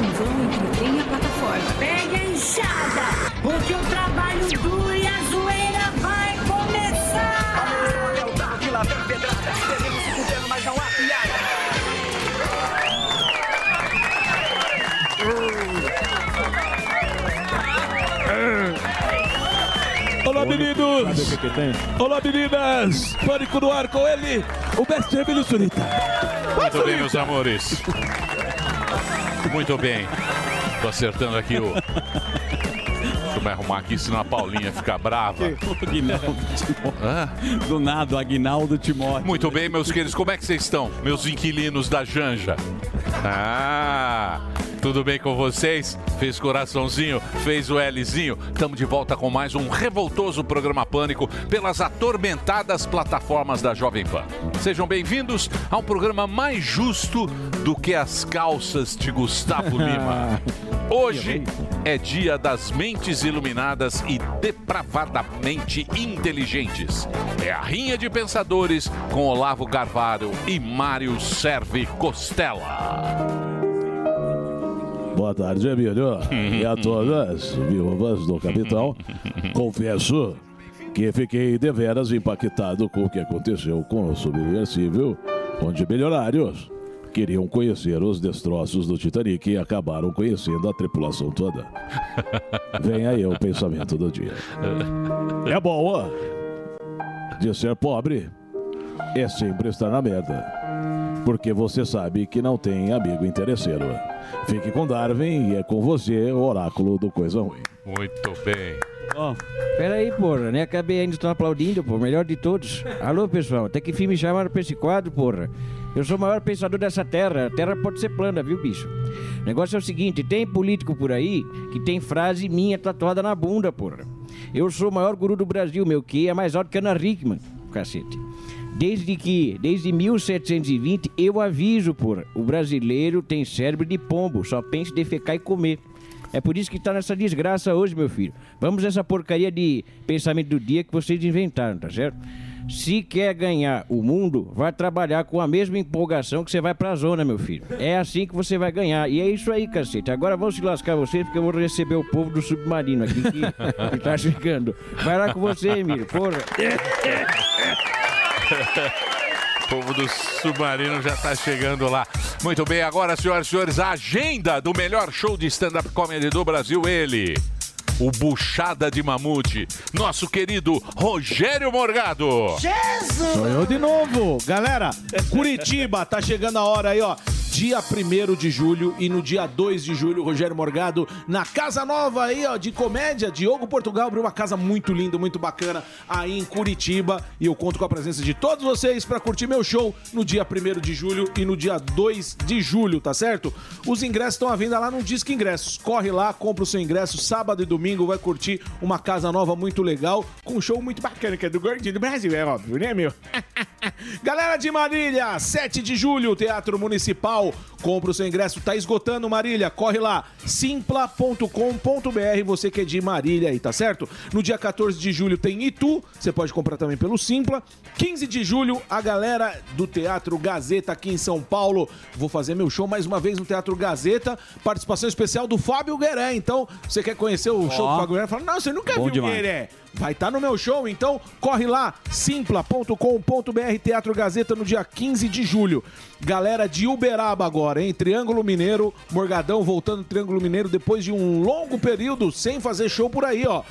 com vão entre o trem e a plataforma. Pegue a enxada, porque o trabalho duro e a zoeira vai começar. É o carro que lá vem pedrada. Se fudendo, mas não há piada. Olá, meninos! Olá, meninas! Pânico no ar com ele, o mestre Emílio Surita. Muito bem, meus amores. Muito bem. Tô acertando aqui o. Deixa eu me arrumar aqui, senão a Paulinha fica brava. Aguinaldo Timóteo. Do nada, o Aguinaldo Timóteo. Muito bem, meus queridos, como é que vocês estão? Meus inquilinos da Janja. Ah, tudo bem com vocês? Fez coraçãozinho, fez o Lzinho. Estamos de volta com mais um revoltoso programa Pânico pelas atormentadas plataformas da Jovem Pan. Sejam bem-vindos a um programa mais justo do que as calças de Gustavo Lima. Hoje é dia das mentes iluminadas e depravadamente inteligentes. É a rinha de pensadores com Olavo Carvalho e Mário Serve Costela. Boa tarde, Emílio. E a todas viúvas do capitão. Confesso que fiquei deveras impactado com o que aconteceu com o subversível, onde milionários queriam conhecer os destroços do Titanic e acabaram conhecendo a tripulação toda. Vem aí o pensamento do dia. É bom, ó. De ser pobre é sempre estar na merda. Porque você sabe que não tem amigo interesseiro. Fique com Darwin e é com você o oráculo do Coisa Ruim. Muito bem. Ó, peraí, porra, né? Acabei ainda, estão aplaudindo, pô, melhor de todos. Alô, pessoal, até que fim me chamaram pra esse quadro, porra. Eu sou o maior pensador dessa terra. A terra pode ser plana, viu, bicho? O negócio é o seguinte: tem político por aí que tem frase minha tatuada na bunda, porra. Eu sou o maior guru do Brasil, meu que é mais alto que Ana Hickman, cacete. Desde que, desde 1720, eu aviso, porra. O brasileiro tem cérebro de pombo, só pensa em defecar e comer. É por isso que tá nessa desgraça hoje, meu filho. Vamos essa porcaria de pensamento do dia que vocês inventaram, tá certo? Se quer ganhar o mundo, vai trabalhar com a mesma empolgação que você vai pra zona, meu filho. É assim que você vai ganhar. E é isso aí, cacete. Agora vão se lascar vocês, porque eu vou receber o povo do submarino aqui que, que tá chegando. Vai lá com você, Emílio, porra. O povo do submarino já tá chegando lá. Muito bem, agora, senhoras e senhores, a agenda do melhor show de stand-up comedy do Brasil, ele. O Buchada de Mamute, nosso querido Rogério Morgado. Sou eu de novo. Galera, Curitiba, tá chegando a hora aí, ó. Dia 1 de julho e no dia 2 de julho, Rogério Morgado, na Casa Nova aí, ó, de comédia, Diogo Portugal abriu uma casa muito linda, muito bacana aí em Curitiba. E eu conto com a presença de todos vocês pra curtir meu show no dia 1 de julho e no dia 2 de julho, tá certo? Os ingressos estão à venda lá no Disque Ingressos. Corre lá, compra o seu ingresso sábado e domingo, vai curtir uma casa nova muito legal, com um show muito bacana, que é do Gordinho do Brasil, é óbvio, né, meu? Galera de Marília, 7 de julho, Teatro Municipal. Compra o seu ingresso, tá esgotando Marília. Corre lá, simpla.com.br, você que é de Marília aí, tá certo? No dia 14 de julho tem Itu, você pode comprar também pelo Simpla. 15 de julho, a galera do Teatro Gazeta aqui em São Paulo. Vou fazer meu show mais uma vez no Teatro Gazeta. Participação especial do Fábio Gueré. Então, você quer conhecer o show do Fábio Gueré? Fala, não, você nunca Bom viu o demais. Gueré. Vai estar no meu show, então corre lá, simpla.com.br Teatro Gazeta no dia 15 de julho. Galera de Uberaba agora, hein? Triângulo Mineiro, Morgadão voltando Triângulo Mineiro depois de um longo período sem fazer show por aí, ó.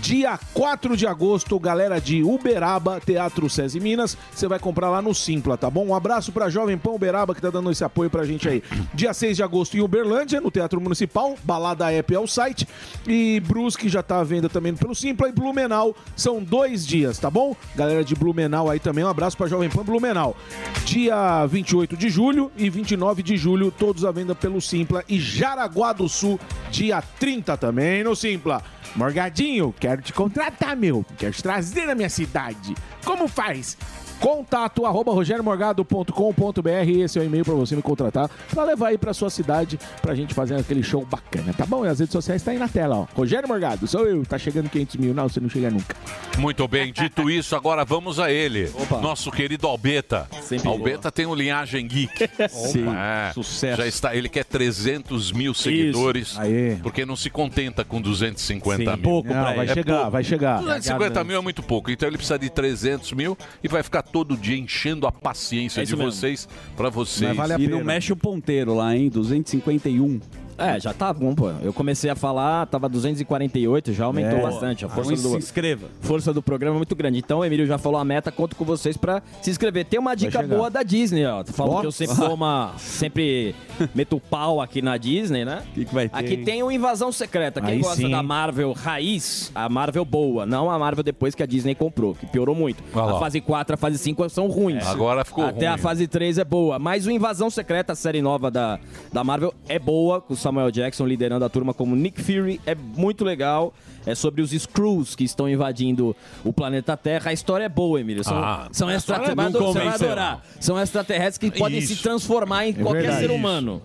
Dia 4 de agosto, galera de Uberaba, Teatro SESI Minas, você vai comprar lá no Simpla, tá bom? Um abraço pra Jovem Pão Uberaba que tá dando esse apoio pra gente aí. Dia 6 de agosto em Uberlândia, no Teatro Municipal, Balada App é o site. E Brusque já tá à venda também pelo Simpla e Blumenau são dois dias, tá bom? Galera de Blumenau aí também, um abraço pra Jovem Pan Blumenau. Dia 28 de julho e 29 de julho, todos à venda pelo Simpla. E Jaraguá do Sul, dia 30 também no Simpla. Morgadinho, quero te contratar, meu. Quero te trazer na minha cidade. Como faz? Contato arroba rogeriomorgado.com.br. Esse é o e-mail para você me contratar para levar aí para sua cidade pra gente fazer aquele show bacana, tá bom? E as redes sociais tá aí na tela, ó. Rogério Morgado, sou eu. Tá chegando 500 mil. Não, você não chega nunca. Muito bem, dito isso, agora vamos a ele. Opa. Nosso querido Albeta. Sempre Albeta tem um linhagem geek. Sim. É, Sucesso. Já está, ele quer 300 mil seguidores. Porque não se contenta com 250 Sim, mil. pouco Não, ele. vai chegar, pouco. vai chegar. 250 mil é muito pouco, então ele precisa de 300 mil e vai ficar todo dia enchendo a paciência É de mesmo. vocês para vocês. e não mexe o ponteiro lá, hein? 251. É, já tá bom, pô. Eu comecei a falar, tava 248, já aumentou É. bastante. A força do se inscreva. Força do programa é muito grande. Então, o Emílio já falou a meta, conto com vocês pra se inscrever. Tem uma dica boa da Disney, ó. Tu falou que eu sempre dou uma sempre meto o pau aqui na Disney, né? O que, que vai ter? Aqui hein? tem o Invasão Secreta. Quem Aí gosta sim, da? Marvel raiz, a Marvel boa, não a Marvel depois que a Disney comprou, que piorou muito. Olha. A fase 4 a fase 5 são ruins. É. Agora ficou Até ruim. a fase 3 é boa. Mas o Invasão Secreta, a série nova da, da Marvel, é boa, com Samuel Jackson liderando a turma como Nick Fury. É muito legal. É sobre os Skrulls que estão invadindo o planeta Terra. A história é boa, Emílio. São, Ah, são a extraterrestres. Você vai adorar. São extraterrestres que podem Isso. se transformar em É qualquer verdade. ser humano.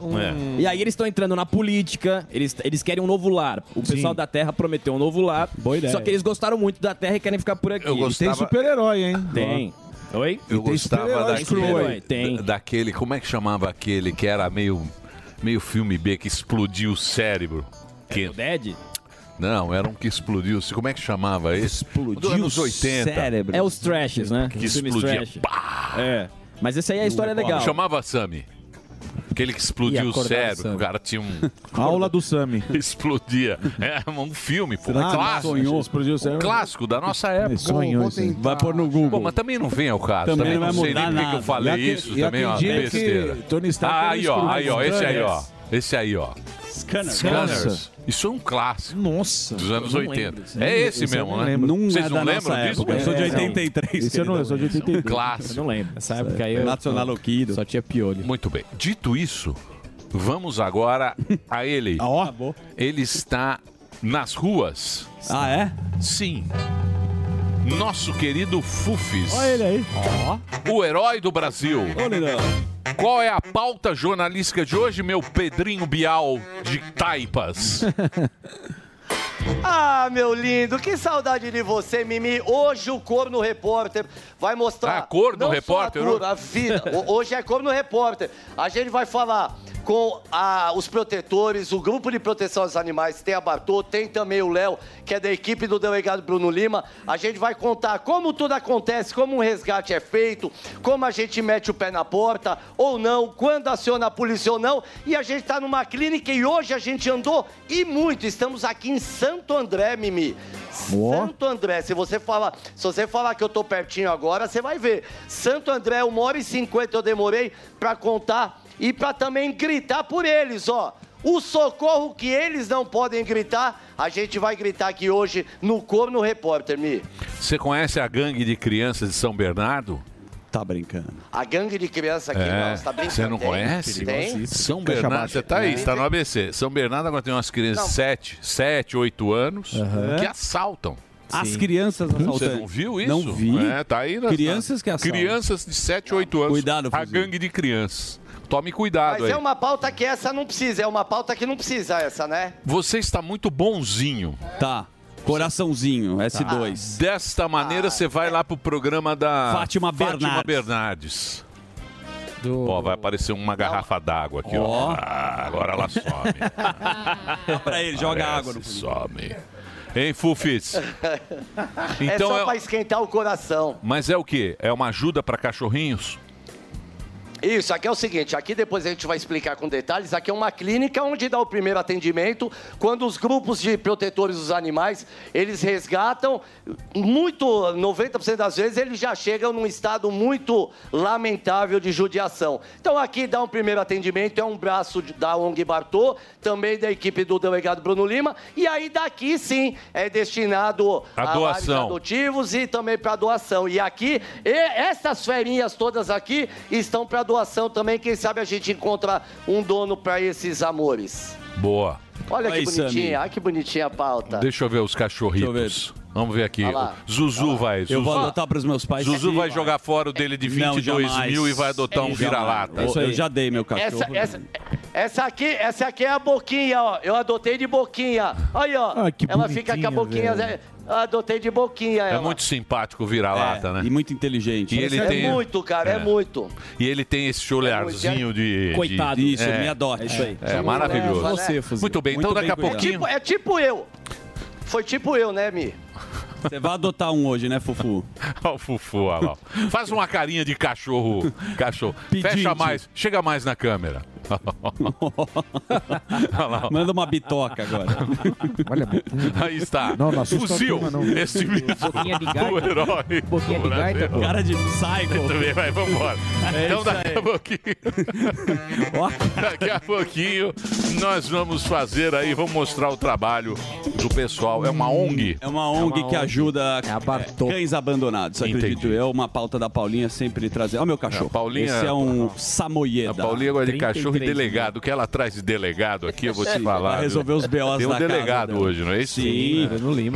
É. E aí eles estão entrando na política, eles, eles querem um novo lar. O pessoal da Terra prometeu um novo lar. ideia. Só que eles gostaram muito da Terra e querem ficar por aqui. Eu gostava- Tem super-herói, hein? Tem. Oi? Eu gostava daquele, daquele, como é que chamava aquele que era meio, meio filme B que explodiu o cérebro? Que, O Dead? não, era um que explodiu. Como é que chamava esse? Explodiu anos 80. É os trashes, né? Que Os filmes explodia. trash. É. Mas esse aí a história é legal. Chamava Sammy. Aquele que explodiu o cérebro, o cara tinha um. Aula do Sami. Explodia. É um filme, pô. Será Um clássico. sonhou? Explodiu o Um cérebro? clássico da nossa época. sonhou. Vai pôr no Google. Pô, mas também não vem ao caso. Também Também, não não sei nem por que que eu falei E isso. e também é que besteira. Tony Stark Ah, aí, ó, aí, ó, esse aí, ó. Esse aí, ó. Scanners. Scanners. Isso é um clássico. Nossa. Dos anos Eu não 80. lembro. É esse eu mesmo, né? lembro. Não Vocês é não da lembram disso? época. Eu sou de É, não. 83. Esse eu não, eu sou de 82. Clássico. Eu não lembro. Nessa época aí eu Nacional Loquido. só tinha piolho. Muito bem. Dito isso, vamos agora a ele. Ó, Ele está nas ruas. Ah, é? Sim. Nosso querido Fufis. olha ele aí. O herói do Brasil. Qual é a pauta jornalística de hoje, meu Pedrinho Bial de Taipas? Ah, meu lindo, que saudade de você, Mimi. Hoje o Corno Repórter vai mostrar. Ah, Corno não só Repórter? A, cor, a vida. Hoje é Corno Repórter. A gente vai falar com a- os protetores, o grupo de proteção aos animais. Tem a Bartô, tem também o Léo, que é da equipe do delegado Bruno Lima. A gente vai contar como tudo acontece, como um resgate é feito, como a gente mete o pé na porta ou não, quando aciona a polícia ou não. E a gente está numa clínica e hoje a gente andou e muito. Estamos aqui em Santo André, Mimi. Santo André, se você falar, se você falar que eu tô pertinho agora, você vai ver. Santo André, uma hora e cinquenta eu demorei para contar e para também gritar por eles, ó. O socorro que eles não podem gritar, a gente vai gritar aqui hoje no Corno Repórter, Mi. Você conhece a gangue de crianças de São Bernardo? Tá brincando. A gangue de criança aqui, É. não, você tá brincando? Você não Tem? conhece? Tem? São Bernardo, você tá aí, você tá no ABC. São Bernardo agora tem umas crianças de 7, 7, 8 anos que assaltam. As crianças Você assaltantes. não viu isso? Não vi. É, tá aí nas- Crianças que assaltam. Crianças de 7, 8 anos. Cuidado, A gangue de crianças. Tome cuidado Mas aí. é uma pauta que essa não precisa, é uma pauta que não precisa essa, né? Você está muito bonzinho. Tá. Coraçãozinho, S2. Desta maneira, você vai lá pro programa da Fátima Bernardes. Bernardes. Ó, vai aparecer uma garrafa d'água aqui, ó. Ó. Ah, agora ela some. pra ele, joga Parece, água no some. Hein, Fufis? é Então só é- pra esquentar o coração. Mas é o quê? É uma ajuda para cachorrinhos? Isso, aqui é o seguinte, aqui depois a gente vai explicar com detalhes, aqui é uma clínica onde dá o primeiro atendimento, quando os grupos de protetores dos animais, eles resgatam, muito, 90% das vezes eles já chegam num estado muito lamentável de judiação. Então aqui dá um primeiro atendimento, é um braço da ONG Bartô, também da equipe do delegado Bruno Lima, e aí daqui sim é destinado A a doação. adotivos e também para doação. E aqui, e essas ferinhas todas aqui estão para doação também. Quem sabe a gente encontra um dono para esses amores. Boa. Olha Aí, que bonitinha, Sammy. olha que bonitinha a pauta. Deixa eu ver os cachorritos. Vamos ver aqui. Zuzu vai. Eu Zuzu. vou adotar pros meus pais. Zuzu vai jogar fora o dele de Não, 22 jamais. mil e vai adotar um vira-lata. Eu- Eu já dei meu cachorro. Essa, essa, essa aqui, essa aqui é a boquinha, ó. Eu adotei de boquinha. Aí, ó. Ah, que ela fica com a boquinha. velho. Adotei de boquinha. É ela. muito simpático vira-lata, né? E muito inteligente. E ele é tem... muito, cara, é, muito. E ele tem esse olharzinho de. Coitado. de... Isso, me adote. É, É isso aí. É, maravilhoso. é, você, Fuzil. Muito bem, então Muito daqui bem a cuidado. pouquinho. Tipo, é tipo eu. Foi tipo eu, né, Mi? Você vai adotar um hoje, né, Fufu? Olha o Fufu, olha lá. Faz uma carinha de cachorro. Cachorro. Fecha mais, chega mais na câmera. Olha lá. Manda uma bitoca agora. Olha, Aí está. Não, não assusta a Fuzil. turma, não. Esse mesmo. Boquinha de gaita. O herói. Boquinha de gaita, pô. Cara de psycho. Muito bem, vai, vambora. É então isso daqui aí. a pouquinho. daqui a pouquinho nós vamos fazer aí, vamos mostrar o trabalho do pessoal. É uma ONG. É uma ONG que ajuda é, cães abandonados, acredito eu. Uma pauta da Paulinha sempre trazer. Olha o meu cachorro. Paulinha- Esse é um samoyeda. A Paulinha gosta de cachorro e delegado. O que ela traz de delegado aqui, eu vou te falar. Vai resolver os BOs Tem um da casa delegado dela. hoje, não é isso? Sim.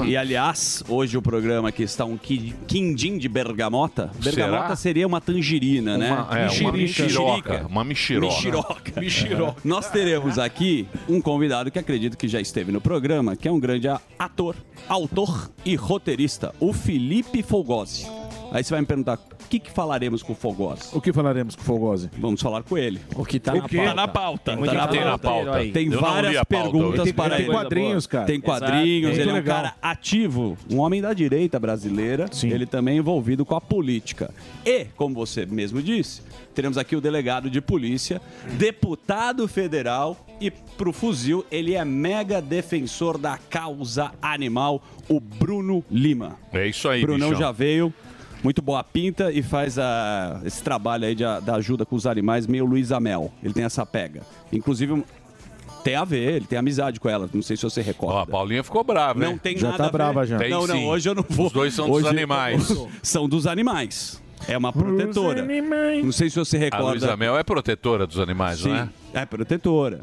E aliás, hoje o programa aqui está um qui- quindim de bergamota. Bergamota Será? seria uma tangerina, né? Uma- é, uma mexiroca. Uma mexiroca. Mexiroca. Mexiroca. Nós teremos aqui um convidado que acredito que já esteve no programa, que é um grande a- ator, autor e roteirista, o Felipe Fogosi. Aí você vai me perguntar, o que, que falaremos com o Fogosi? O que falaremos com o Fogosi? Vamos falar com ele. O que tá O na pauta. Tá na pauta. Tem Tá na pauta. Tem li várias perguntas para Tem ele. quadrinhos, cara. Tem quadrinhos, Exato. ele é um legal. cara ativo, um homem da direita brasileira. Ele também é envolvido com a política. E, como você mesmo disse, teremos aqui o delegado de polícia, deputado federal e pro fuzil, ele é mega defensor da causa animal, o Bruno Lima. É isso aí, Brunão bichão. já veio. Muito boa pinta e faz a- esse trabalho aí de, a- da ajuda com os animais, meio Luiz Amel. Ele tem essa pega. Inclusive, tem a ver, ele tem amizade com ela. Não sei se você recorda. Ó, a Paulinha ficou brava, Não hein? tem Já nada tá a ver. brava já. Tem não, não, sim. hoje eu não vou. Os dois são Hoje- dos animais. São dos animais. É uma protetora. Não sei se você A recorda. Luísa Mel é protetora dos animais, Sim, não é? é protetora.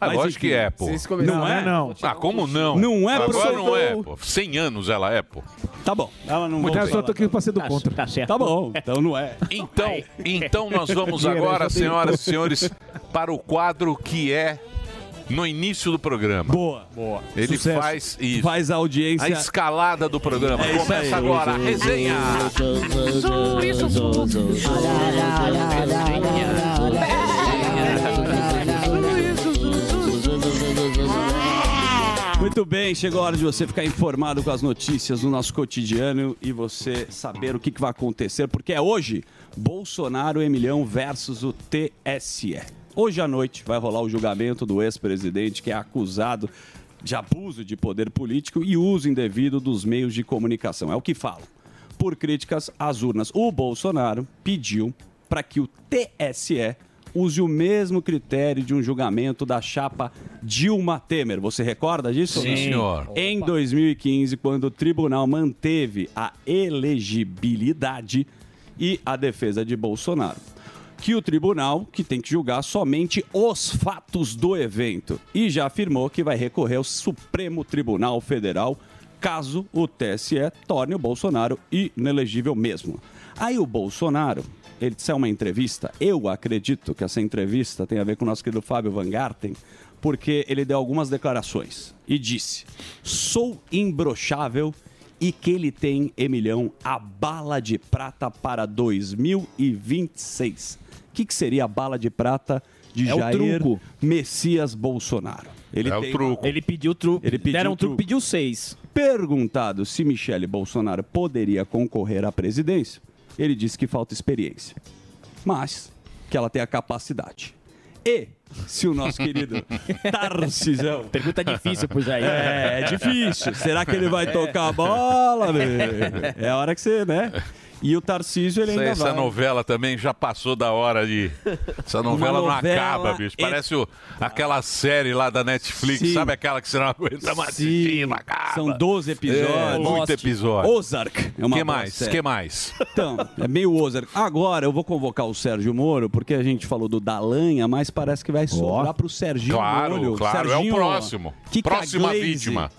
Ah, Mas, lógico enfim, que é, pô. Não é? Não. Ah, como não? Não é, Agora professor. não é, pô. 100 anos ela é, pô. Tá bom. Ela não Muito vou eu só tô aqui pra ser do contra. Tá certo. Tá bom, então não é. Então, então nós vamos agora, já senhoras e senhores, para o quadro que é no início do programa. Boa. Boa. Ele Sucesso. faz isso. Faz a audiência. A escalada do programa. É isso Começa aí. agora a resenha. Muito bem, chegou a hora de você ficar informado com as notícias do nosso cotidiano e você saber o que, que vai acontecer, porque é hoje Bolsonaro Emilhão versus o TSE. Hoje à noite vai rolar o julgamento do ex-presidente que é acusado de abuso de poder político e uso indevido dos meios de comunicação. É o que falam. Por críticas às urnas, o Bolsonaro pediu para que o TSE use o mesmo critério de um julgamento da chapa Dilma Temer. Você recorda disso? Sim, senhor. Em 2015, quando o tribunal manteve a elegibilidade e a defesa de Bolsonaro. Que o tribunal que tem que julgar somente os fatos do evento e já afirmou que vai recorrer ao Supremo Tribunal Federal caso o TSE torne o Bolsonaro inelegível mesmo. Aí o Bolsonaro, ele disse é uma entrevista, eu acredito que essa entrevista tem a ver com o nosso querido Fábio Van Garten, porque ele deu algumas declarações e disse: sou imbrochável e que ele tem, Emilhão, a bala de prata para 2026. O que, que seria a bala de prata de É o Jair. Messias Bolsonaro? Ele É o tem- truco. Ele pediu truco. Ele pediu Deram um truco, truco. pediu seis. Perguntado se Michele Bolsonaro poderia concorrer à presidência, ele disse que falta experiência, mas que ela tem a capacidade. E se o nosso querido Tarcisão. Pergunta difícil pro Jair. É, é difícil. Será que ele vai tocar a bola, meu? É a hora que você, né? E o Tarcísio, ele Essa, ainda essa vai. novela também já passou da hora de. Essa novela, não novela acaba, bicho. e- Parece o- aquela série lá da Netflix, Sim. sabe aquela que você não aguenta mais assistir, não acaba. São 12 episódios. É, muito episódio. Ozark. É que mais? série. que mais? Então, é meio Ozark. Agora eu vou convocar o Sérgio Moro, porque a gente falou do Dalanha, mas parece que vai sobrar pro Serginho Claro, Moro. claro, é o próximo. Kika Próxima Glaze. vítima.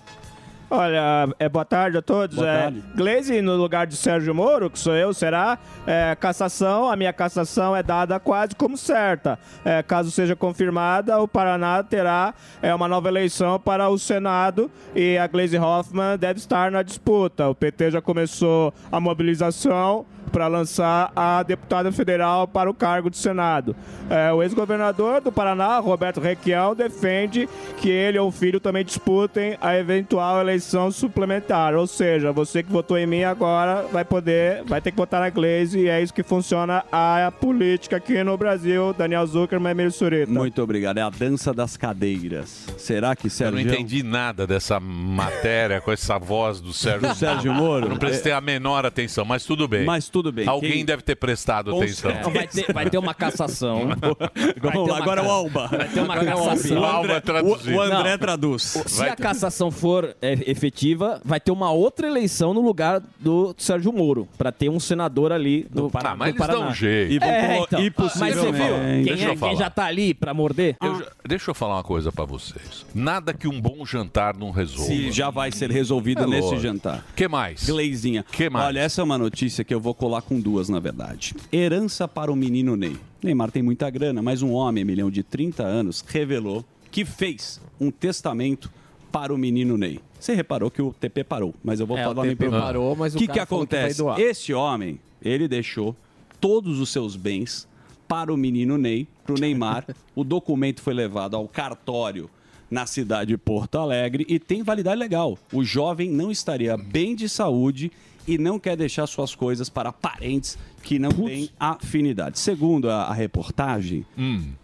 Olha, é, boa tarde a todos. Boa é, tarde. Glaze no lugar de Sérgio Moro, que sou eu, será? É, cassação, a minha cassação é dada quase como certa. É, caso seja confirmada, o Paraná terá é, uma nova eleição para o Senado e a Glaze Hoffman deve estar na disputa. O PT já começou a mobilização para lançar a deputada federal para o cargo de Senado. É, o ex-governador do Paraná, Roberto Requião, defende que ele ou o filho também disputem a eventual eleição suplementar. Ou seja, você que votou em mim agora vai poder, vai ter que votar na Glaze e é isso que funciona a política aqui no Brasil. Daniel Zuckerman e Emílio Surita. Muito obrigado. É a dança das cadeiras. Será que Eu Sérgio... não entendi nada dessa matéria com essa voz do Sérgio, Do Sérgio Moro? Eu não prestei a menor atenção, mas tudo bem. Mas tudo bem. Alguém Quem- deve ter prestado Com atenção. Vai ter, vai ter uma cassação. Vamos lá, agora é o Alba. Vai ter uma Agora é o Alba. cassação. O Alba traduziu. O André Não. traduz. Se Vai a ter- cassação for é, efetiva, vai ter uma outra eleição no lugar do Sérgio Moro, para ter um senador ali do, Paraná. Ah, mas eles dão um jeito. É, então. Mas você viu? Quem, é, quem já tá ali para morder? Eu já- deixa eu falar uma coisa pra vocês. Nada que um bom jantar não resolva. Se já vai ser resolvido É nesse lógico. jantar. que mais? Gleizinha. Que mais? Olha, essa é uma notícia que eu vou colar com duas, na verdade. Herança para o menino Ney. Neymar tem muita grana, mas um homem, milhão de 30 anos, revelou que fez um testamento para o menino Ney. Você reparou que o TP parou, mas eu vou É, falar o TP parou, mas o que que que acontece? doar. Esse homem, ele deixou todos os seus bens para o menino Ney, para o Neymar. o documento foi levado ao cartório na cidade de Porto Alegre e tem validade legal. O jovem não estaria bem de saúde e não quer deixar suas coisas para parentes que não têm afinidade. Segundo a, a reportagem,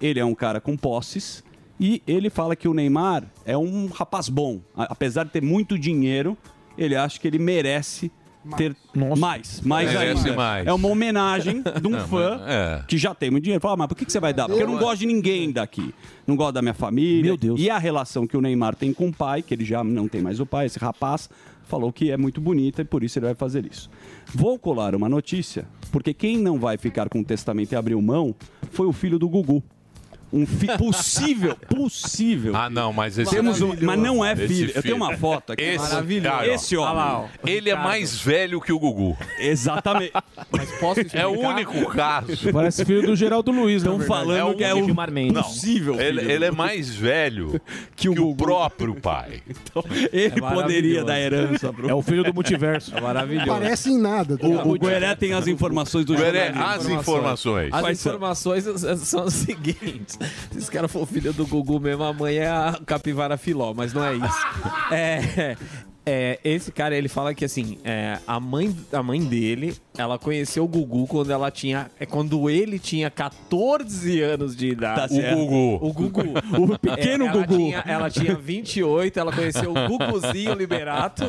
ele é um cara com posses e ele fala que o Neymar é um rapaz bom. A- Apesar de ter muito dinheiro, ele acha que ele merece ter mais, mais Merece ainda. mais. É uma homenagem de um Não, fã mas- é. que já tem muito dinheiro. Fala, "Ah, mas por que, que você vai dar? Porque eu não gosto de ninguém daqui. Não gosto da minha família. Meu Deus. E a relação que o Neymar tem com o pai, que ele já não tem mais o pai, esse rapaz, falou que é muito bonita e por isso ele vai fazer isso. Vou colar uma notícia, porque quem não vai ficar com o testamento e abriu mão foi o filho do Gugu. Um fi possível, possível. Ah, não, mas esse Temos um, mas não é filho. Eu tenho uma foto aqui. Esse, Maravilhoso. Esse homem. lá, ó. Ele é mais velho que o Gugu. Exatamente. Mas posso É o único caso. Parece filho do Geraldo Luiz, Estão falando que é o Não, possível. Ele, ele é mais velho que o, próprio pai. Ele É poderia dar herança pro... É o filho do multiverso. É maravilhoso. Parece em nada. tá? O, o Gueré tem as informações do Gueré, as informações. As informações são as seguintes. Se esse cara for filho do Gugu mesmo, a mãe é a capivara filó, mas não é isso. É, é, esse cara, ele fala que assim, é, a, mãe, a mãe dele, ela conheceu o Gugu quando ela tinha. É quando ele tinha 14 anos de idade. Tá certo. O Gugu. O Gugu. O pequeno É, ela Gugu. Tinha, ela tinha 28, ela conheceu o Guguzinho Liberato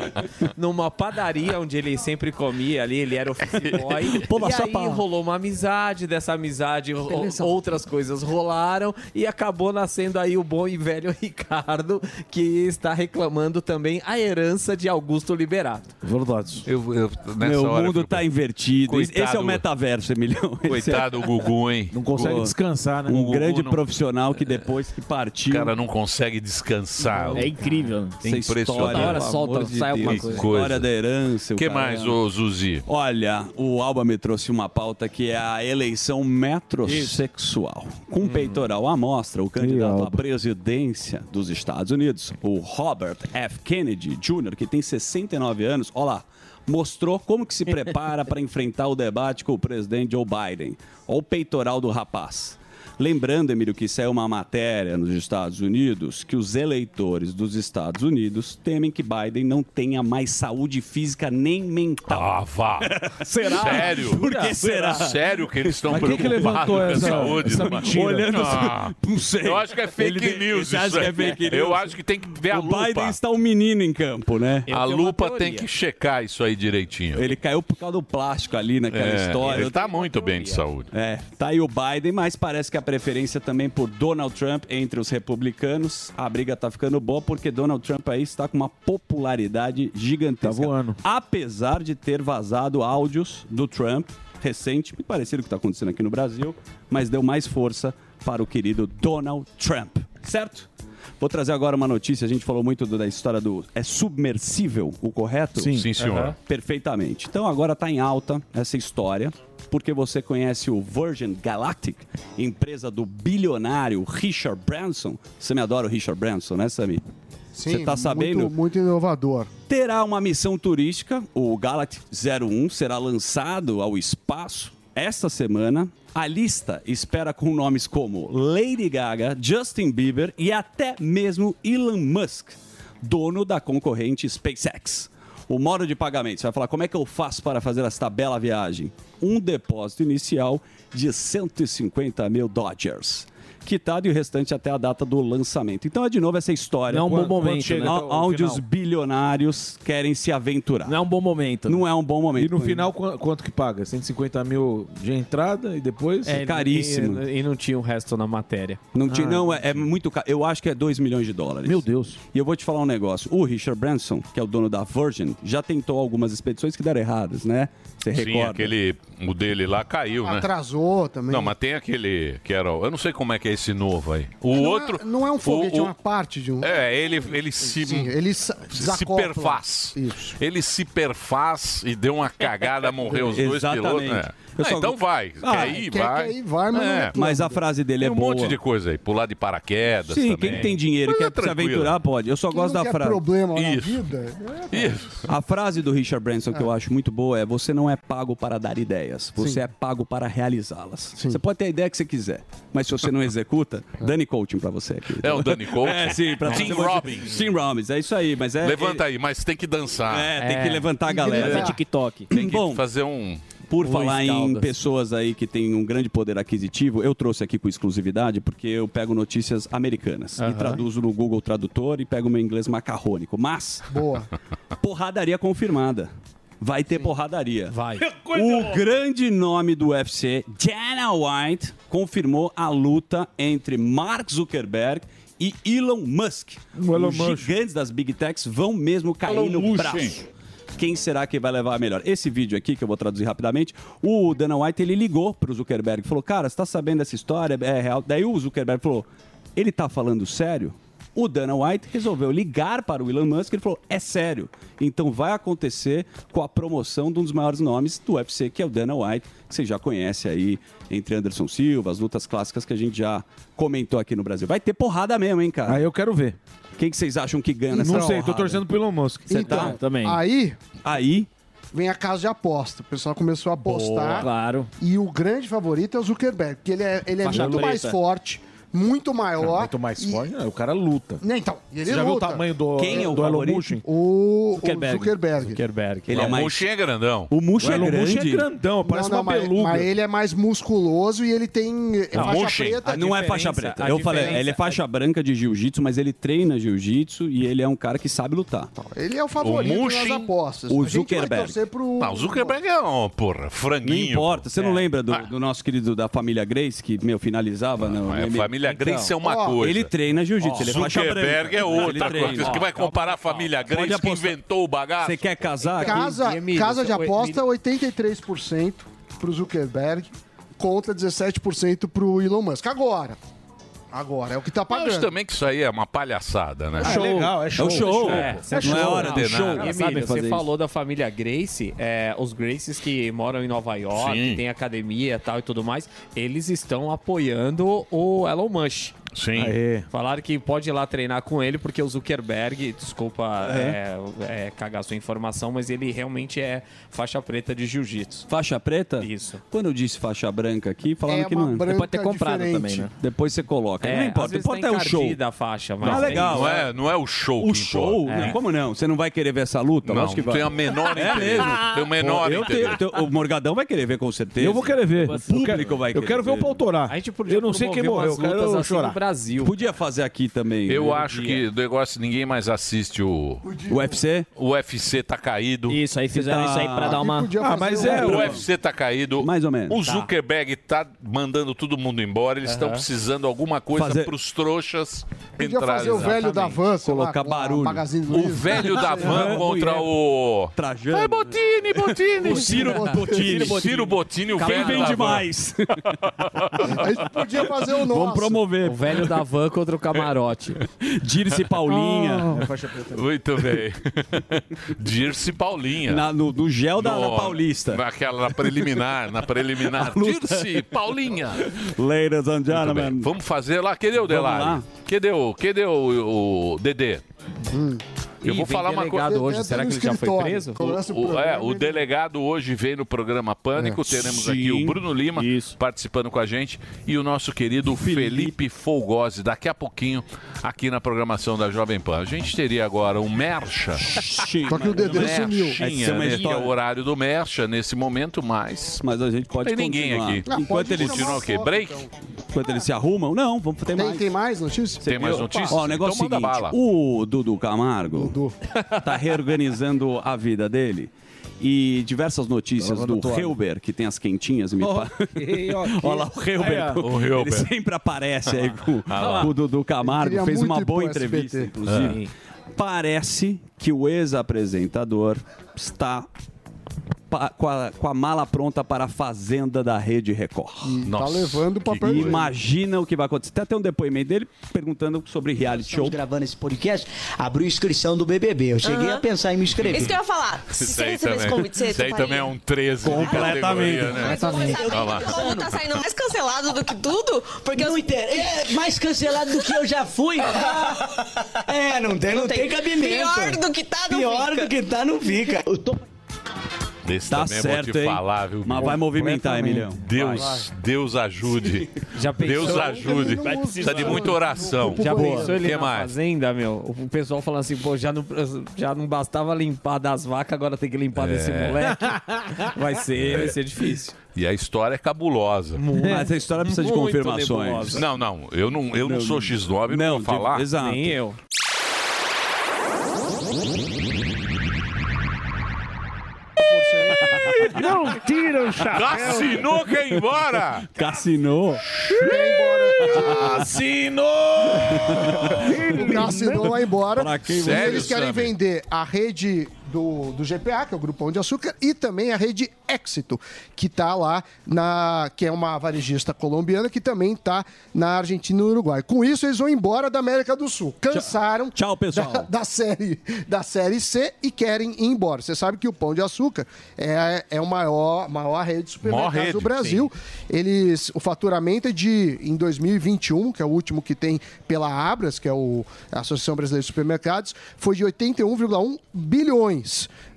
numa padaria onde ele sempre comia ali, ele era office boy. Pô, e aí rolou uma amizade, dessa amizade outras coisas rolaram e acabou nascendo aí o bom e velho Ricardo, que está reclamando também a herança de Augusto Liberato. Verdade. Eu, eu, nessa Meu hora eu mundo fico- tá invertido. Coitado. Esse é o metaverso, Emilhão. Esse é Coitado do Gugu, hein? Não consegue descansar, né? um grande não- profissional que depois que O partiu... cara não consegue descansar. É incrível. É essa impressionante. história, Toda hora solta, de sai alguma Deus. coisa. História da herança. O que mais, ô Zuzi? Olha, o Alba me trouxe uma pauta que é a eleição metrosexual. Com peitoral à mostra, o candidato à presidência dos Estados Unidos, o Robert F. Kennedy Jr., que tem 69 anos, olha lá, mostrou como que se prepara para enfrentar o debate com o presidente Joe Biden. Olha o peitoral do rapaz. Lembrando, Emílio, que saiu uma matéria nos Estados Unidos que os eleitores dos Estados Unidos temem que Biden não tenha mais saúde física nem mental. Ah, vá. Será? Sério? Por que será? Sério que eles estão que preocupados levantou com a essa- saúde? essa do- mentira? Olhando Ah, não sei. Eu acho que é fake Ele- news isso que é aí. fake news? Eu acho que tem que ver a o lupa. Biden está um menino em campo, né? A lupa tem que checar isso aí direitinho. Ele caiu por causa do plástico ali naquela É, história. Ele tá muito bem de saúde. É, tá aí o Biden, mas parece que a preferência também por Donald Trump entre os republicanos. A briga tá ficando boa porque Donald Trump aí está com uma popularidade gigantesca. Tá voando. Apesar de ter vazado áudios do Trump recente, muito parecido com o que está acontecendo aqui no Brasil, mas deu mais força para o querido Donald Trump, certo? Vou trazer agora uma notícia. A gente falou muito do- da história do. É submersível o correto? Sim. Sim, senhor. Aham. Perfeitamente. Então agora está em alta essa história, porque você conhece o Virgin Galactic, empresa do bilionário Richard Branson. Você me adora o Richard Branson, né, Sami? Sim, Você tá sabendo? Muito, muito inovador. terá uma missão turística. O Galactic 01 será lançado ao espaço esta semana. A lista espera com nomes como Lady Gaga, Justin Bieber e até mesmo Elon Musk, dono da concorrente SpaceX. O modo de pagamento, você vai falar como é que eu faço para fazer esta bela viagem? Um depósito inicial de 150 mil Dodgers. Quitado e o restante até a data do lançamento. Então é de novo essa história. Não é um bom momento, né? a- Até o Onde os bilionários querem se aventurar. Não é um bom momento. Não é um bom momento. E no final, qu- quanto que paga? 150 mil de entrada e depois? É, caríssimo. E, e não tinha o resto na matéria. Não, tinha, Ah. não é, é muito caro. Eu acho que é 2 milhões de dólares. Meu Deus. E eu vou te falar um negócio. O Richard Branson, que é o dono da Virgin, já tentou algumas expedições que deram erradas, né? Você Sim, recorda? aquele. O dele lá caiu, né? Atrasou também. Não, mas tem aquele que era. Eu não sei como é que é esse novo aí. O Não é- outro. não é um foguete, o- é uma parte de um. É, ele, ele se. Sim, ele se desacopla. perfaz. Ele se perfaz e deu uma cagada, morreu os dois Exatamente. pilotos. É. Eu Ah, só- então vai. Ah, quer ir, quer- vai. quer ir, vai, mas não é Mas a frase dele tem é um boa. monte de coisa aí. Pular de paraquedas. Sim, também. quem tem dinheiro e quer é se tranquilo. aventurar, pode. Eu só Quem gosto não da frase. problema na Isso. vida. Isso. A frase do Richard Branson que eu acho muito boa é: você não é pago para dar ideias, você Sim. é pago para realizá-las. Você pode ter a ideia que você quiser, mas se você não executa, Dani Coaching pra você aqui. É o Dani Coaching? É, sim, pra Tim você. Robbins. Tim Robbins, é isso aí, mas é. Levanta aí, mas tem que dançar. É, tem que levantar a galera. Fazer TikTok. Tem que Bom, fazer um. Por um falar em pessoas aí que têm um grande poder aquisitivo, eu trouxe aqui com exclusividade porque eu pego notícias americanas e traduzo no Google Tradutor e pego meu inglês macarrônico. Mas, Boa. porradaria confirmada. Vai ter porradaria. Vai. O grande nome do UFC, Dana White, confirmou a luta entre Mark Zuckerberg e Elon Musk. Elon Os Musk. gigantes das Big Techs vão mesmo cair Elon no Musk. braço. Quem será que vai levar a melhor? Esse vídeo aqui, que eu vou traduzir rapidamente, o Dana White, ele ligou pro Zuckerberg e falou, cara, você tá sabendo dessa história? É real? Daí o Zuckerberg falou, ele tá falando sério? O Dana White resolveu ligar para o Elon Musk e ele falou, é sério. Então vai acontecer com a promoção de um dos maiores nomes do UFC, que é o Dana White, que você já conhece aí, entre Anderson Silva, as lutas clássicas que a gente já comentou aqui no Brasil. Vai ter porrada mesmo, hein, cara? Aí eu quero ver. Quem que vocês acham que ganha nessa Não sei, tô porrada? torcendo pelo Elon Musk. Você Então, tá? Aí Aí vem a casa de aposta. O pessoal começou a apostar. Claro. E o grande favorito é o Zuckerberg, porque ele é, ele é Faixa muito mais preta. forte, muito maior. Muito mais e- forte. não, O cara luta. Né, Então, ele Você já viu o luta. tamanho do, Quem é o do Elon favorito? Musk? O Zuckerberg. o Zuckerberg. Zuckerberg. Ele Não, é o mais... Muxin é grandão. O O é Musk grande. é grandão, parece não, não, uma mas, mas ele é mais musculoso e ele tem é Não, faixa Mushin. preta. Ah, não é faixa preta. Eu falei, ele é faixa branca de jiu-jitsu, mas ele treina jiu-jitsu e ele é um cara que sabe lutar. Ele é o favorito O nas apostas. o Zuckerberg. pro... Não, o Zuckerberg é um, porra, Não franguinho. importa. Você não lembra do, Ah. do nosso querido da família Grace, que, meu, finalizava no A MMA? Família Grace é uma ó, coisa. Ele treina jiu-jitsu, ele é faixa. Zuckerberg é outra treina. coisa. Você vai comparar a família Grace que inventou o bagaço? Você quer casar? aqui? Casa, Emílio, casa de aposta, 83% pro Zuckerberg contra 17% pro Elon Musk. Agora. Agora, é o que tá Eu acho pagando. também que isso aí é uma palhaçada, né? Ah, é legal, é É show. o show. É, você é show, hora não. do Não, show. não. Eles sabem Emílio, fazer você isso. falou da família Grace, é, os Graces que moram em Nova York, Sim. tem academia e tal e tudo mais, eles estão apoiando o Elon Musk. Sim. Aê. Falaram que pode ir lá treinar com ele, porque o Zuckerberg, desculpa é, é, cagar sua informação, mas ele realmente é faixa preta de jiu-jitsu. Faixa preta? Isso. Quando eu disse faixa branca aqui, falaram É que não é. Você pode ter comprado diferente. também, né? Depois você coloca. É, não às importa, vezes importa tá é o show. encardida a faixa, mas Ah, é legal. Não é, não é o show O show? Não, como não? Você não vai querer ver essa luta? Não, que não vai. tem a menor É mesmo? Tem o menor eu tenho, tenho- o Morgadão vai querer ver com certeza. Eu vou querer ver. O Eu público quero- vai Eu querer quero ver o pau torar. A gente podia Eu não sei quem morreu, eu quero assim chorar. Brasil. Podia fazer aqui também. Eu né? acho que o negócio ninguém mais assiste o. O UFC? O UFC tá caído. Isso, aí fizeram tá- isso aí pra dar uma. Ah, mas é, O UFC tá caído. Mais ou menos. O Zuckerberg tá mandando todo mundo embora. Eles estão precisando de alguma coisa Fazer- pros trouxas Podia entrar, fazer o velho da van, lá, Colocar a barulho. O velho da van contra o. Trajano. Ai, Botini, Botini. O Ciro Bottini. Ciro Botini, o Quem velho vende da van. mais? A gente podia fazer o nosso. Vamos promover. O velho da van contra o camarote. Dirce Paulinha. Muito bem. Dirce Paulinha. Na- no, no gel da, Paulista. Naquela na preliminar, na preliminar. Dirce Paulinha. Ladies and gentlemen. Vamos fazer lá. Cadê o Vamos Delari? lá. Cadê o, cadê o, o Dedê? Eu vou falar uma coisa. hoje. Será que ele já foi preso? O, o- é, o delegado hoje veio no programa Pânico. Teremos aqui o Sim. Bruno Lima participando com a gente e o nosso querido Felipe Folgose, daqui a pouquinho, aqui na programação da Jovem Pan. A gente teria agora um Mercha. Só que o Dedê sumiu. É né, é o horário do Mercha nesse momento, mas. Mas a gente pode Tem ninguém aqui. Ah, Enquanto eles, Continua o quê? Break? então. enquanto eles se arrumam, não, vamos ter Tem, mais. tem mais notícias? Tem mais notícias? Ó, o negócio Então seguinte, bala. o Dudu Camargo tá reorganizando a vida dele. E diversas notícias do. Helber, que tem as quentinhas, me pa- Ok, ok. Olha lá o Helber. Ó. O Helber. Ele sempre aparece aí com, Ah com o Dudu Camargo. Fez uma boa entrevista, SBT. inclusive. Parece que o ex-apresentador está pa- com, a, com a mala pronta para a Fazenda da Rede Record. Tá Nossa, levando o papel higiênico. imagina o que vai acontecer. Tem até um depoimento dele perguntando sobre reality show. Estamos gravando esse podcast, abriu inscrição do BBB. Eu cheguei a pensar em me inscrever. Isso que eu ia falar. Se você receber esse também, convite, você isso aí também é um 13 de Completamente. né? Completamente. Olha lá. O povo tá saindo mais cancelado do que tudo, porque Não os... inter... é mais cancelado do que eu já fui. é, não tem, não, tem, cabimento. Pior do que tá, não Pior fica. do que tá, não fica. Eu tô Desse Tá também certo, vou te hein? falar, viu? Mas vai movimentar, Emilhão. Deus, Deus ajude. Já pensou? Deus ajude. Precisa de muita oração. Já pensou ele que na mais? fazenda, meu? O pessoal falando assim, pô, já não, já não bastava limpar das vacas, agora tem que limpar desse É. moleque. Vai ser, vai ser difícil. E a história é cabulosa. Mas a história precisa de confirmações. nebulosa. Não, não, eu não, eu não sou X9, não, Não, vou falar. de- exato. Nem eu. Não tira o chapéu. Cassinou quer ir embora! Cassinou. Cassinou! O Cassino vai embora. Pra quem Sério, eles querem Sammy? vender a rede do, do GPA, que é o Grupão de Açúcar, e também a rede Éxito, que tá lá na. que é uma varejista colombiana que também tá na Argentina e no Uruguai. Com isso, eles vão embora da América do Sul. Cansaram Tchau, pessoal. Da, da série, da série C e querem ir embora. Você sabe que o Pão de Açúcar é, é a maior, maior rede de supermercados do Brasil. Eles, o faturamento é de, em 2021, que é o último que tem pela Abras, que é o, a Associação Brasileira de Supermercados, foi de 81,1 bilhões.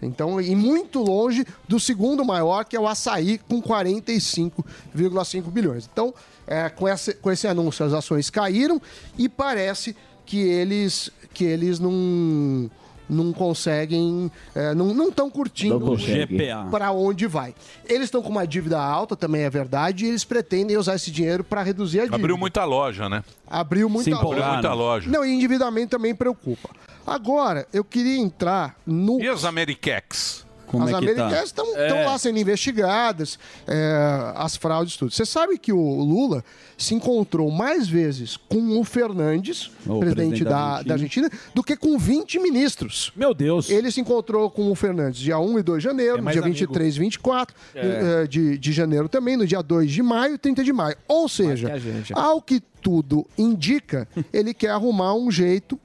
Então, e muito longe do segundo maior, que é o Açaí, com 45,5 bilhões. Então, é, com, esse, com esse anúncio, as ações caíram e parece que eles, que eles não não conseguem, é, não estão curtindo. GPA. para onde vai. Eles estão com uma dívida alta, também é verdade, e eles pretendem usar esse dinheiro para reduzir a dívida. Abriu muita loja, né? Abriu muita Abriu loja. muita loja. Não, e endividamento também preocupa. Agora, eu queria entrar no. E as Americax? Como as é tá? americanas estão É. lá sendo investigadas, é, as fraudes, tudo. Você sabe que o Lula se encontrou mais vezes com o Fernandes, O presidente, presidente da da, Argentina. da Argentina, do que com 20 ministros. Meu Deus. Ele se encontrou com o Fernandes dia 1 e 2 de janeiro, É no dia amigo. 23 e 24 É. eh, de, de janeiro também, no dia 2 de maio e 30 de maio. Ou seja, que gente. ao que tudo indica, ele quer arrumar um jeito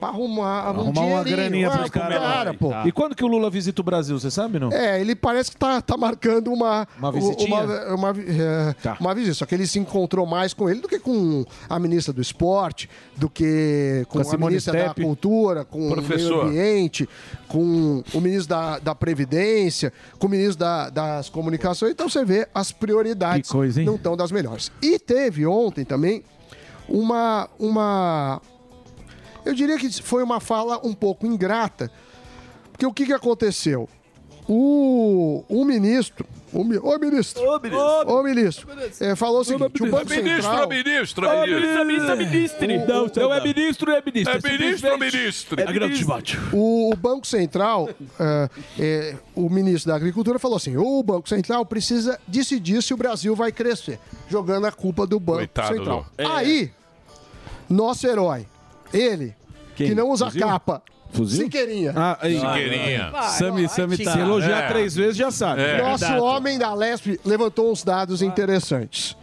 para arrumar, um Arrumar uma dinheirinho, graninha ah, pros pro caras. cara, pô. E quando que o Lula visita o Brasil, você sabe, não? É, ele parece que tá, tá marcando uma, Uma visitinha? uma, uma, é, Tá. uma visita. Só que ele se encontrou mais com ele do que com a ministra do esporte, do que com, Com a a, ministra Steppe. da cultura, com o Professor. meio ambiente, com o ministro da, da Previdência, com o ministro da- das Comunicações. Então você vê as prioridades Que coisa, não estão das melhores. E teve ontem também uma, uma. Eu diria que foi uma fala um pouco ingrata, porque o que, que aconteceu? O, o ministro. O, mi- ô, ministro. Ô, ministro. Ô, ministro. é, falou o seguinte: o Banco Ministro, Central. ministro, Ô, ministro. ministro, ministro. Não, não é ministro, é ministro. É ministro, ministro. É ministro. O Banco Central, é, é, o ministro da Agricultura falou assim: o Banco Central precisa decidir se o Brasil vai crescer, jogando a culpa do Banco Coitado Central. do- Aí, nosso herói, Ele, que não usa Fuzil? capa. Fuzil? Siqueirinha. Ah, aí. Siqueirinha. Vai, Sami- Sami tá- Se elogiar É. três vezes, já sabe. Nosso homem da Lesp levantou uns dados interessantes.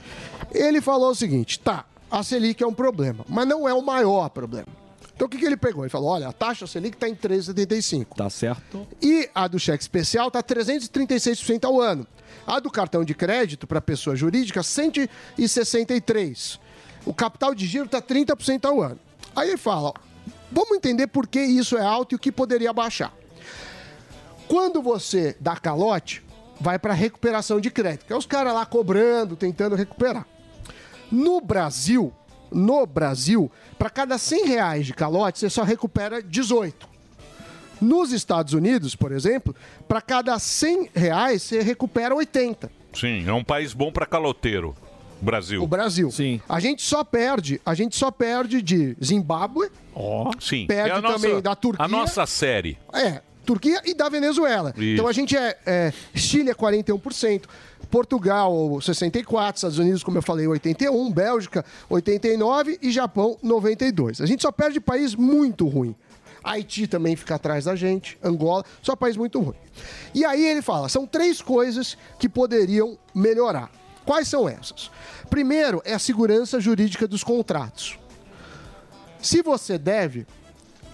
Ele falou o seguinte: tá, a Selic é um problema, mas não é o maior problema. Então o que, que ele pegou? Ele falou: olha, a taxa Selic está em 3,75. Tá certo. E a do cheque especial está 336% ao ano. A do cartão de crédito para pessoa jurídica, 163%. O capital de giro está 30% ao ano. Aí ele fala: vamos entender por que isso é alto e o que poderia baixar. Quando você dá calote, vai para recuperação de crédito, que é os caras lá cobrando, tentando recuperar. No Brasil, no Brasil, para cada 100 reais de calote, você só recupera 18. Nos Estados Unidos, por exemplo, para cada 100 reais, você recupera 80. Sim, é um país bom pra caloteiro. Brasil. O Brasil. Sim. A gente só perde, a gente só perde de Zimbábue, Sim. Perde é a nossa, também da Turquia. A nossa série. É, Turquia e da Venezuela. Isso. Então a gente é, é Chile é 41%, Portugal 64%, Estados Unidos, como eu falei, 81%, Bélgica 89% e Japão 92%. A gente só perde país muito ruim. Haiti também fica atrás da gente, Angola, só país muito ruim. E aí ele fala, são três coisas que poderiam melhorar. Quais são essas? Primeiro é a segurança jurídica dos contratos. Se você deve,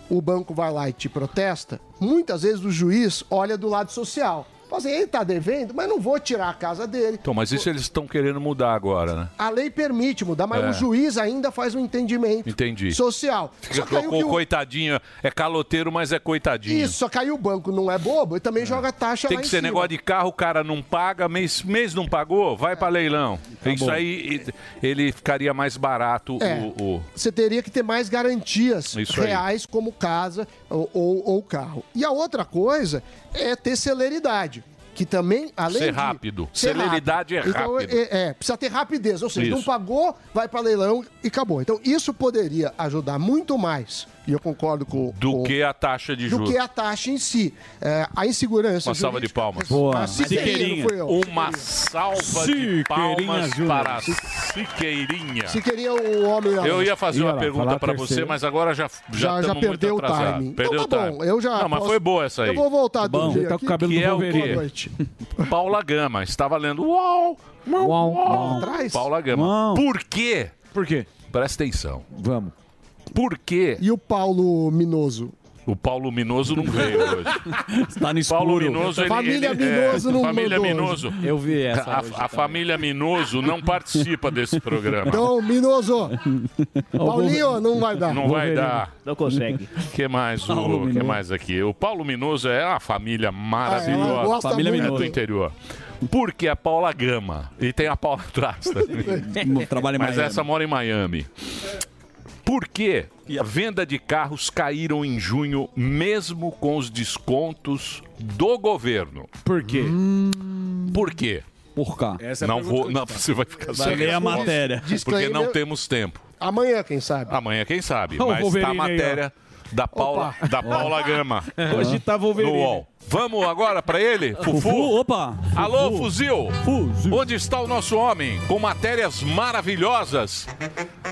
o banco vai lá e te protesta, muitas vezes o juiz olha do lado social. Fala assim, ele está devendo, mas não vou tirar a casa dele. Então, mas isso eles estão querendo mudar agora, né? A lei permite mudar, mas É. o juiz ainda faz um entendimento Entendi. social. Fica Só que aí o com o- coitadinho, é caloteiro, mas é coitadinho. Isso, só que aí o banco não é bobo e também joga taxa Tem lá que em ser cima. negócio de carro, o cara não paga, mês, mês não pagou, vai pra leilão. Isso bom. aí, e- ele ficaria mais barato É. o, o- Você teria que ter mais garantias Isso aí. reais, como casa ou, ou, ou carro. E a outra coisa é ter celeridade. Que também, além Ser de... rápido. ser Celeridade é Então, rápido. é, é, precisa ter rapidez. Ou seja, não Isso. pagou, vai para leilão e acabou. Então, isso poderia ajudar muito mais, e eu concordo com... do com- que a taxa de do juros. que a taxa em si. É, a insegurança... Uma salva de palmas. Siqueirinha, não fui eu. Uma salva de palmas para Siqueirinha. Siqueirinha é o homem... da Eu ia fazer uma pergunta para você, mas agora já já, Já- perdeu o muito atrasados. timing. Perdeu Então tá o timing. bom, eu já Não, mas foi boa essa aí. Eu vou voltar aqui. que é o Boa quê? noite. Paula Gama estava lendo Uau! Uau! Uau! Paula Gama. Por quê? Por quê? Presta atenção. Vamos. Por quê? E o Paulo Minoso? O Paulo Minoso não veio hoje. Está no Paulo escuro. Minoso, ele, Família ele- Minoso não Família mandou Minoso. hoje. Eu vi essa A, hoje a família Minoso não participa desse programa. Então, Minoso. Paulinho, não vai dar. Não vai dar. Não consegue. que mais Paulo o que Minoso. mais aqui? O Paulo Minoso é uma família Ah, maravilhosa. ela gosta Família muito. é do Minoso. interior. Porque a Paula Gama e tem a Paula atrás também. Trabalha em Mas Miami. essa mora em Miami. Por que a venda de carros caíram em junho, mesmo com os descontos do governo? Por quê? Por quê? Por cá. Essa é a não pergunta vou, que eu não, te faço. você vai ficar Vai sem ler a resposta. matéria. Porque Disclaimer. não temos tempo. Amanhã, quem sabe? Amanhã, quem sabe? O Mas tá a Wolverine aí, matéria da Paula, da Paula Gama. Hoje tá No Wolverine. UOL. Vamos agora pra ele? Fufu, Fufu? opa. Alô, Fuzil? Fuzil. Onde está o nosso homem? Com matérias maravilhosas,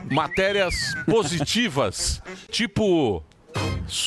matérias positivas, tipo.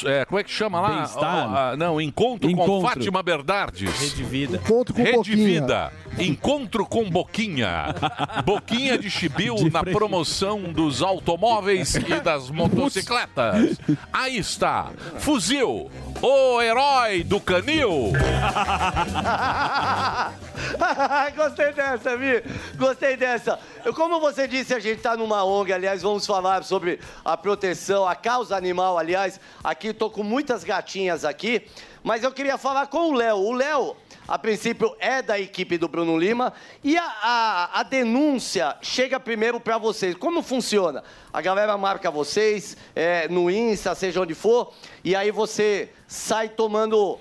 É, como é que chama lá? Ah, não, encontro, com Encontro. Fátima Bernardes. Rede Vida. Encontro com Rede Boquinha. Vida, encontro com Boquinha. Boquinha de Chibiu na promoção dos automóveis e das motocicletas. Aí está, Fuzil, o herói do canil. Gostei dessa, Vi. Gostei dessa. Como você disse, a gente está numa ONG, aliás, vamos falar sobre a proteção, a causa animal, aliás. Aqui estou com muitas gatinhas aqui, mas eu queria falar com o Léo. O Léo, a princípio, é da equipe do Bruno Lima e a, a, a denúncia chega primeiro para vocês. Como funciona? A galera marca vocês é, no Insta, seja onde for, e aí você sai tomando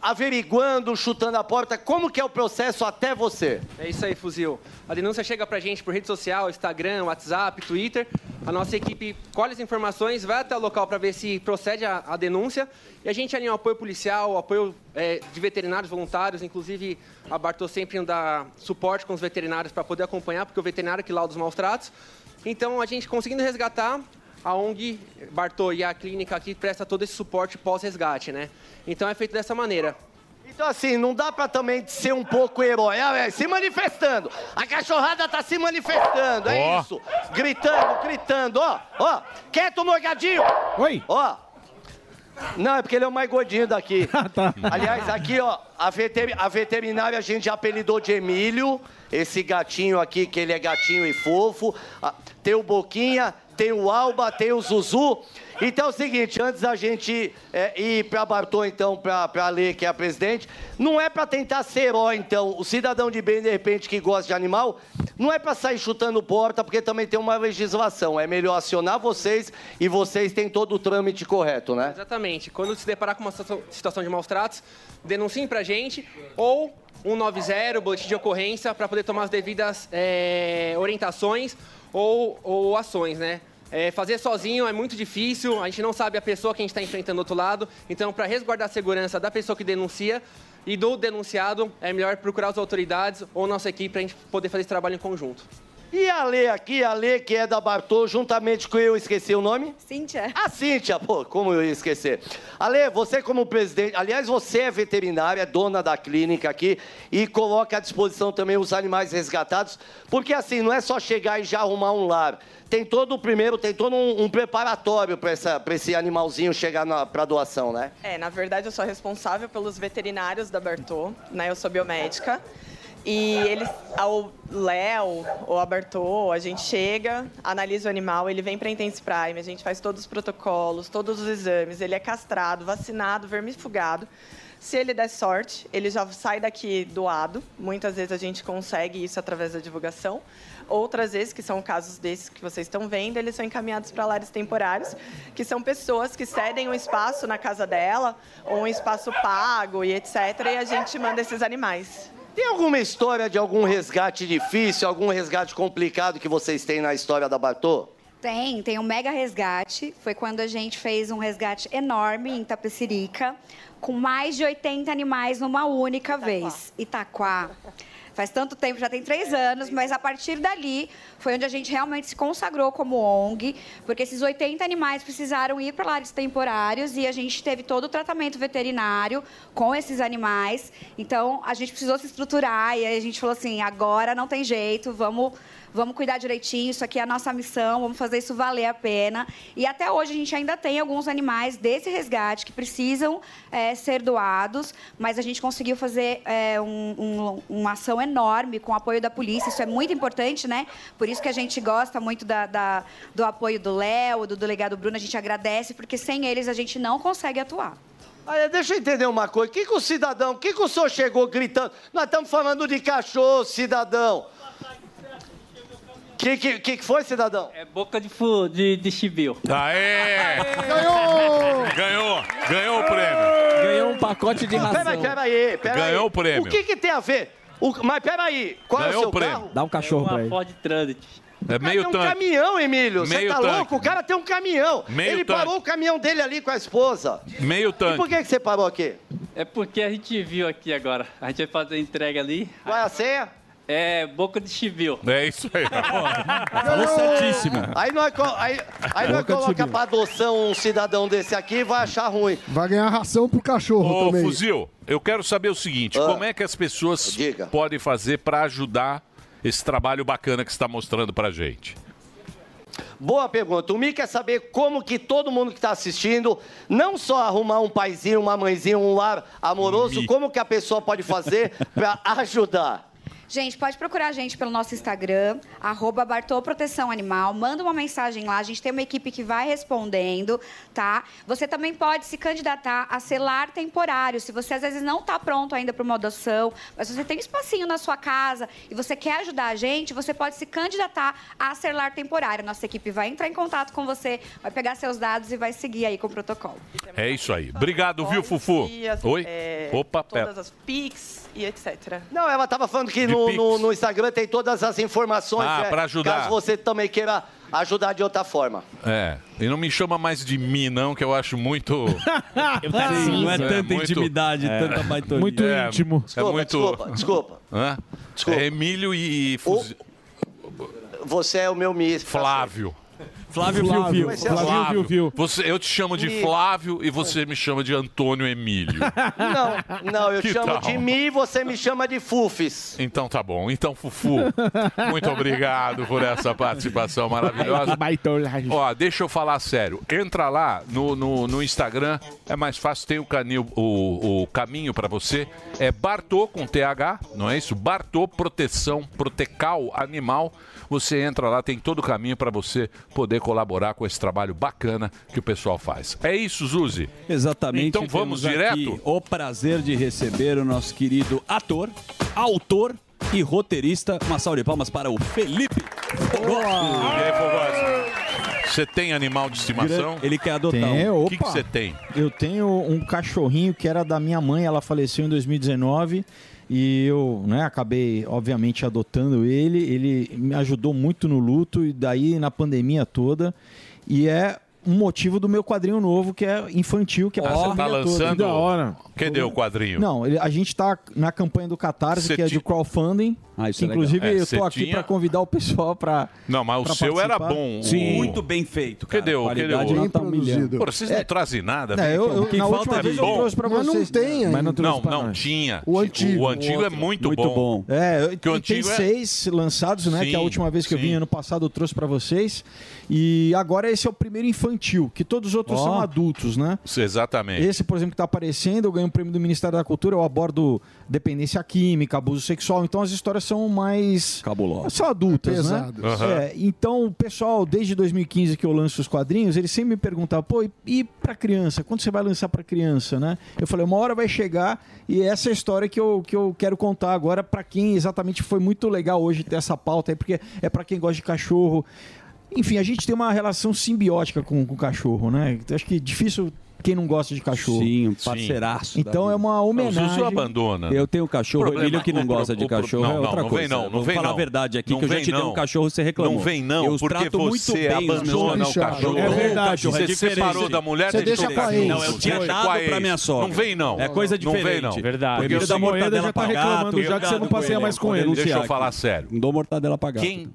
averiguando, chutando a porta. Como que é o processo até você? É isso aí, Fuzil. A denúncia chega pra gente por rede social, Instagram, WhatsApp, Twitter. A nossa equipe colhe as informações, vai até o local para ver se procede a, a denúncia. E a gente alinha o apoio policial, o apoio é, de veterinários voluntários. Inclusive, a Bartô sempre dá suporte com os veterinários para poder acompanhar, porque o veterinário que lauda os maus tratos. Então, a gente conseguindo resgatar, a ONG Bartô e a clínica aqui presta todo esse suporte pós-resgate, né? Então é feito dessa maneira. Então, assim, não dá pra também ser um pouco herói. Ah, é, se manifestando. A cachorrada tá se manifestando, é isso. Gritando, gritando, ó, ó. Quieto, Morgadinho. Oi. Ó. Não, é porque ele é o mais gordinho daqui. Aliás, aqui, ó, a, veter- a veterinária a gente apelidou de Emílio. Esse gatinho aqui, que ele é gatinho e fofo. Ah, Tem o Boquinha, tem o Alba, tem o Zuzu. Então é o seguinte, antes da gente é, ir pra Bartô, então, pra Lê, que é a presidente, não é pra tentar ser herói, então. O cidadão de bem, de repente, que gosta de animal, não é pra sair chutando porta, porque também tem uma legislação. É melhor acionar vocês e vocês têm todo o trâmite correto, né? Exatamente. Quando se deparar com uma situação- de maus tratos, denunciem pra gente ou 190, boletim de ocorrência, para poder tomar as devidas é, orientações ou, ou ações, né? É, fazer sozinho é muito difícil, a gente não sabe a pessoa que a gente está enfrentando do outro lado. Então, para resguardar a segurança da pessoa que denuncia e do denunciado, é melhor procurar as autoridades ou nossa equipe para a gente poder fazer esse trabalho em conjunto. E a Lê aqui, a Lê que é da Bartô, juntamente com eu, esqueci o nome? Cíntia. A Cíntia, pô, como eu ia esquecer. Ale, você como presidente, aliás, você é veterinária, é dona da clínica aqui e coloca à disposição também os animais resgatados, porque assim, não é só chegar e já arrumar um lar. Tem todo o primeiro, tem todo um, um preparatório para esse animalzinho chegar para doação, né? É, na verdade eu sou responsável pelos veterinários da Bartô, né? Eu sou biomédica. E eles, ao Léo ou a Bartô, a gente chega, analisa o animal, ele vem para Intense Prime, a gente faz todos os protocolos, todos os exames, ele é castrado, vacinado, vermifugado. Se ele der sorte, ele já sai daqui doado. Muitas vezes a gente consegue isso através da divulgação. Outras vezes, que são casos desses que vocês estão vendo, eles são encaminhados para lares temporários, que são pessoas que cedem um espaço na casa dela, ou um espaço pago e etc. E a gente manda esses animais. Tem alguma história de algum resgate difícil, algum resgate complicado que vocês têm na história da Bartô? Tem, tem um mega resgate. Foi quando a gente fez um resgate enorme em Tapecirica, com mais de 80 animais numa única vez. Itaquá. Faz tanto tempo, já tem três anos, mas a partir dali foi onde a gente realmente se consagrou como ONG, porque esses 80 animais precisaram ir para lares temporários e a gente teve todo o tratamento veterinário com esses animais. Então a gente precisou se estruturar e a gente falou assim: agora não tem jeito, vamos vamos cuidar direitinho, isso aqui é a nossa missão, vamos fazer isso valer a pena. E até hoje a gente ainda tem alguns animais desse resgate que precisam é, ser doados, mas a gente conseguiu fazer é, um- um- uma ação enorme com o apoio da polícia, isso é muito importante, né? Por isso que a gente gosta muito da- da- do apoio do Léo, do delegado Bruno, a gente agradece, porque sem eles a gente não consegue atuar. Olha, deixa eu entender uma coisa. O que, que o cidadão, o que, que o senhor chegou gritando? Nós estamos falando de cachorro, cidadão. O que, que, que que foi, cidadão? É boca de, fu, de, de chibio. Aê! Ganhou! Ganhou! Ganhou o prêmio. Ganhou um pacote de ração. Peraí, peraí, peraí. Ganhou o prêmio. O que, que tem a ver? O- mas peraí, qual é Ganhou o seu o prêmio. carro? Dá um cachorro pra ele. Ford Transit. É meio tem um tanque. caminhão, Emílio. Você tá tanque. louco? O cara tem um caminhão. Meio Ele tanque. parou o caminhão dele ali com a esposa. Meio E tanque. por que, que você parou aqui? É porque a gente viu aqui agora. A gente vai fazer a entrega ali. Qual é a senha? É boca de chibio. É isso aí. Falou certíssimo. Aí nós, co- aí, aí nós Boca de coloca pra adoção um cidadão desse aqui e vai achar ruim. Vai ganhar ração pro cachorro Ô, também. Fuzil, eu quero saber o seguinte: Ah. como é que as pessoas podem fazer para ajudar esse trabalho bacana que você está mostrando pra gente? Boa pergunta. O Mi quer saber como que todo mundo que está assistindo, não só arrumar um paizinho, uma mãezinha, um lar amoroso, Mi. como que a pessoa pode fazer para ajudar. Gente, pode procurar a gente pelo nosso Instagram, arroba Bartô Proteção Animal. Manda uma mensagem lá, a gente tem uma equipe que vai respondendo, tá? Você também pode se candidatar a selar temporário. Se você às vezes não está pronto ainda para uma adoção, mas você tem um espacinho na sua casa e você quer ajudar a gente, você pode se candidatar a selar temporário. Nossa equipe vai entrar em contato com você, vai pegar seus dados e vai seguir aí com o protocolo. É isso aí. Obrigado, viu, Fufu? Oi? é, Opa, Todas as Pix e etc. Não, ela estava falando que no, no- no Instagram tem todas as informações. Ah, né, pra ajudar. Caso você também queira ajudar de outra forma. É. E não me chama mais de Mi, não, que eu acho muito. Sim, não é tanta muito- intimidade, tanta baitonia. Muito É, íntimo. Desculpa, é muito... desculpa, desculpa. Hã? É Emílio e Fuzi... Você é o meu Mi. Flávio. Flávio Fiu Fiu. Vai ser Flávio. Você, eu te chamo de Flávio e você me chama de Antônio Emílio. Não, não, eu Que chamo tal? de Mi e você me chama de Fufis. Então tá bom. Então, Fufu, muito obrigado por essa participação maravilhosa. Ó, deixa eu falar sério. Entra lá no, no, no Instagram, é mais fácil, tem o, canil, o, o caminho pra você. É Bartô com TH, não é isso? Bartô Proteção, Protecal Animal. Você entra lá, tem todo o caminho pra você poder colaborar com esse trabalho bacana que o pessoal faz. É isso, Zuzi? Exatamente. Então vamos Temos aqui direto? O prazer de receber o nosso querido ator, autor e roteirista. Uma salva de palmas para o Felipe. E aí, Fogosi? Você tem animal de estimação? Ele quer adotar Tem, um. O que você tem? Eu tenho um cachorrinho que era da minha mãe, ela faleceu em 2019 e eu né, acabei, obviamente, adotando ele. Ele me ajudou muito no luto e daí na pandemia toda. E é um motivo do meu quadrinho novo, que é infantil, que é pra Ah, você tá lançando? Que da hora. Cadê o quadrinho? Não, ele- a gente tá na campanha do Catarse, Você que é de crowdfunding. Ah, isso que é legal. inclusive É, eu tô aqui tinha- para convidar o pessoal para Não, mas o seu era participar. bom. Sim. O- Muito bem feito, cara. Cadê o cadê Qualidade o- nota um milhão. Pô, vocês não trazem nada. Não, velho. eu- eu- O que na falta última é vez eu bom. trouxe pra Mas não vocês. tem ainda. Mas não, trouxe não, não tinha. O antigo, O antigo é muito, Muito bom. bom. É, eu- Que o tem é- seis lançados, né? Sim, que a última vez que eu vim ano passado eu trouxe pra vocês. E agora esse é o primeiro infantil, que todos os outros Ó. são adultos, né? Isso, Exatamente. Esse, por exemplo, que está aparecendo, eu ganhei um prêmio do Ministério da Cultura, eu abordo dependência química, abuso sexual, então as histórias são mais... Cabulosas. São adultas, Pesadas. né? Aham. É, então, o pessoal, desde 2015 que eu lanço os quadrinhos, eles sempre me perguntavam, pô, e, e pra criança? Quando você vai lançar pra criança, né? Eu falei, uma hora vai chegar e essa é a história que eu, que eu quero contar agora pra quem exatamente foi muito legal hoje ter essa pauta aí, porque é pra quem gosta de cachorro. Enfim, a gente tem uma relação simbiótica com, com o cachorro, né? Acho que é difícil quem não gosta de cachorro. Sim, um parceiraço. Então é uma homenagem. Zuzu abandona. Eu tenho um cachorro, o Problema- Emílio que não o pro- gosta de o pro- cachorro não, é não, outra não coisa. vem não, não vem falar não. a verdade aqui, Não que eu já vem te dei não. um cachorro, você reclamou. Não vem não, eu porque trato muito você abandona o cachorro. É É verdade, cachorro, é você diferente. separou da mulher, Você deixou deixa o com. Não, eu tinha dado pra minha sogra. Não vem não. É coisa Não vem diferente. não. Verdade. Porque dou sei- mortadela já tá reclamando, já que você não passeia mais com ele. Deixa eu falar sério. Não dou mortadela pra gato. Quem,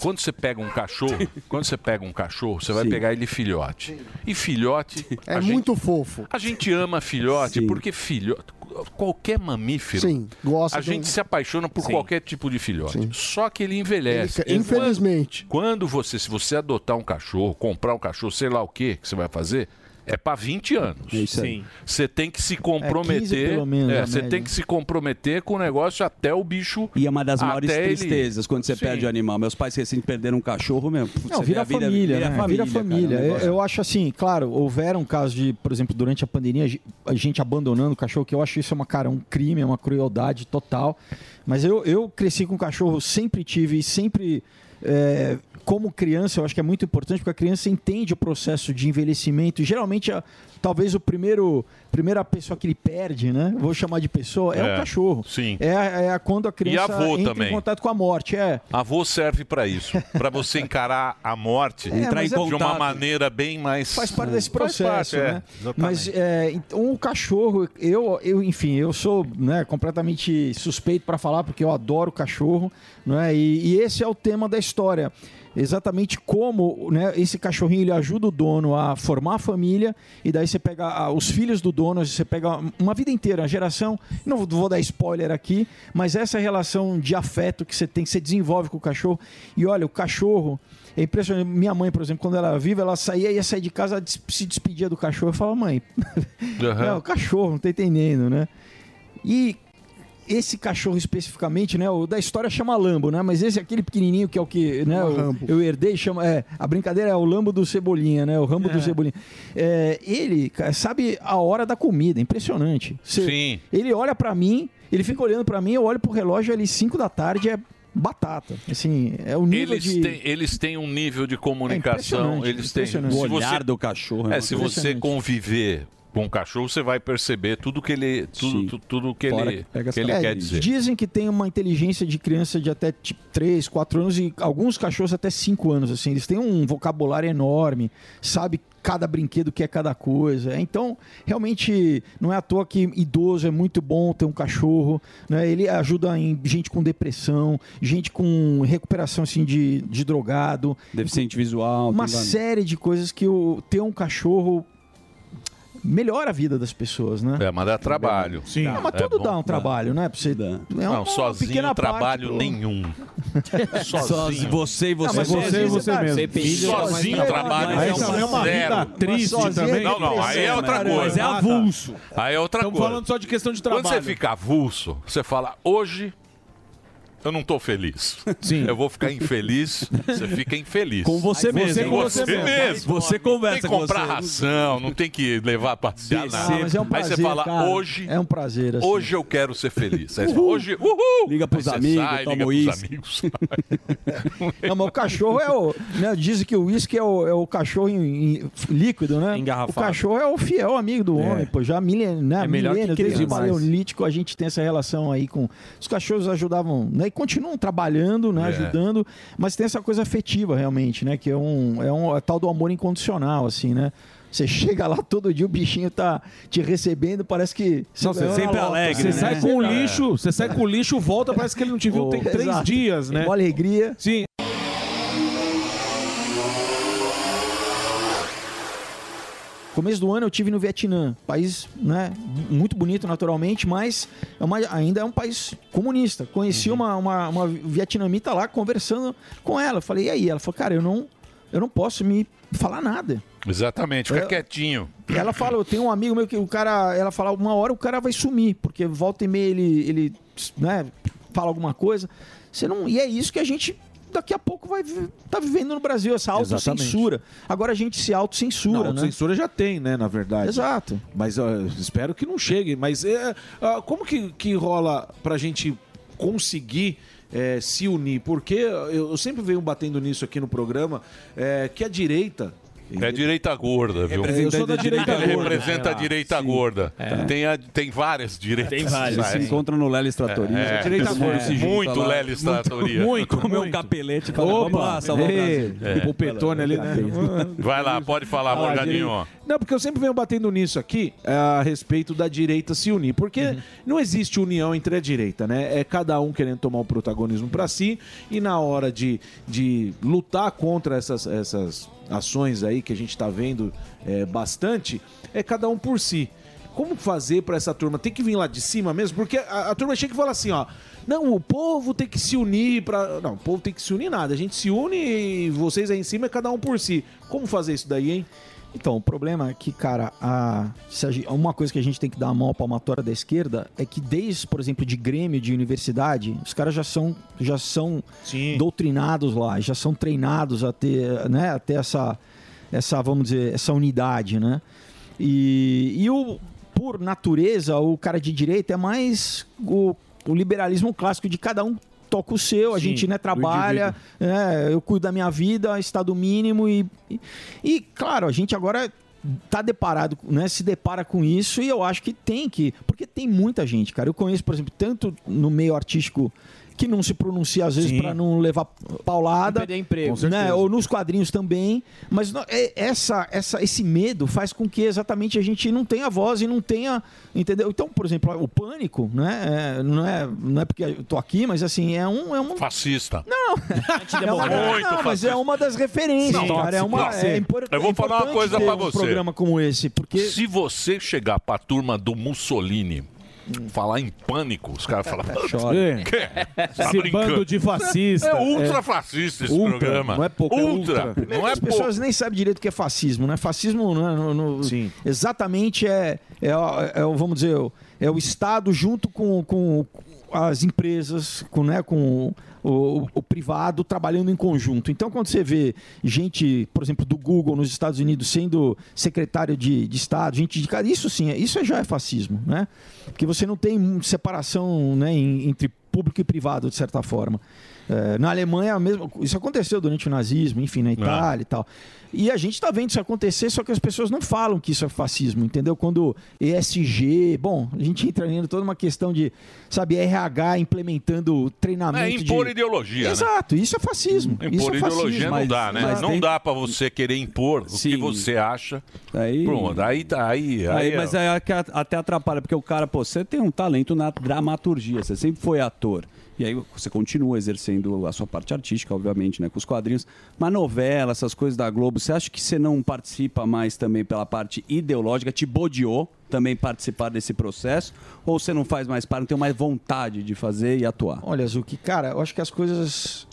quando você pega um cachorro, quando você pega um cachorro, você vai pegar ele filhote. E filhote. É a gente- muito fofo. A gente ama filhote porque filhote. Qualquer mamífero. Sim, gosta A de um- gente se apaixona por Sim. qualquer tipo de filhote. Só que ele envelhece. Ele- infelizmente. Quando, quando você, se você adotar um cachorro, comprar um cachorro, sei lá o que que você vai fazer, é para 20 anos. É isso aí. Sim. Você tem que se 15 comprometer. pelo menos, é, a você média. tem que se comprometer com o negócio até o bicho. E é uma das maiores até ele- tristezas quando você Sim. perde o animal. Meus pais recém perderam um cachorro mesmo. Putz, Não, vira a vida- família, vira né? família, vira cara, família. é um eu, eu acho assim, claro, houveram casos de, por exemplo, durante a pandemia, a ge- a gente abandonando o cachorro, que eu acho isso uma, cara, um crime, é uma crueldade total. Mas eu, eu cresci com cachorro, sempre tive e sempre. é, como criança, eu acho que é muito importante, porque a criança entende o processo de envelhecimento. E geralmente, a- talvez o primeiro primeira pessoa que ele perde, né? Vou chamar de pessoa, é, É, o cachorro. sim. É, é quando a criança avô entra também. em contato com a morte. É. Avô serve para isso, para você encarar a morte É, mas é- de uma maneira bem mais Faz parte desse processo, parte, é, né? exatamente. Mas é, então, o cachorro, eu, eu, enfim, eu sou né, completamente suspeito para falar porque eu adoro cachorro, né? E, e esse é o tema da história. Exatamente como né, esse cachorrinho ele ajuda o dono a formar a família e daí você pega ah, os filhos do dono, você pega uma vida inteira, a geração. Não vou- dar spoiler aqui, mas essa relação de afeto que você tem, que você desenvolve com o cachorro. E olha, o cachorro é impressionante. Minha mãe, por exemplo, quando ela era viva, ela saía, ia sair de casa, se despedia do cachorro. Eu falava, mãe, não, o cachorro, não tá entendendo, né? E esse cachorro especificamente, né? O da história chama Lambo, né? Mas esse aquele pequenininho que é o que, né? Rambo. eu herdei, chama, é, a brincadeira é o Lambo do Cebolinha, né? O Rambo do Cebolinha. É, ele cara, sabe a hora da comida, impressionante. Você- Sim. Ele olha pra mim, ele fica olhando pra mim, eu olho pro relógio ali 5 da tarde é batata. Assim, é o nível Eles, de têm, eles têm um nível de comunicação. impressionante, eles têm. O olhar você- do cachorro. É, uma se você conviver com o cachorro, você vai perceber tudo que ele, tudo, tu- tudo que Fora ele, que que ele É, quer dizer. Dizem que tem uma inteligência de criança de até tipo, 3, 4 anos e alguns cachorros até 5 anos. Assim, eles têm um vocabulário enorme, sabe cada brinquedo quer cada coisa. Então, realmente, não é à toa que idoso é muito bom ter um cachorro. Né? Ele ajuda em gente com depressão, gente com recuperação assim, de, de drogado. Deficiente visual. Uma série de coisas que o, ter um cachorro melhora a vida das pessoas, né? É, mas dá trabalho. Sim. Não, mas tudo dá um trabalho, né? Pra você, é não, sozinho trabalho parte, nenhum. Sozinho. Você e você Não, mas mesmo. você e você Você mesmo. filho, Sozinho mas- trabalho mas é é uma- vida zero. triste Mas sozinho também. Não, não, aí é outra Mas coisa. é avulso. Aí é outra Estamos coisa. falando só de questão de Quando trabalho. você fica avulso, você fala, hoje eu não tô feliz. Sim. Eu vou ficar infeliz, você fica infeliz. Com você Aí mesmo. Com Com você, você mesmo. mesmo. Você conversa Tem que com comprar você. ração, não tem que levar a passear Ah, nada. mas é um Aí prazer, você fala, cara. hoje... É um prazer, assim. Hoje eu quero ser feliz. Aí você fala, Uhul. hoje, uhul! Liga pros Aí você amigos, sai, toma liga pros uísque. amigos. Não, mas o cachorro é o. Né, dizem que o uísque é o, é o cachorro em, em líquido, né? Engarrafado. O cachorro é o fiel amigo do homem, pô. Já milen, né, É melhor que milênios, desde o criança. paleolítico, a gente tem essa relação aí com. Os cachorros ajudavam, né? E continuam trabalhando, né? É. Ajudando, mas tem essa coisa afetiva, realmente, né? Que é um. É um é tal do amor incondicional, assim, né? Você chega lá todo dia, o bichinho tá te recebendo, parece que. Não, você na sempre alegre. assim, Você sai né? com o lixo, você sai com o lixo, volta, parece que ele não te viu tem três Exato. dias, né? Uma alegria. Sim. Começo do ano eu tive no Vietnã, país né, muito bonito naturalmente, mas é uma- ainda é um país comunista. Conheci uma, uma, uma vietnamita lá conversando com ela. Falei, e aí? Ela falou, cara, eu não, eu não posso me falar nada. Exatamente, fica Eu- quietinho. E ela fala, eu tenho um amigo meu que o cara, ela fala, uma hora o cara vai sumir, porque volta e meia ele, ele né, fala alguma coisa. Você não, e é isso que a gente daqui a pouco vai tá vivendo no Brasil, essa autocensura. Agora a gente se autocensura, Não, né? censura já tem, né, na verdade. Exato. Mas espero que não chegue. Mas é, como que, que rola pra gente conseguir é, se unir? Porque eu, eu sempre venho batendo nisso aqui no programa, é, que a direita... É direita gorda, viu? Eu sou da direita Ele gorda. representa a direita gorda. Tem, a- tem várias direitas. Tem várias. Ah, Se é. encontra no Lelis Tratoria. É, Direita é. gorda se junta Muito lá. Lelis Tratoria. Muito, Comeu um capelete falou, vamos lá, salvar o. É. O Petone ali, né? Vai lá, pode falar, Fala, Morgadinho. direita. Não, porque eu sempre venho batendo nisso aqui é, a respeito da direita se unir. Porque não existe união entre a direita, né? É cada um querendo tomar o protagonismo para si e na hora de, de lutar contra essas, essas ações aí que a gente tá vendo é, bastante, é cada um por si. Como fazer para essa turma? Tem que vir lá de cima mesmo? Porque a, a turma chega e fala assim, ó. Não, o povo tem que se unir para. Não, o povo tem que se unir nada. A gente se une e vocês aí em cima é cada um por si. Como fazer isso daí, hein? Então, o problema é que, cara, a, se a uma coisa que a gente tem que dar a mão à palmatória da esquerda é que desde, por exemplo, de Grêmio, de universidade, os caras já são, já são doutrinados lá, já são treinados a ter, né, a ter essa, essa, vamos dizer, essa unidade, né? E, e o, por natureza, o cara de direita é mais o, o liberalismo clássico de cada um toca o seu, a Sim, gente né, trabalha, né, eu cuido da minha vida, estado mínimo e, e, e, claro, a gente agora tá deparado, né, se depara com isso e eu acho que tem que, porque tem muita gente, cara. Eu conheço, por exemplo, tanto no meio artístico que não se pronuncia às vezes para não levar paulada, Não perder emprego. Né? Ou nos quadrinhos também, mas não- é- essa, essa, esse medo faz com que exatamente a gente não tenha voz e não tenha, entendeu? Então, por exemplo, o pânico, né? É, não é, não é porque eu tô aqui, mas assim é um, é um Fascista. não, é uma, Muito não, mas é uma das referências, Sim. cara. É uma, Não, é impor- Eu vou é falar uma importante coisa pra um você. programa como esse, porque Se você chegar pra turma do Mussolini, falar em pânico, os caras falam. Chora. Que? Tá Esse brincando? bando de fascista. É ultra É. fascista esse Ultra, programa. não é pouco, é ultra. ultra. Não é as pouco. pessoas nem sabem direito o que é fascismo, né? Fascismo não é, no- no- exatamente é, é, é o- vamos dizer, é o Estado junto com, com as empresas, com, né, com o, o privado trabalhando em conjunto. Então, quando você vê gente, por exemplo, do Google nos Estados Unidos sendo secretário de, de Estado, gente de isso sim, é- isso já é fascismo, né? Porque você não tem separação né, entre público e privado, de certa forma. É, na Alemanha, mesmo, isso aconteceu durante o nazismo, enfim, na Itália e tal. E a gente está vendo isso acontecer, só que as pessoas não falam que isso é fascismo, entendeu? Quando ESG, bom, a gente entra em toda uma questão de, sabe, RH implementando treinamento É impor de... ideologia, né? Exato, isso é fascismo. isso Impor é ideologia fascismo. não dá, né? não dá pra você querer impor o que você acha. Aí... Pronto, aí tá, aí, aí, Aí, mas aí a- até atrapalha, porque o cara, pô, você tem um talento na dramaturgia, você sempre foi ator. E aí você continua exercendo a sua parte artística, obviamente, né, com os quadrinhos. Mas novela, essas coisas da Globo, você acha que você não participa mais também pela parte ideológica? Te bodeou também participar desse processo? Ou você não faz mais parte, não tem mais vontade de fazer e atuar? Olha, Zuki, cara, eu acho que as coisas.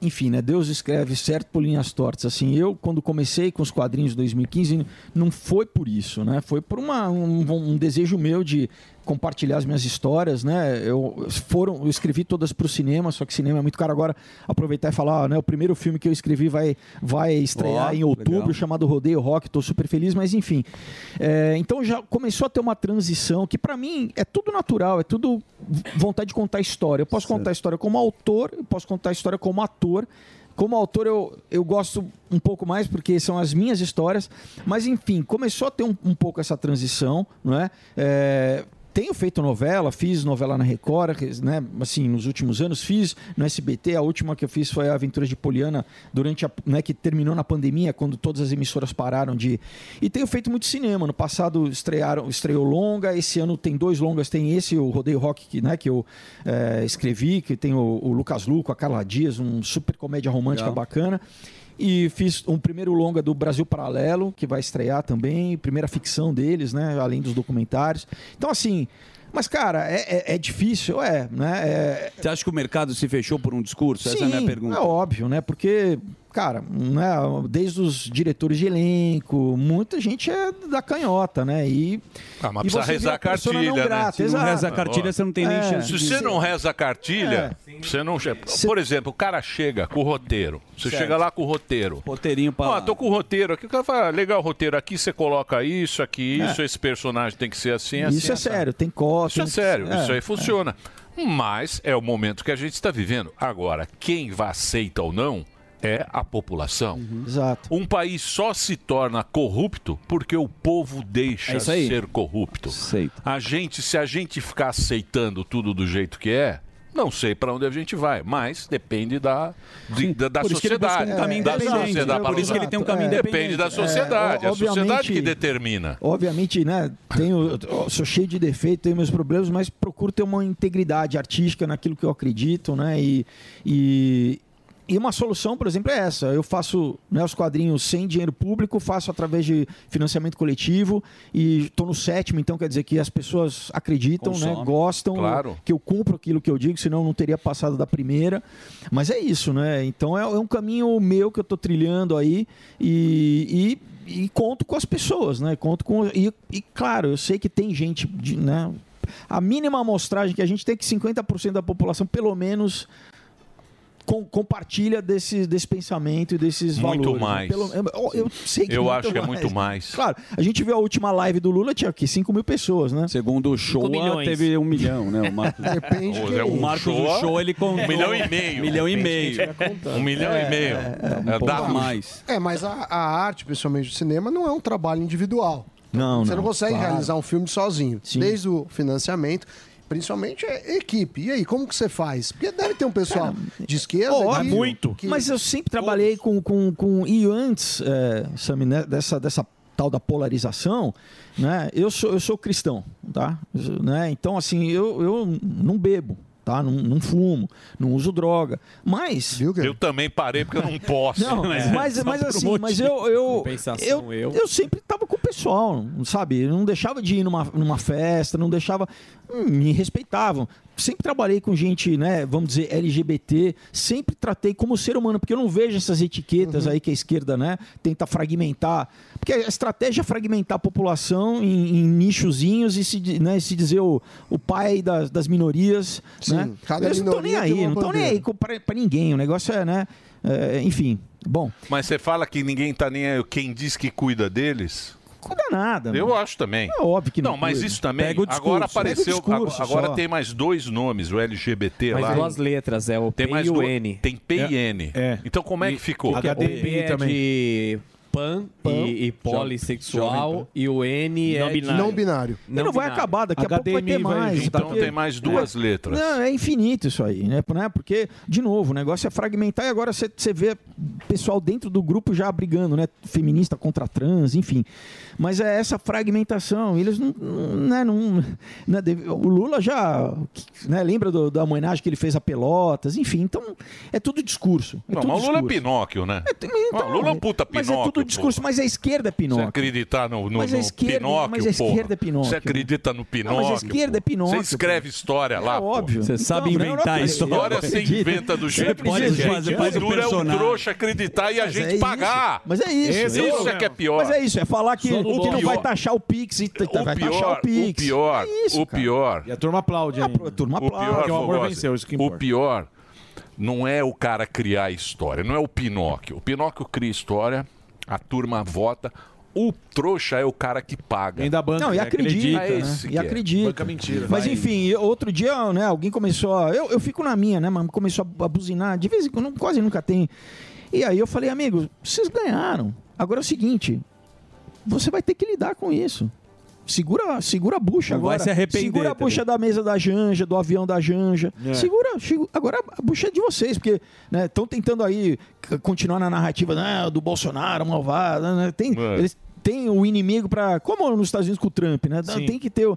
Enfim, né? Deus escreve certo por linhas tortas. Assim, eu, quando comecei com os quadrinhos de 2015, não foi por isso, né? Foi por uma, um, um desejo meu de compartilhar as minhas histórias, né? Eu, foram, eu escrevi todas para o cinema, só que cinema é muito caro agora. Aproveitar e falar, né? O primeiro filme que eu escrevi vai, vai estrear Ó, em outubro, legal. chamado Rodeio Rock. Estou super feliz, mas enfim. É, então já começou a ter uma transição que para mim é tudo natural, é tudo vontade de contar história. Eu posso contar a história como autor, eu posso contar a história como ator. Como autor, eu, eu gosto um pouco mais porque são as minhas histórias. Mas, enfim, começou a ter um, um pouco essa transição, não é? É, tenho feito novela, fiz novela na Record, né? Assim, nos últimos anos fiz no SBT. A última que eu fiz foi a Aventuras de Poliana, durante a, né, que terminou na pandemia, quando todas as emissoras pararam de. E tenho feito muito cinema. No passado estrearam, estreou longa. Esse ano tem dois longas. Tem esse, o Rodeio Rock, que, né, que eu eh, escrevi, que tem o, o Lucas Luco, a Carla Dias, um super comédia romântica Legal. bacana. E fiz um primeiro longa do Brasil Paralelo, que vai estrear também, primeira ficção deles, né? Além dos documentários. Então, assim. Mas, cara, é, é- é difícil, é, né? É- Você acha que o mercado se fechou por um discurso? Essa é a minha Sim, pergunta. É óbvio, né? Porque, cara, né, desde os diretores de elenco, muita gente é da canhota, né? E, Ah, mas e precisa você rezar a persona cartilha, não né? grata, Se não reza a cartilha, você não tem nem É. chance Se você não reza a cartilha, você não chega. Por exemplo, o cara chega com o roteiro. Você Certo. chega lá com o roteiro. Roteirinho pra. Ó, tô com o roteiro aqui. O cara fala, ah, legal o roteiro. Aqui você coloca isso, aqui É. isso. Esse personagem tem que ser assim, assim. Isso é sério, tem cota. Isso é sério, é, isso aí é. funciona. Mas é o momento que a gente está vivendo. Agora, quem vai aceita ou não é a população. Uhum. Exato. Um país só se torna corrupto porque o povo deixa É ser corrupto. A gente, se a gente ficar aceitando tudo do jeito que é, não sei para onde a gente vai, mas depende da, de- da, da Por isso que ele busca sociedade. um caminho da sociedade. né? Por isso que ele tem um caminho Depende independente. da sociedade. É, a sociedade que determina. Obviamente, né? Tenho, eu sou cheio de defeitos, tenho meus problemas, mas procuro ter uma integridade artística naquilo que eu acredito, né? E, e, e uma solução, por exemplo, é essa. Eu faço né, os quadrinhos sem dinheiro público, faço através de financiamento coletivo e estou no sétimo, então quer dizer que as pessoas acreditam, né? Gostam, Claro. que eu cumpro aquilo que eu digo, senão eu não teria passado da primeira. Mas é isso, né? Então é, é um caminho meu que eu estou trilhando aí e, e, e conto com as pessoas, né? Conto com e, e, claro, eu sei que tem gente, de, né? A mínima amostragem que a gente tem é que 50% da população, pelo menos, com- compartilha desse, desse pensamento e desses Muito valores. né? mais. Pelo- eu, eu sei que Eu muito acho que é muito mais. Claro, a gente viu a última live do Lula, tinha aqui 5 mil pessoas, né? Segundo o show, teve um milhão, né? O Marcos, Depende Zé, o Marcos do show- show, ele contou. Um milhão e meio. milhão e meio. Um milhão e meio. É, dá mais. É, mas a, a arte, principalmente o cinema, não é um trabalho individual. Não, Você não, consegue claro. realizar um filme sozinho. Desde o financiamento, principalmente é equipe. E aí, como que você faz? Porque deve ter um pessoal de esquerda. Óbvio. de- que- Mas eu sempre trabalhei com, com, com. E antes, é, né, dessa, dessa tal da polarização, né? Eu sou, eu sou cristão, tá? Eu- Né? Então, assim, eu, eu não bebo. Tá? Não, não fumo, não uso droga. Mas. Eu também parei porque eu não posso. Não, mas, mas assim, mas eu eu, eu, eu sempre tava com o pessoal, sabe? Eu não deixava de ir numa, numa festa, não deixava. hum, Me respeitavam. Sempre trabalhei com gente, né, vamos dizer, LGBT, sempre tratei como ser humano, porque eu não vejo essas etiquetas aí que a esquerda, né, tenta fragmentar. Porque a estratégia é fragmentar a população em, em nichozinhos e se, né, se dizer o, o pai das, das minorias. Sim, né? cada Eles não estão nem aí, não estão nem aí pra ninguém. O negócio é, né? é, enfim, bom. Mas você fala que ninguém tá nem aí. Quem diz que cuida deles? Muda nada. Eu mano. acho também. É óbvio que não. Não, mas isso também. Pega o discurso, agora pega o apareceu. discurso agora só. tem mais dois nomes, o LGBT Mais lá. duas letras, é o tem P mais e o N. Tem P e N. Então como é que ficou? O P é de pan, e, e polissexual e o N é de- E não vai acabar, daqui a pouco vai ter mais. Então porque- tem mais duas É. letras. Não, é infinito isso aí, né? Né? Porque, de novo, o negócio é fragmentar e agora você você vê pessoal dentro do grupo já brigando, né? Feminista contra trans, enfim. Mas é essa fragmentação. Eles não. não, né, não- né, o Lula já. Né, lembra do- da homenagem que ele fez a Pelotas, enfim. Então, é tudo discurso. É Não, tudo mas o Lula é discurso. Pinóquio, né? Ah, o Lula é um puta Mas Pinóquio. é discurso, mas a esquerda é Você Pinóquio. acreditar no, no, Mas no esquerda- Pinóquio, mas a esquerda porra. é Pinóquio. Você acredita no Pinóquio? mas a esquerda é Pinóquio, Você escreve história lá, É óbvio. Você Então, sabe não, inventar não. História Eu você inventa do Você jeito pode que fazer- faz O o duro é um personagem. trouxa acreditar e a gente é pagar. Mas é isso. Isso é que é pior. Mas é isso, é falar que, Só que do não pior. vai taxar o Pix e vai taxar pior, o Pix. o pior, É o cara. pior. E a turma aplaude ainda. A turma O aplaude. pior, Porque o amor Fogossi, venceu, isso que o pior não é o cara criar a história, não é o Pinóquio. O Pinóquio cria história, a turma vota, o trouxa é o cara que paga. Ainda banca. Não, e acredita, É né? esse E que é. acredita. Banca mentira. Mas vai. enfim, outro dia, né, alguém começou a... Eu, eu fico na minha, né, mas começou a buzinar. De vez em quando, quase nunca tem. E aí eu falei, amigo, vocês ganharam. Agora é o seguinte, você vai ter que lidar com isso. Segura, segura a bucha Não vai agora. se arrepender Segura a também. bucha da mesa da Janja, do avião da Janja. É. Segura, agora a bucha é de vocês, porque estão tentando aí continuar na narrativa né, do Bolsonaro, malvado. Né, tem, É. Eles têm o inimigo para Como nos Estados Unidos com o Trump, né? Sim. Tem que ter. o-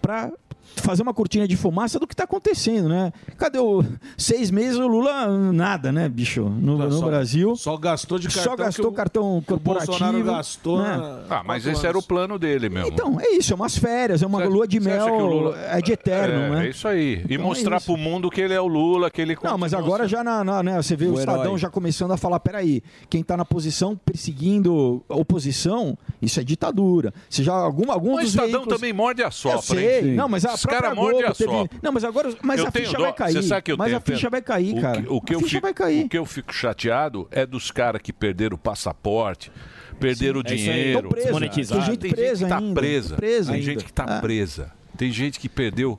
Pra fazer uma cortina de fumaça do que está acontecendo, né? Cadê o. Seis meses o Lula, nada, né, bicho? No, no Só- Brasil. Só gastou de cartão. Só gastou que o- cartão o corporativo. Bolsonaro gastou. né? na- Ah, mas esse era o anos. plano dele mesmo. Então, é isso, é umas férias, é uma lua de Você mel, o Lula- é de eterno, é, né? É isso aí. E Então é mostrar isso. pro mundo que ele é o Lula, que ele Não, mas agora já na, na- né, você vê o, O Estadão herói. já começando a falar, peraí, quem tá na posição perseguindo a oposição, isso é ditadura. Se já algum, algum O dos Estadão veículos- também morde a sopra, Eu sei, hein? não, mas a Os própria Globo teve-. Não, mas agora, mas Eu a ficha dó. vai cair. Você sabe que eu mas tenho a ficha vai cair, O cara. que- O que, a eu ficha fico, vai cair. o que eu fico chateado é dos caras que perderam o passaporte, perderam o é aí. dinheiro. Preso. Desmonetizado. Tem gente Tem gente que tá ainda. presa. Presa Tem ainda. gente que tá É. presa. Tem gente que perdeu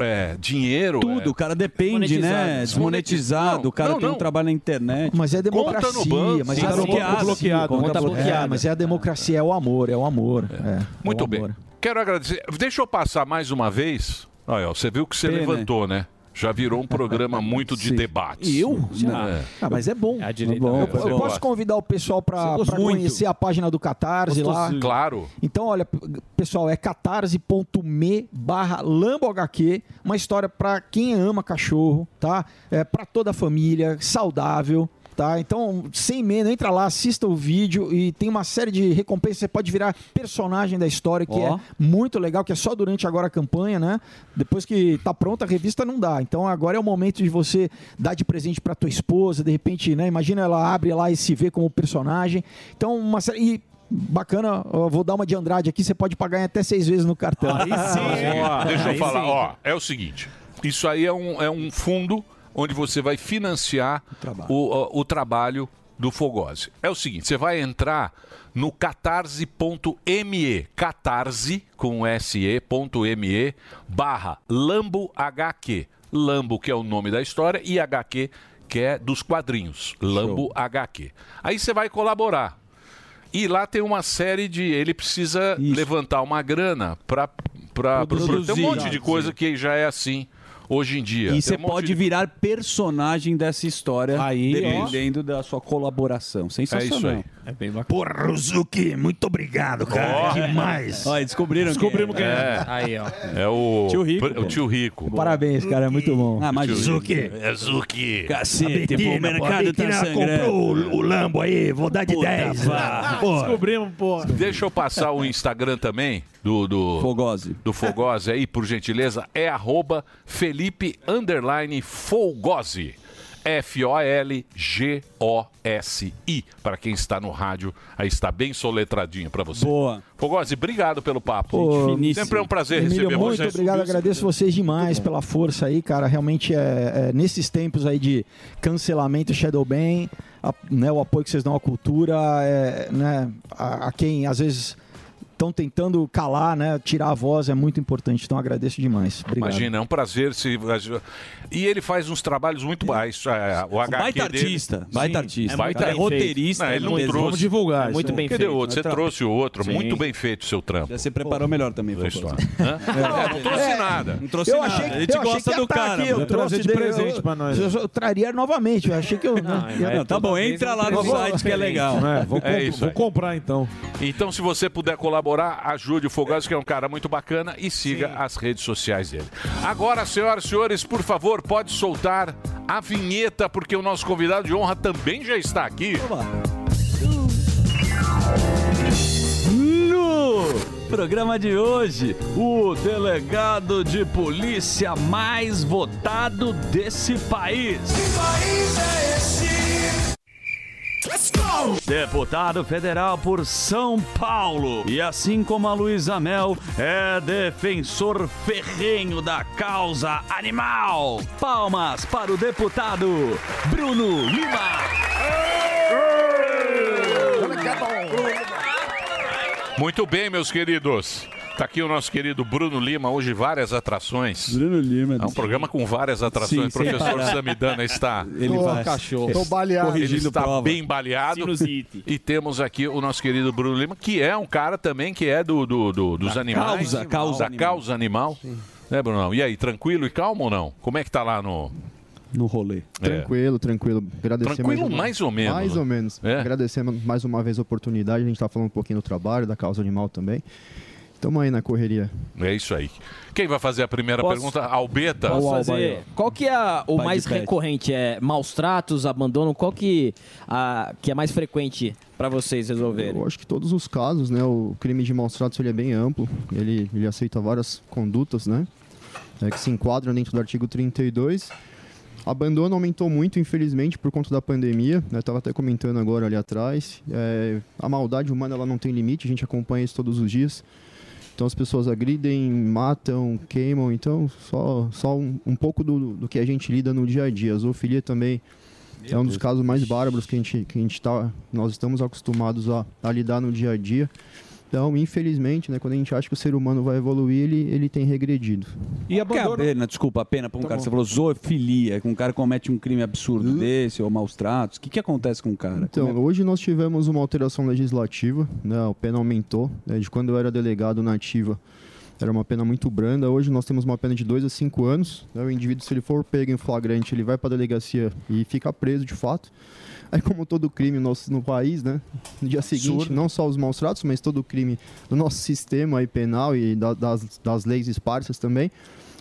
é, dinheiro. Tudo, é. o cara depende, né? Desmonetizado, o cara Não, tem um não. trabalho na internet. Mas é democracia, mas Sim, é tá bloqueado, bloqueado, bloqueado, conta conta bloqueada. bloqueada. mas é a democracia, é o amor, é o amor. é, é Muito o bem. amor. Quero agradecer. Deixa eu passar mais uma vez. Olha, você viu que você Pena. levantou, né? Já virou um programa muito de debate. Eu? É. Ah, mas é bom. É bom. Eu, Você eu posso gosta. convidar o pessoal para Você gosta muito. conhecer a página do Catarse lá. Gostosinho. Claro. Então, olha, pessoal, é catarse.me barra lambohq, uma história para quem ama cachorro, tá? É para toda a família, saudável. Tá? Então, sem medo, entra lá, assista o vídeo e tem uma série de recompensas. Você pode virar personagem da história, que Ó. é muito legal, que é só durante agora a campanha, né? Depois que tá pronta a revista, não dá. Então agora é o momento de você dar de presente para tua esposa, de repente, né? Imagina ela abre lá e se vê como personagem. Então, uma série. E bacana, eu vou dar uma de Andrade aqui, você pode pagar em até seis vezes no cartão. Aí sim. Deixa eu falar, ó, é o seguinte, isso aí é um, é um fundo onde você vai financiar o, o- o trabalho do Fogose. É o seguinte, você vai entrar no catarse.me, catarse com se.me barra Lambo HQ. Lambo, que é o nome da história, e HQ, que é dos quadrinhos. Lambo HQ. Aí você vai colaborar. E lá tem uma série de. Ele precisa levantar uma grana para. Tem um monte de coisa que já é assim hoje em dia. E você um pode de- virar personagem dessa história, Aí, dependendo da sua colaboração. Sensacional. aí. É bem bacana. Porra, Ruzuki, muito obrigado, cara. Ó. Demais. Olha, descobriram Descobrimos quem É. Aí, ó. É o. Tio Rico, O tio Rico. Parabéns, cara, é muito bom. Ah, mas Zuki. É Zuki. Cacete, pô, o mercado tá sangrando. comprou o, o Lambo aí, vou dar de Puta, 10. vá. Pô. Descobrimos, pô. Deixa eu passar o Instagram também do, do Fogose. Do Fogose aí, por gentileza. É arroba Felipe underline Fogose. F-O-L-G-O-S-I. Para quem está no rádio, aí está bem soletradinho para você. Boa. Fogose, obrigado pelo papo. Pô, Sempre é um prazer Emílio, receber muito você. obrigado, agradeço vocês demais pela força aí, cara. Realmente é, é, nesses tempos aí de cancelamento Shadowban, a- né, o apoio que vocês dão à cultura, é, né, a, a quem às vezes estão tentando calar, né? Tirar a voz é muito importante. Então agradeço demais. Obrigado. Imagina, é um prazer se. E ele faz uns trabalhos muito baixos. é, O HQ baita dele- artista, baita Sim, artista. é baita É roteirista, Não, ele não muito- trouxe. Vamos divulgar isso Muito bem Cadê feito. o outro? Você trouxe o outro. Sim. Muito bem feito o seu trampo. Você preparou melhor também? Não, não trouxe nada. Não trouxe eu nada. achei, a gente gosta que do tá cara. aqui, eu mano. trouxe de presente pra nós. Eu, traria novamente. Eu achei que eu. é, tá bom, entra lá no site que é legal. É, vou, É vou comprar então. Então, se você puder colaborar, ajude o Fogaço, que é um cara muito bacana, e siga as redes sociais dele. Agora, senhoras e senhores, por favor, pode soltar a vinheta, porque o nosso convidado de honra também já está aqui. No programa de hoje, o delegado de polícia mais votado desse país. Que país é esse? Deputado federal por São Paulo. E assim como a Luísa Mel, é defensor ferrenho da causa animal. Palmas para o deputado Bruno Lima. Muito bem, meus queridos. Tá aqui o nosso querido Bruno Lima, hoje várias atrações. Bruno Lima. É um programa com várias atrações. Sim, o professor. Samidana está. Ele Tô vai- cachorro. tô baleado. Ele está prova. bem baleado. Sinusite. E temos aqui o nosso querido Bruno Lima, que é um cara também que é do, do- do- dos Da animais. causa, causa da animal. causa animal. Né, Brunão? E aí, tranquilo e calmo ou não? Como é que tá lá no. No rolê. Tranquilo, tranquilo. Agradecer Tranquilo mais, mais ou menos, Mais ou menos. É. Agradecer mais uma vez a oportunidade. A gente está falando um pouquinho do trabalho, da causa animal também. Estamos aí na correria. É isso aí. Quem vai fazer a primeira Posso- pergunta? Albeta? Posso fazer? Qual que é a- o Pai de mais pet. recorrente? É maus tratos, abandono? Qual que, a, que é mais frequente para vocês resolverem? Eu acho que todos os casos, né? O crime de maus tratos ele é bem amplo. Ele, ele aceita várias condutas, né? é, que se enquadram dentro do artigo 32. Abandono aumentou muito, infelizmente, por conta da pandemia. Eu estava até comentando agora ali atrás. É, a maldade humana ela não tem limite, a gente acompanha isso todos os dias. Então as pessoas agridem, matam, queimam. Então só, só um, um pouco do, do que a gente lida no dia a dia. A zoofilia também é um dos casos mais bárbaros que a gente, que a gente tá, nós estamos acostumados a, a lidar no dia a dia. Então, infelizmente, né, quando a gente acha que o ser humano vai evoluir, ele, ele tem regredido. E é a pena, desculpa, a pena pra um Tá cara? bom. Você falou zoofilia, que um cara comete um crime absurdo desse, ou maus tratos. O que, que acontece com o cara? Então, é- hoje nós tivemos uma alteração legislativa, né, a pena aumentou, né, de quando eu era delegado na ativa, era uma pena muito branda, hoje nós temos uma pena de 2 a 5 anos, né, o indivíduo, se ele for pego em flagrante, ele vai para a delegacia e fica preso de fato. Aí, como todo crime no, nosso- no país, né, no dia seguinte, não só os maus tratos, mas todo crime do nosso sistema aí penal e da- das, das leis esparsas também,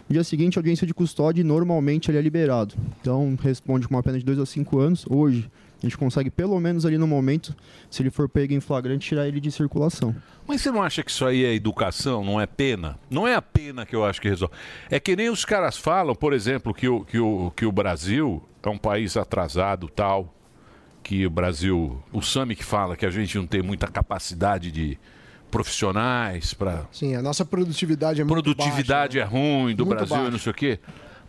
no dia seguinte, a audiência de custódia, normalmente ele é liberado. Então, responde com uma pena de 2 a 5 anos. Hoje, a gente consegue, pelo menos ali no momento, se ele for pego em flagrante, tirar ele de circulação. Mas você não acha que isso aí é educação, não é pena? Não é a pena que eu acho que resolve. É que nem os caras falam, por exemplo, que o, que o, que o Brasil é um país atrasado tal, que o Brasil, o Sami que fala que a gente não tem muita capacidade de profissionais para Sim, a nossa produtividade é muito produtividade é ruim do Muito Brasil e baixa. não sei o quê.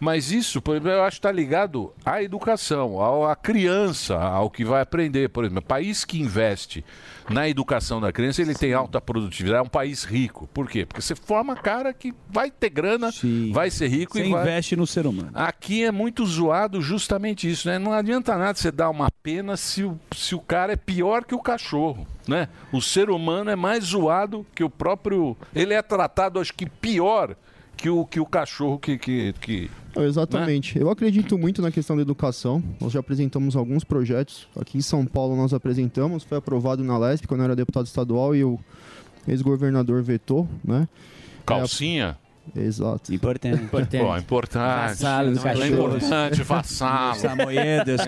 Mas isso, por exemplo, eu acho que está ligado à educação, à criança, ao que vai aprender. Por exemplo, país que investe na educação da criança, ele tem alta produtividade, é um país rico. Por quê? Porque você forma cara que vai ter grana, vai ser rico Você e vai... investe no ser humano. Aqui é muito zoado justamente isso, né? Não adianta nada você dar uma pena se o, se o cara é pior que o cachorro, né? O ser humano é mais zoado que o próprio... Ele é tratado, acho que, pior que o, que o cachorro que... que, que exatamente. Eu acredito muito na questão da educação. Nós já apresentamos alguns projetos. Aqui em São Paulo nós apresentamos, foi aprovado na LESP quando eu era deputado estadual e o ex-governador vetou, né? Calcinha? Exato. Importante. Pô, importante. Vassalo é importante, vassalo. Que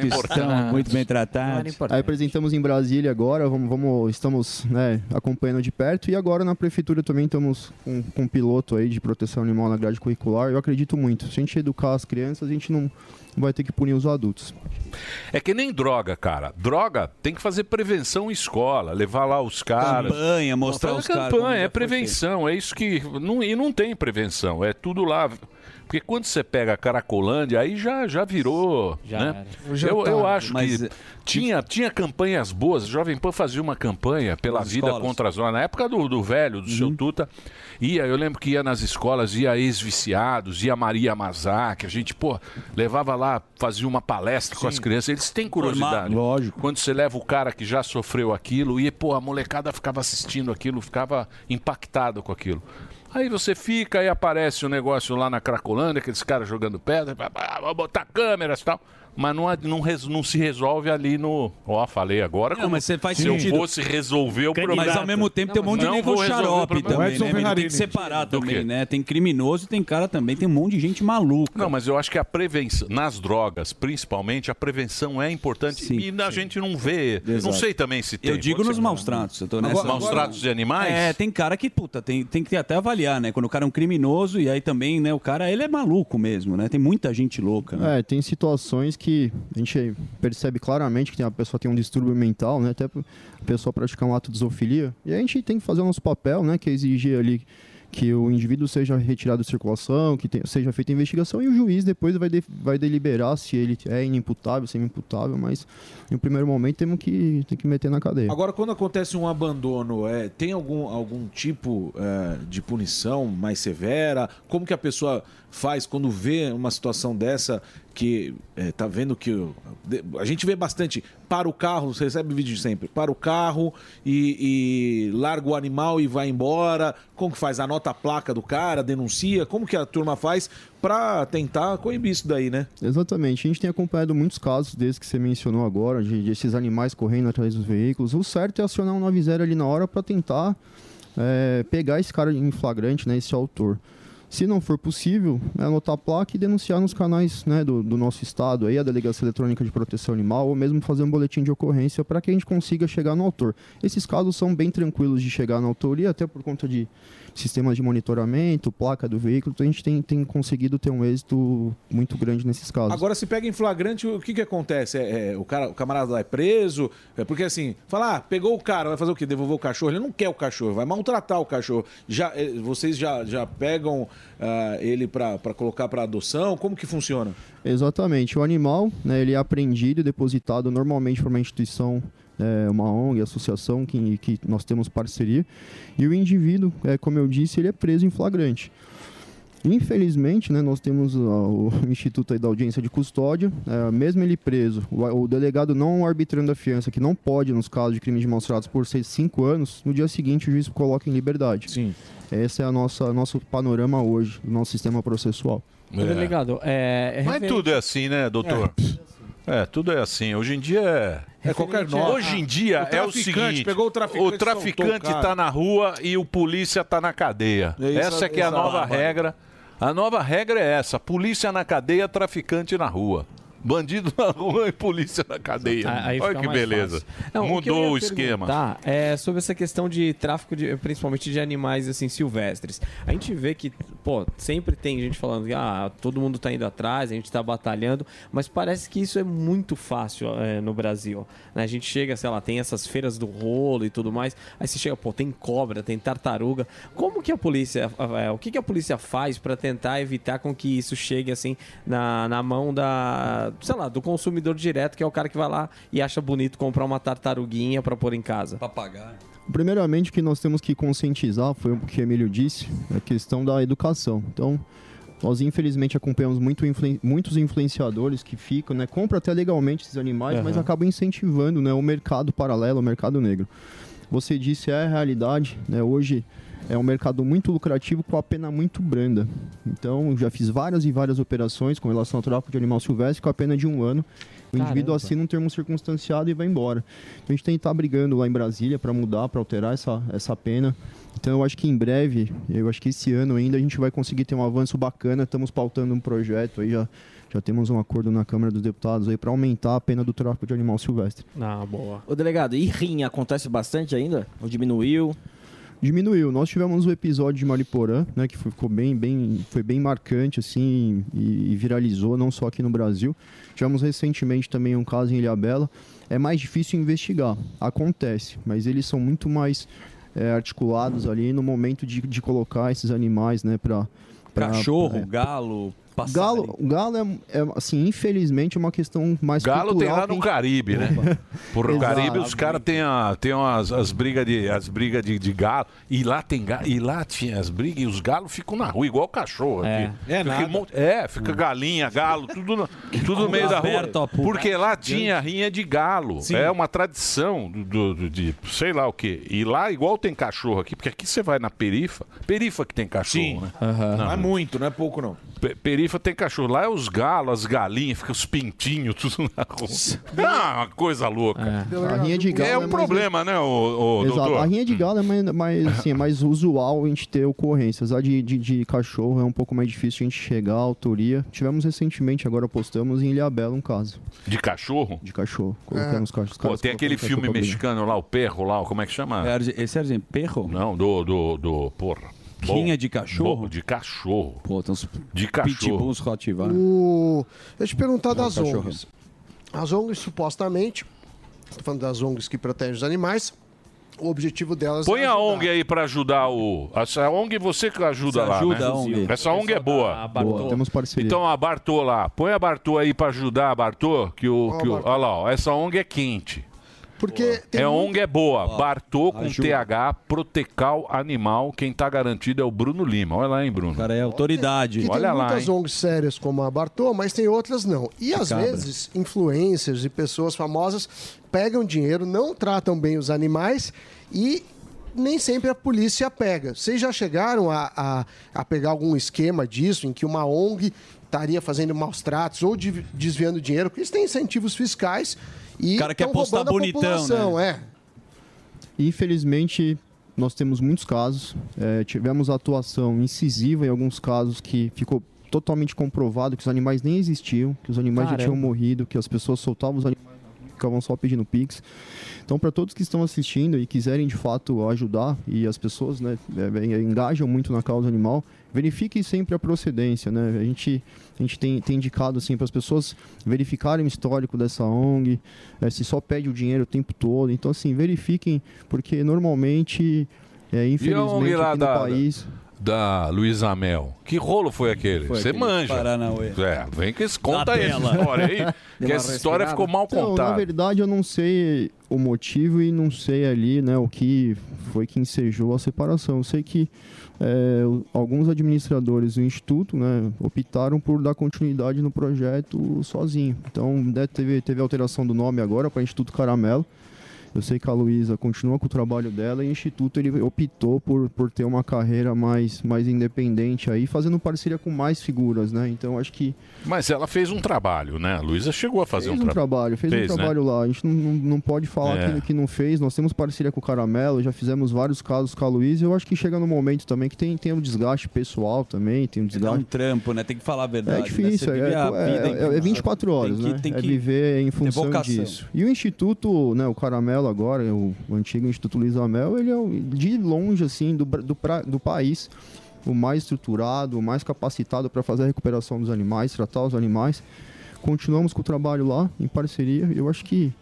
É importante. estão muito bem tratados. Aí apresentamos em Brasília agora, vamos, vamos- estamos né, acompanhando de perto e agora na prefeitura também estamos com, com um piloto aí de proteção animal na grade curricular. Eu acredito muito. Se a gente educar as crianças, a gente não vai ter que punir os adultos. É que nem droga, cara. Droga tem que fazer prevenção em escola, levar lá os caras. Campanha, mostrar Fazer os caras campanha, é prevenção. É isso que. Não, e não tem prevenção. É tudo lá Porque quando você pega a Caracolândia, aí já, já virou. Já né? Eu, tá, eu acho mas, que eh, tinha, tinha campanhas boas. Jovem Pan fazia uma campanha pela Nas vida escolas. contra as drogas. Na época do, do velho, do seu Tuta, ia, eu lembro que ia nas escolas, ia ex-viciados, ia Maria Mazak, a gente, pô, levava lá, fazia uma palestra com as crianças. Eles têm curiosidade. Lógico. Quando você leva o cara que já sofreu aquilo, e, pô, a molecada ficava assistindo aquilo, ficava impactado com aquilo. Aí você fica, aí aparece o negócio lá na Cracolândia, aqueles caras jogando pedra, vou botar câmeras e tal. Mas não, não, res- não se resolve ali no. Ó, falei agora. Não, como mas você faz se sentido. eu fosse resolver o problema. Mas ao mesmo tempo tem um monte de Não nego xarope também, né? Tem que separar Do também, quê? né? Tem criminoso e tem cara também, tem um monte de gente maluca. Não, mas eu acho que a prevenção, nas drogas, principalmente, a prevenção é importante e a gente não vê. Não Exato. sei também se tem. Eu digo nos maus tratos. Eu tô nessa. Agora- maus tratos de animais? É, tem cara que, puta, tem, tem que até avaliar, né? Quando o cara é um criminoso e aí também, né, o cara, ele é maluco mesmo, né? Tem muita gente louca, né? É, tem situações que a gente percebe claramente que a pessoa tem um distúrbio mental, né? Até a pessoa praticar um ato de zoofilia. E a gente tem que fazer o nosso papel, né? Que é exigir ali que o indivíduo seja retirado de circulação, que seja feita a investigação e o juiz depois vai, de- vai deliberar se ele é inimputável, se é mas um primeiro momento temos que, tem que meter na cadeia. Agora, quando acontece um abandono, é, tem algum, algum tipo é, de punição mais severa? Como que a pessoa faz quando vê uma situação dessa que é, tá vendo que a gente vê bastante para o carro, você recebe vídeo sempre, para o carro e, e larga o animal e vai embora. Como que faz? Anota a placa do cara, denuncia. Como que a turma faz para tentar coibir isso daí, né? Exatamente. A gente tem acompanhado muitos casos desses que você mencionou agora, de, de esses animais correndo atrás dos veículos. O certo é acionar um 90 ali na hora para tentar é, pegar esse cara em flagrante, né, esse autor. Se não for possível, é anotar a placa e denunciar nos canais né, do, do nosso estado, aí, a Delegacia Eletrônica de Proteção Animal, ou mesmo fazer um boletim de ocorrência para que a gente consiga chegar no autor. Esses casos são bem tranquilos de chegar na autoria, até por conta de sistemas de monitoramento, placa do veículo, então a gente tem, tem conseguido ter um êxito muito grande nesses casos. Agora, se pega em flagrante, o que que acontece? É, é, o, cara, o camarada lá é preso? É porque assim, fala, ah, pegou o cara, vai fazer o quê? Devolver o cachorro? Ele não quer o cachorro, vai maltratar o cachorro. Já, eh, vocês já, já pegam ah, ele para colocar para adoção? Como que funciona? Exatamente. O animal, né, ele é apreendido e depositado normalmente por uma instituição, é, uma ONG, associação que, que nós temos parceria. E o indivíduo, é, como eu disse, ele é preso em flagrante. Infelizmente, né, nós temos ó, o Instituto da Audiência de Custódia, é, mesmo ele preso, o, o delegado não arbitrando a fiança, que não pode, nos casos de crimes de maus tratos, por ser cinco anos, no dia seguinte o juiz coloca em liberdade. Sim. Esse é o nosso, nosso panorama hoje, do nosso sistema processual. Ô, delegado, é, é Mas referente- tudo é assim, né, doutor? É. tudo é assim. Hoje em dia é. É qualquer nota. Hoje em dia O é o seguinte: pegou o traficante, o traficante cara. tá na rua e o polícia tá na cadeia. É isso, essa que é a exato. nova regra. A nova regra é essa: polícia na cadeia, traficante na rua. Bandido na rua e polícia na cadeia. Aí Olha que beleza. Não, Mudou ia o esquema. perguntar É sobre essa questão de tráfico, de, principalmente de animais assim silvestres. A gente vê que, pô, sempre tem gente falando que ah, todo mundo tá indo atrás, a gente tá batalhando, mas parece que isso é muito fácil é, no Brasil. né? A gente chega, sei lá, tem essas feiras do rolo e tudo mais, aí você chega, pô, tem cobra, tem tartaruga. Como que a polícia, é, o que, que a polícia faz para tentar evitar com que isso chegue assim na, na mão da, sei lá, do consumidor direto, que é o cara que vai lá e acha bonito comprar uma tartaruguinha para pôr em casa? Papagaio. Primeiramente, o que nós temos que conscientizar, foi o que o Emílio disse, a questão da educação. Então, nós infelizmente acompanhamos muito influen- muitos influenciadores que ficam, né, compram até legalmente esses animais, mas Aham. acabam incentivando né, o mercado paralelo, o mercado negro. Você disse, é a realidade, né, hoje é um mercado muito lucrativo com a pena muito branda. Então, já fiz várias e várias operações com relação ao tráfico de animal silvestre com a pena de um ano. O indivíduo assina um termo circunstanciado e vai embora. Então, a gente tem que estar brigando lá em Brasília para mudar, para alterar essa, essa pena. Então, eu acho que em breve, eu acho que esse ano ainda, a gente vai conseguir ter um avanço bacana. Estamos pautando um projeto aí, já, já temos um acordo na Câmara dos Deputados aí para aumentar a pena do tráfico de animal silvestre. Ah, boa. Ô, delegado, e rinha acontece bastante ainda? Ou diminuiu? Diminuiu. Nós tivemos o episódio de Mariporã, né, que ficou bem, bem, foi bem marcante assim e, e viralizou não só aqui no Brasil. Tivemos recentemente também um caso em Ilhabela. É mais difícil investigar, acontece, mas eles são muito mais é, articulados ali no momento de, de colocar esses animais, né, para pra- Cachorro, pra- galo, Galo, galo é, é, assim, infelizmente, uma questão mais Galo tem cultural lá que a no gente- Caribe, né? Porra, o. Caribe, os caras têm a- têm as, as brigas de, as briga de, de galo. E lá tem galo, e lá tinha as brigas e os galos ficam na rua, igual cachorro aqui. É. É Fica monte- é, fica galinha, galo, tudo no, tudo no meio da rua. Porque lá tinha rinha de galo. Sim. É uma tradição do, do- do- de sei lá o quê. E lá, igual tem cachorro aqui, porque aqui você vai na perifa, perifa que tem cachorro, né? Não é muito, não é pouco, não. Pe- Perifa tem cachorro. Lá é os galos, as galinhas, fica os pintinhos, tudo na rua. Ah, uma coisa louca. A rinha de galo É é um mais- problema, né, o, Exato. doutor? A rinha de galo é mais, mais, assim, é mais usual a gente ter ocorrências. A de, de, de cachorro é um pouco mais difícil a gente chegar à autoria. Tivemos recentemente, agora postamos em Ilhabela um caso. De cachorro? De cachorro. Colocamos cachorros. Pô, tem aquele filme mexicano lá, o Perro lá, como é que chama? Esse é Perro? Não, do, do, do porra. Rinha de cachorro? Bom, de cachorro. Pô, tem uns de cachorro. pitbulls Rottweiler. O... Deixa eu te perguntar das cachorro. ONGs. As ONGs, supostamente, estou falando das ONGs que protegem os animais, o objetivo delas Põe é a ONG aí pra ajudar o. Essa ONG você que ajuda Você lá. ajuda né? a ONG. Essa ONG é boa. Boa, temos parceria. Então a Bartô lá. Põe a Bartô aí pra ajudar a Bartô. Que o, Ó, que o, olha lá, ó, essa ONG é quente. Porque tem É muito- ONG é boa. Ó, Bartô com ajuda. TH, Protecal Animal. Quem tá garantido é o Bruno Lima. Olha lá, hein, Bruno. cara é autoridade. que Olha tem lá, muitas hein. ONGs sérias como a Bartô, mas tem outras não. E às cabra. vezes, influencers e pessoas famosas pegam dinheiro, não tratam bem os animais e nem sempre a polícia pega. Vocês já chegaram a, a, a pegar algum esquema disso, em que uma ONG estaria fazendo maus tratos ou de- desviando dinheiro, porque eles têm incentivos fiscais e O cara quer postar bonitão, né? é. Infelizmente, nós temos muitos casos. É, tivemos atuação incisiva em alguns casos que ficou totalmente comprovado que os animais nem existiam, que os animais já Caramba. tinham morrido, que as pessoas soltavam os animais ficavam só pedindo pix. Então, para todos que estão assistindo e quiserem de fato ajudar e as pessoas né, é, engajam muito na causa animal, verifiquem sempre a procedência, né? A gente, a gente tem, tem indicado assim para as pessoas verificarem o histórico dessa ONG, eh, se só pede o dinheiro o tempo todo. Então assim, verifiquem, porque normalmente, é, infelizmente aqui no país da Luísa Mel. Que rolo foi aquele? Foi Você aquele manja. Paranauê. É, vem que esse conta aí essa história aí. Que essa história ficou mal Então, contada. na verdade, eu não sei o motivo e não sei ali, né, o que foi que ensejou a separação. Eu sei que é, alguns administradores do instituto, né, optaram por dar continuidade no projeto sozinho. Então, né, teve teve alteração do nome agora para Instituto Caramelo. Eu sei que a Luísa continua com o trabalho dela e o Instituto ele optou por, por ter uma carreira mais, mais independente aí, fazendo parceria com mais figuras, né? Então acho que Mas ela fez um trabalho, né? A Luísa chegou a fazer fez um, um tra- trabalho, fez, um né? trabalho lá. A gente não, não, não pode falar É. que, que não fez. Nós temos parceria com o Caramelo, já fizemos vários casos com a Luísa. Eu acho que chega no momento também que tem, tem um desgaste pessoal também, tem um Dá desgaste. um trampo, né? Tem que falar a verdade. É difícil, né? é, é, é, é 24 horas, tem que- né? tem é que viver em função disso. E o Instituto, né, o Caramelo agora, o, o antigo Instituto Luiz Amel, ele é de longe, assim, do, do, do país, o mais estruturado, o mais capacitado para fazer a recuperação dos animais, tratar os animais. Continuamos com o trabalho lá, em parceria. Eu acho que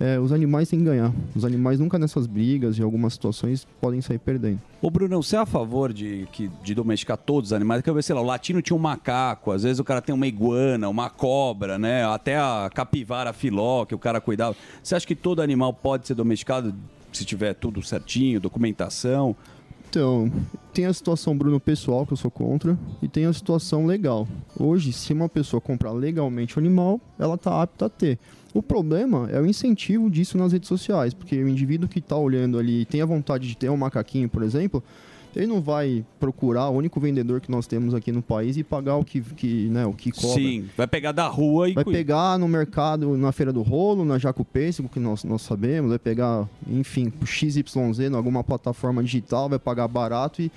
é, os animais têm que ganhar. Os animais nunca nessas brigas, em algumas situações, podem sair perdendo. Ô, Brunão, você é a favor de, que, de domesticar todos os animais? Ver, sei lá, o latino tinha um macaco, às vezes o cara tem uma iguana, uma cobra, né? Até a capivara filó que o cara cuidava. Você acha que todo animal pode ser domesticado se tiver tudo certinho, documentação? Então, tem a situação, Bruno, pessoal, que eu sou contra, e tem a situação legal. Hoje, se uma pessoa comprar legalmente o animal, ela está apta a ter. O problema é o incentivo disso nas redes sociais, porque o indivíduo que está olhando ali e tem a vontade de ter um macaquinho, por exemplo, ele não vai procurar o único vendedor que nós temos aqui no país e pagar o que, que, né, o que cobra. Sim, vai pegar da rua e Vai pegar no mercado, na Feira do Rolo, na Jaco Pêssego, que nós, nós sabemos, vai pegar, enfim, XYZ, em alguma plataforma digital, vai pagar barato e,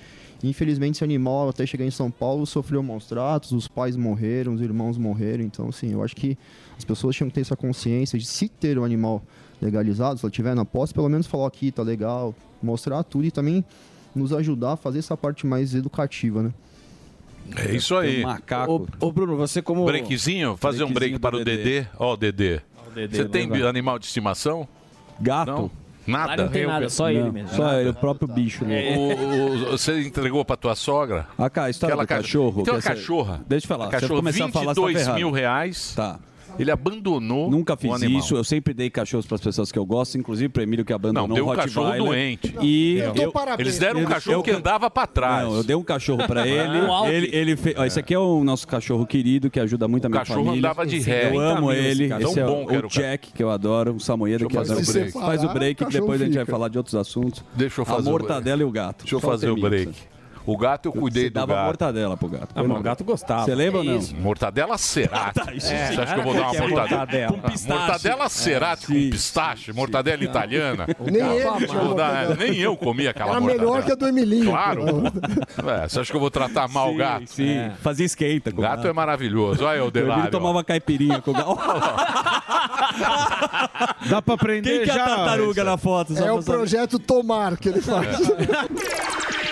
infelizmente, esse animal, até chegar em São Paulo, sofreu maus tratos, os pais morreram, os irmãos morreram. Então, assim, eu acho que as pessoas tinham que ter essa consciência de se ter o animal legalizado, se ela tiver na posse, pelo menos falar aqui, tá legal, mostrar tudo e também nos ajudar a fazer essa parte mais educativa, né? É isso aí. Macaco. Ô, Bruno, você como... Breakzinho? Fazer um break Breakzinho para o Dedê. Ó, o Dedê. Você tem animal de estimação? Gato? Não? Nada. Lá não tem nada, só ele mesmo. Só ele, o próprio bicho. né? O- o- você entregou pra tua sogra? Ah, cá, a história Aquela do ca- cachorro. Que essa- cachorra. Deixa eu falar. A cachorra, começar a falar, você tá 22 ferrado. mil reais. Tá. Ele abandonou Nunca o fiz animal. isso, eu sempre dei cachorros para as pessoas que eu gosto, inclusive para Emílio que abandonou Não, deu um cachorro doente. E Eu dou parabéns. Eles deram um cachorro que andava pra trás. Não, eu dei um cachorro para ele. Um ele, ele fez, ó, esse aqui é o nosso cachorro querido que ajuda muito a minha cachorro família. andava de ré. Eu amo 50 mil ele. esse Esse é cachorro. Bom o o Jack que eu adoro, o Samoyedo que eu eu adoro. o. Faz o break que Cachorro depois a gente vai falar de outros assuntos. Deixa eu fazer a o break. mortadela e o gato. Deixa eu fazer o break. O gato eu cuidei Você do dava gato. mortadela pro gato. Ah, mas o gato gostava. Você lembra ou não? Mortadela cerati. Tá, isso Você sim. acha que eu vou dar uma Que é mortadela? mortadela. Com Com pistache. Mortadela É, cerati com pistache, mortadela italiana. Nem ele tinha dar- mortadela. Nem eu comi aquela Era mortadela. melhor que a do Emilinho. Claro. É, você acha que eu vou tratar mal o gato? Sim, fazia esquenta com o gato. é maravilhoso. Olha o O Emílio Delário. tomava caipirinha com o gato. Dá pra aprender Quem que é a já. tartaruga na foto? Só É pra o saber. projeto Tomar que ele faz.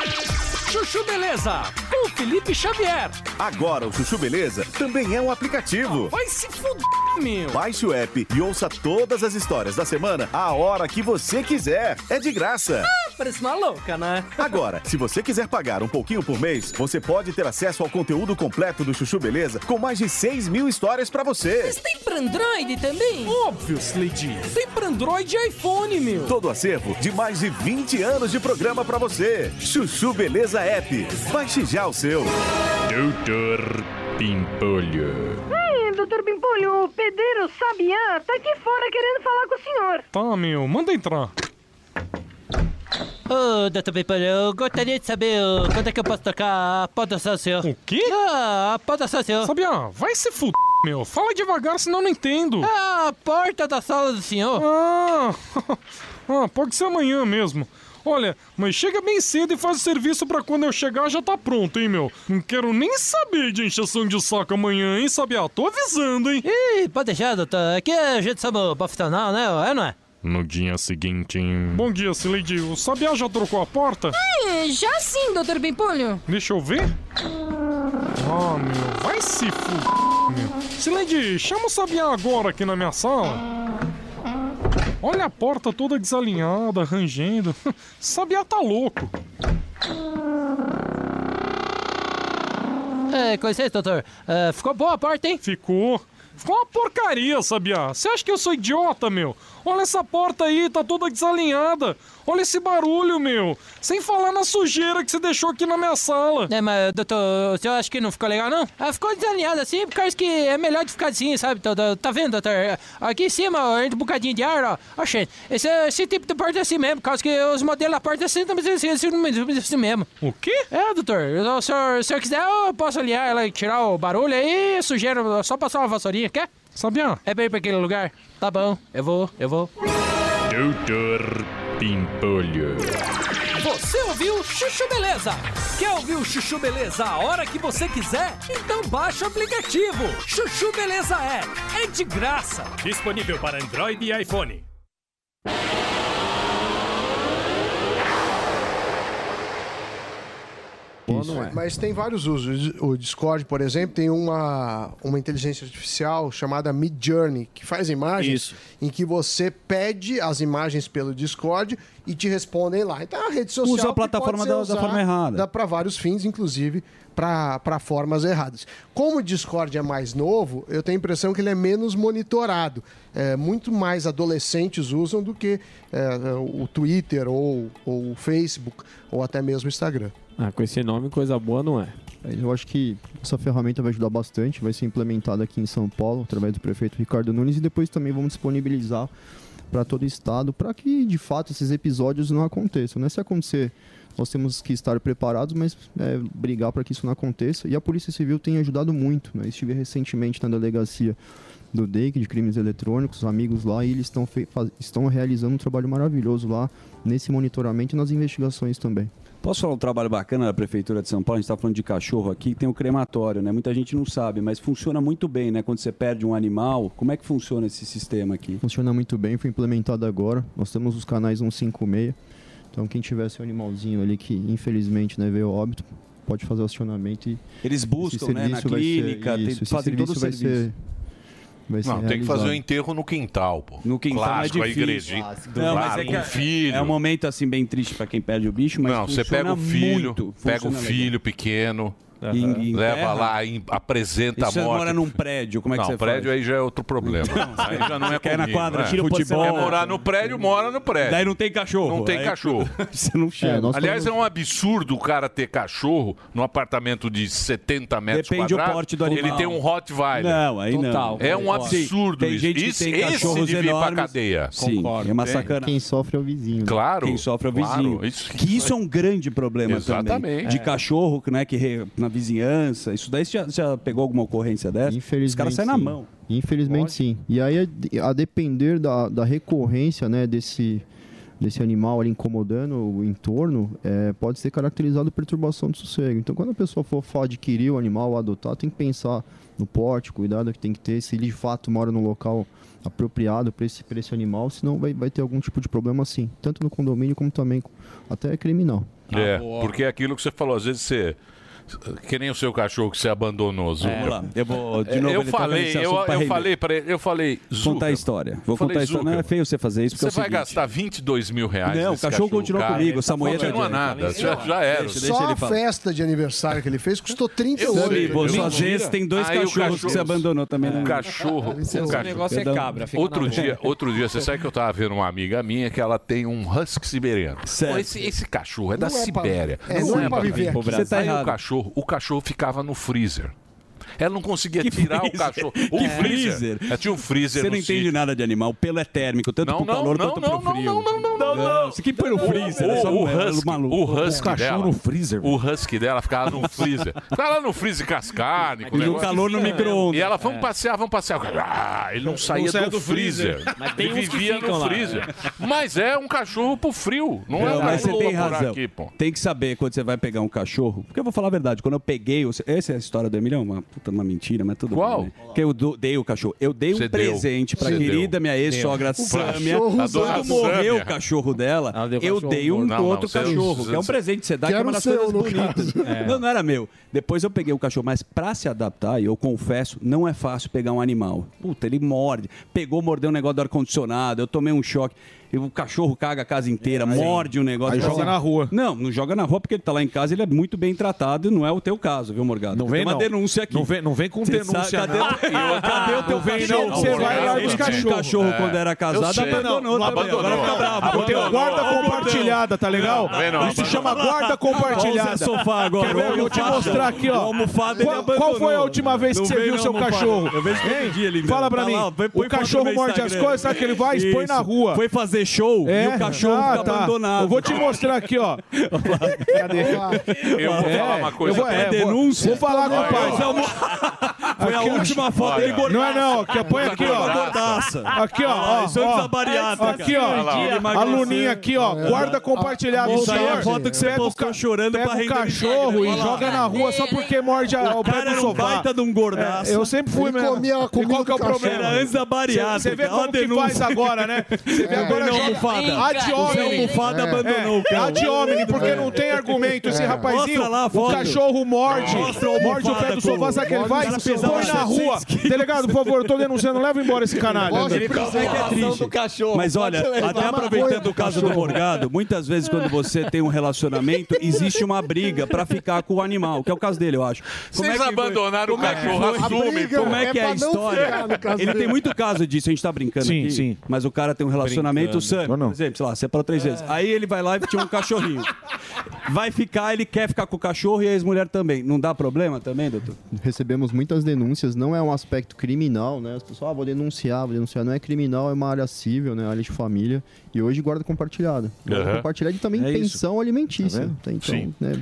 Chuchu Beleza, com Felipe Xavier. Agora o Chuchu Beleza também é um aplicativo. Vai se fuder, meu. Baixe o app e ouça todas as histórias da semana a hora que você quiser. É de graça. Parece uma louca, né? Agora, se você quiser pagar um pouquinho por mês, você pode ter acesso ao conteúdo completo do Chuchu Beleza com mais de 6 mil histórias pra você. Mas tem pra Android também? Óbvio, Slade. Tem pra Android e iPhone, meu. Todo acervo de mais de 20 anos de programa pra você. Chuchu Beleza App. Baixe já o seu. Doutor Pimpolho. Ai, doutor Pimpolho, o pedreiro Sabiá tá aqui fora querendo falar com o senhor. Tá, meu, manda entrar. Ô, doutor Pimpolho, eu gostaria de saber quando é que eu posso tocar a podação senhor. O quê? Ah, a podação senhor. Sabia, vai se fuder, meu. Fala devagar, senão eu não entendo. Ah, a porta da sala do senhor. Ah, ah, pode ser amanhã mesmo. Olha, mas chega bem cedo e faz o serviço pra quando eu chegar já tá pronto, hein, meu? Não quero nem saber de encheção de saco amanhã, hein, Sabia? Tô avisando, hein? Ih, pode deixar, doutor. Aqui a gente sabe profissional, né? É, não é? No dia seguinte. Bom dia, Sileidi. O Sabiá já trocou a porta? É, já sim, doutor Pimpolho. Deixa eu ver. Ah, meu, vai se fuder, meu. Sileidi, chama o Sabiá agora aqui na minha sala. Olha a porta toda desalinhada, rangendo. Sabiá tá louco. É, com licença, doutor. Ah, ficou boa a porta, hein? Ficou. Ficou uma porcaria, Sabiá. Você acha que eu sou idiota, meu? Olha essa porta aí, tá toda desalinhada. Olha esse barulho, meu. Sem falar na sujeira que você deixou aqui na minha sala. É, mas, doutor, o senhor acha que não ficou legal, não? Ah, ficou desalinhado assim, por causa que é melhor de ficar assim, sabe? Tá, vendo, doutor? Aqui em cima, ó, entra um bocadinho de ar, ó. Gente, esse, esse tipo de porta é assim mesmo, por causa que os modelos da porta é assim, também assim, assim, assim, assim mesmo. O quê? É, doutor. Se o senhor, se o senhor quiser, eu posso aliar ela e tirar o barulho aí, sujeira, só passar uma vassourinha, quer? Sabia? É bem pra aquele lugar? Tá bom, eu vou, eu vou. Doutor Pimpolho. Você ouviu Chuchu Beleza? Quer ouvir o Chuchu Beleza a hora que você quiser? Então baixa o aplicativo. Chuchu Beleza é. É de graça. Disponível para Android e iPhone. Isso, Mas tem vários usos. O Discord, por exemplo, tem uma, uma inteligência artificial chamada Mid Journey, que faz imagens Isso. em que você pede as imagens pelo Discord e te respondem lá. Então é uma rede social Usa a que plataforma pode ser da- da forma errada. Dá para vários fins, inclusive para formas erradas. Como o Discord é mais novo, eu tenho a impressão que ele é menos monitorado. É, muito mais adolescentes usam do que é, o Twitter ou, ou o Facebook ou até mesmo o Instagram. Ah, com esse nome, coisa boa não é. Eu acho que essa ferramenta vai ajudar bastante, vai ser implementada aqui em São Paulo, através do prefeito Ricardo Nunes, e depois também vamos disponibilizar para todo o estado, para que de fato esses episódios não aconteçam. Né? Se acontecer, nós temos que estar preparados, mas é, brigar para que isso não aconteça. E a Polícia Civil tem ajudado muito. Né? Estive recentemente na delegacia do DEIC, de crimes eletrônicos, amigos lá, e eles estão, estão realizando um trabalho maravilhoso lá nesse monitoramento e nas investigações também. Posso falar um trabalho bacana da Prefeitura de São Paulo? A gente está falando de cachorro aqui, tem o crematório, né? Muita gente não sabe, mas funciona muito bem, né? Quando você perde um animal, como é que funciona esse sistema aqui? Funciona muito bem, foi implementado agora. Nós temos os canais 156. Então quem tiver seu animalzinho ali que infelizmente né, veio óbito, pode fazer o acionamento e Eles buscam, né, na vai ser- clínica, tem- isso, esse fazem todo o vai serviço. ser Vai não, tem que fazer o enterro no quintal, pô. No quintal Clásico, é difícil. Igreja, Não, mas é, que um filho. é um momento assim bem triste para quem perde o bicho, mas Não, você pega o filho, muito, pega o filho legal. pequeno, Uhum. Leva lá, apresenta e a morte. Você mora num prédio, como é que não, você prédio faz? aí já é outro problema. Não, aí já não é quer na quadra, né? tira futebol. Quer morar no prédio, mora no prédio. Daí não tem cachorro. Não tem aí cachorro. você não é, chega. É, Aliás, é um absurdo o cara ter cachorro num apartamento de 70 metros Depende quadrados. Depende do porte do animal. Ele tem um Rottweiler. Não, aí Total, não. É um absurdo Sim, isso. Tem gente isso, que tem esse cachorros devia enormes. ir pra cadeia. Sim, é uma sacana. Quem sofre é o vizinho. Né? Claro. Quem sofre é o vizinho. Que isso é um grande problema também. Exatamente. De cachorro, né, que vizinhança? Isso daí você já, já pegou alguma ocorrência dessa? Infelizmente, Os caras saem na mão. Infelizmente Pode. sim. E aí, a depender da, da recorrência né, desse, desse animal ali incomodando o entorno, é, pode ser caracterizado perturbação do sossego. Então, quando a pessoa for, for adquirir o animal, adotar, tem que pensar no porte, cuidado que tem que ter, se ele de fato mora no local apropriado para esse, esse animal, senão vai, vai ter algum tipo de problema assim, tanto no condomínio como também até criminal. É, ah, porque é aquilo que você falou, às vezes você que nem o seu cachorro que você abandonou, Zuca. É, lá, eu vou de é, novo. Eu falei, eu, eu falei para ele, eu falei, Zuca. Contar a história. Vou falei, contar a história. Não é feio você fazer isso. Você é vai seguinte. gastar 22 mil reais. Não, o cachorro, cachorro continuou comigo. Essa moeda. Continua nada, já, já era. Deixa, deixa Só a festa de aniversário que ele fez custou 38 mil. Só vezes tem dois cachorros que você abandonou também. Um né? cachorro. O negócio é cabra. Outro dia, outro dia, você sabe que eu tava vendo uma amiga minha que ela tem um husky siberiano. Esse cachorro é da Sibéria. Não é para é, é viver. Você tá, tá errado cachorro. O cachorro ficava no freezer. Ela não conseguia que tirar freezer? o cachorro. O é. freezer. Ela tinha um freezer Você não entende nada de animal. O pelo é térmico, tanto não, pro calor não, quanto não, pro frio. Não, não, não, não, não. Isso aqui põe no freezer. O, o, o é husky, maluco. O husky o dela. no freezer. O husky dela ficava no freezer. Ficava no freezer cascado. E o calor no assim. micro-ondas. E ela, vamos é. passear, vamos passear. Ah, ele não saía do freezer. Ele tem vivia no freezer. Mas é um cachorro pro frio. Não, é um mas você tem razão. Aqui, tem que saber quando você vai pegar um cachorro. Porque eu vou falar a verdade, quando eu peguei. Essa é a história do Emílio, é uma puta, uma mentira, mas tudo Qual? bem. Né? Que eu do, dei o cachorro. Eu dei Cê um deu. presente pra Cê querida deu. minha ex-sogra Sâmia. Quando morreu o cachorro dela, deu eu cachorro. dei um não, outro não, cachorro. Que é um presente que você dá, que é uma das coisas bonitas. É. Não, não era meu. Depois eu peguei o cachorro, mas pra se adaptar, e eu confesso, não é fácil pegar um animal. Puta, ele morde. Pegou, mordeu um negócio do ar-condicionado, eu tomei um choque o cachorro caga a casa inteira, é, morde o negócio. Aí joga assim. na rua. Não, não joga na rua porque ele tá lá em casa, ele é muito bem tratado, não é o teu caso, viu, Morgado? Não vem, Tem uma não. denúncia aqui. Não vem, não vem com Cê denúncia, sabe, cadê, não. Cadê, cadê o teu não vem, não. Você vai lá dos cachorro. cachorro é. quando era casado, abandonou, não, abandonou. Agora fica bravo. Abandonou. Guarda compartilhada, tá legal? Isso se chama guarda compartilhada. sofá agora. Vou te mostrar aqui, ó. Qual, foi a última vez que você viu seu cachorro? Eu vejo que ele Fala pra tá mim. O cachorro morde as coisas, sabe que ele vai? Expõe na rua. Foi fazer fazer show é? e o cachorro ah, fica tá. abandonado. Eu vou te mostrar aqui, ó. Cadê? Eu vou falar uma coisa. Eu vou, é, denúncia. Vou falar com o pai. É foi a última foto dele gordaço. Não é não, que põe aqui, ó. Aqui, ó. Isso é desabariado. Aqui, ó. A luninha aqui, ó. Guarda compartilhado. Isso aí é a foto que você postou chorando pra render. cachorro e joga na rua só porque morde o pé do sofá. baita de um é, gordaço. Eu sempre fui mano. comia qual que é o problema? Era antes da bariátrica. Você vê como que faz agora, né? Você vê agora almofada. A de homem. Abandonou o cão. A de homem, porque não tem argumento. Esse é. rapazinho, o cachorro morde. Morde o pé do sofá, sabe que ele vai? Põe na rua. Delegado, por favor, eu tô denunciando. Leva embora esse canalha. Ele é triste. Mas olha, até aproveitando o caso do Morgado, muitas vezes quando você tem um relacionamento, existe uma briga pra ficar com o animal, que é o caso dele, eu acho. Como Vocês é abandonaram o é cachorro, assume. Como é, que é a história? Ele tem muito caso disso, a gente tá brincando sim, aqui. Sim. Mas o cara tem um relacionamento, Sami, por exemplo, sei lá, separou é três vezes. Aí ele vai lá e tinha um cachorrinho. Vai ficar, ele quer ficar com o cachorro e a ex-mulher também. Não dá problema também, doutor? Recebemos muitas denúncias, não é um aspecto criminal, né? As pessoas, ah, vou denunciar, vou denunciar. Não é criminal, é uma área civil, né? Área de família. E hoje guarda compartilhada. Guarda uhum. compartilhada e também é pensão isso. alimentícia. Tá então, Sim. Né?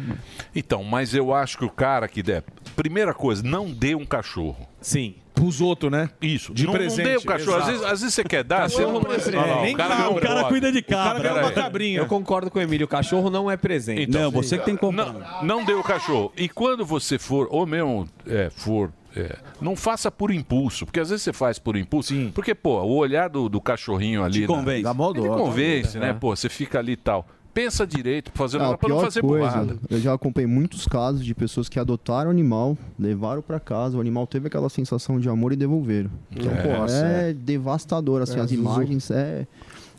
Então, mas eu acho que o cara que der. Primeira coisa, não dê um cachorro. Sim. Pros outros, né? Isso. De não, presente. Não dê o cachorro. Às vezes, às vezes você quer dar. Cachorro você é não, não é presente. Não, não, o cara, o cara cuida de cabra. O cara ganha uma né? cabrinha. Eu concordo com o Emílio. O cachorro não é presente. Então, não, você que tem que comprar. Não, não dê o cachorro. E quando você for, ou mesmo é, for é. Não faça por impulso, porque às vezes você faz por impulso. Sim. Porque, pô, o olhar do, do cachorrinho ali. Te convence. Né? Da moda ele convence, né? É. Pô, você fica ali e tal. Pensa direito pra fazer Ah, uma a pra não pior fazer coisa, burrada. eu já acompanhei muitos casos de pessoas que adotaram o animal, levaram pra casa, o animal teve aquela sensação de amor e devolveram. Então, É. pô, é, é. devastador, assim, É, as imagens, é,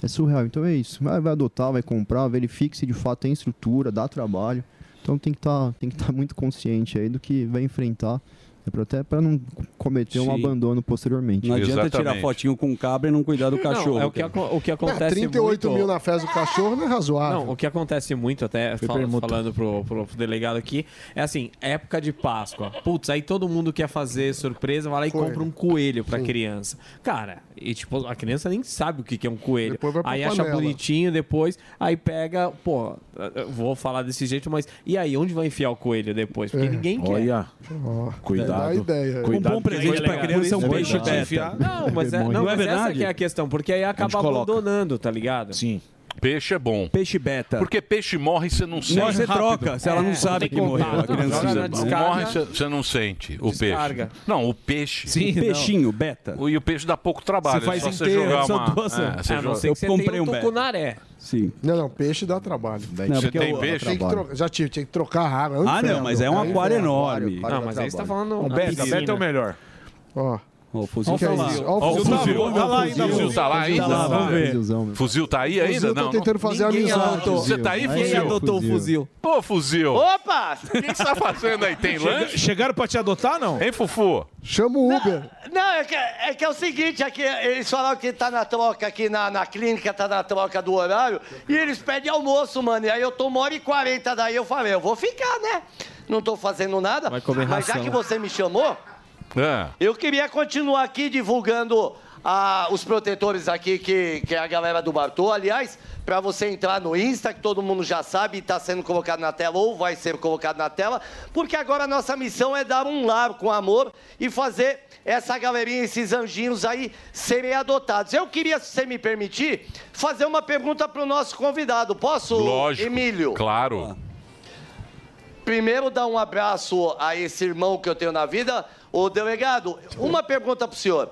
é surreal. Então é isso, vai, vai adotar, vai comprar, verifique se de fato tem estrutura, dá trabalho. Então tem que estar tem que estar muito consciente aí do que vai enfrentar, até para não cometer um Sim. abandono posteriormente. Não adianta tirar fotinho com cabra e não cuidar do cachorro. é o que, o que acontece 38 muito... mil na festa do cachorro não é razoável. Não, o que acontece muito, até fal- permuta. falando pro, pro delegado aqui, é assim, época de Páscoa. Putz, aí todo mundo quer fazer surpresa, vai lá e Coelho. compra um coelho pra Sim. criança. Cara, e tipo, a criança nem sabe o que que é um coelho. Depois vai pra Aí acha panela. bonitinho depois, aí pega, pô, vou falar desse jeito, mas e aí, onde vai enfiar o coelho depois? Porque É. ninguém quer. Olha. Cuidado. Ideia. Um bom presente pra criança é um peixe beta. Não, mas, é, não, é mas essa verdade? que é a questão, porque aí acaba abandonando, tá ligado? Sim. Peixe é bom. Peixe beta. Porque peixe morre e você não sente. Morre você troca, se ela não sabe que morreu, a criança. Morre, você- não sente o Descarga. peixe. Não, o peixe. Sim, O peixinho, não. beta. O- E o peixe dá pouco trabalho. Você faz é só inteiro, você jogar uma... duas- é, você A não joga- você tenha um tucunaré. Sim. Não, não, peixe dá trabalho. Não, Você tem o- peixe? Tem que trocar- já tive, tinha que trocar a água. é Ah, não, mas é um aquário enorme. Não, mas dá aí você tá trabalho. falando O beta, beta é o melhor. Ó. Ó, o fuzil tá tá lá. lá. Ó, o fuzil. fuzil. Tá lá ainda, O fuzil tá lá ainda? Tá lá, vamos ver. Fuzil tá aí ainda? tá Não, tentando não- fazer Ninguém amizade. adotou. Você tá aí, fuzil? adotou o fuzil. Ô, fuzil. Opa! O que que você tá fazendo aí? Tem lanche? Chegaram pra te adotar, não? Hein, Fufu? Chama o Uber. Não, é que, é que é o seguinte, aqui, eles falaram que tá na troca aqui na, na clínica, tá na troca do horário, e eles pedem almoço, mano. E aí eu tô uma hora e quarenta, daí eu falei, eu vou ficar, né? Não tô fazendo nada. Vai comer mas já que você me chamou, É. eu queria continuar aqui divulgando ah, os protetores aqui, que, que é a galera do Bartô. Aliás, para você entrar no Insta, que todo mundo já sabe, está sendo colocado na tela ou vai ser colocado na tela, porque agora a nossa missão é dar um lar com amor e fazer essa galerinha, esses anjinhos aí, serem adotados. Eu queria, se você me permitir, fazer uma pergunta para o nosso convidado. Posso, Lógico. Emílio? Claro. Primeiro, dar um abraço a esse irmão que eu tenho na vida. Ô, delegado, uma pergunta para o senhor.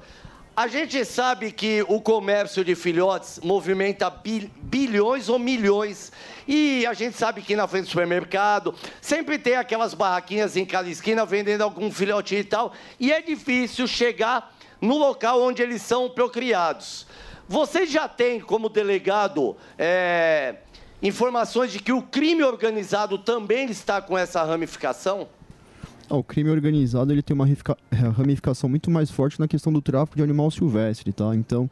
A gente sabe que o comércio de filhotes movimenta bil- bilhões ou milhões. E a gente sabe que na frente do supermercado sempre tem aquelas barraquinhas em cada esquina vendendo algum filhotinho e tal. E é difícil chegar no local onde eles são procriados. Você já tem, como delegado, é, informações de que o crime organizado também está com essa ramificação? Ah, o crime organizado ele tem uma ramifica- ramificação muito mais forte na questão do tráfico de animal silvestre, tá? Então,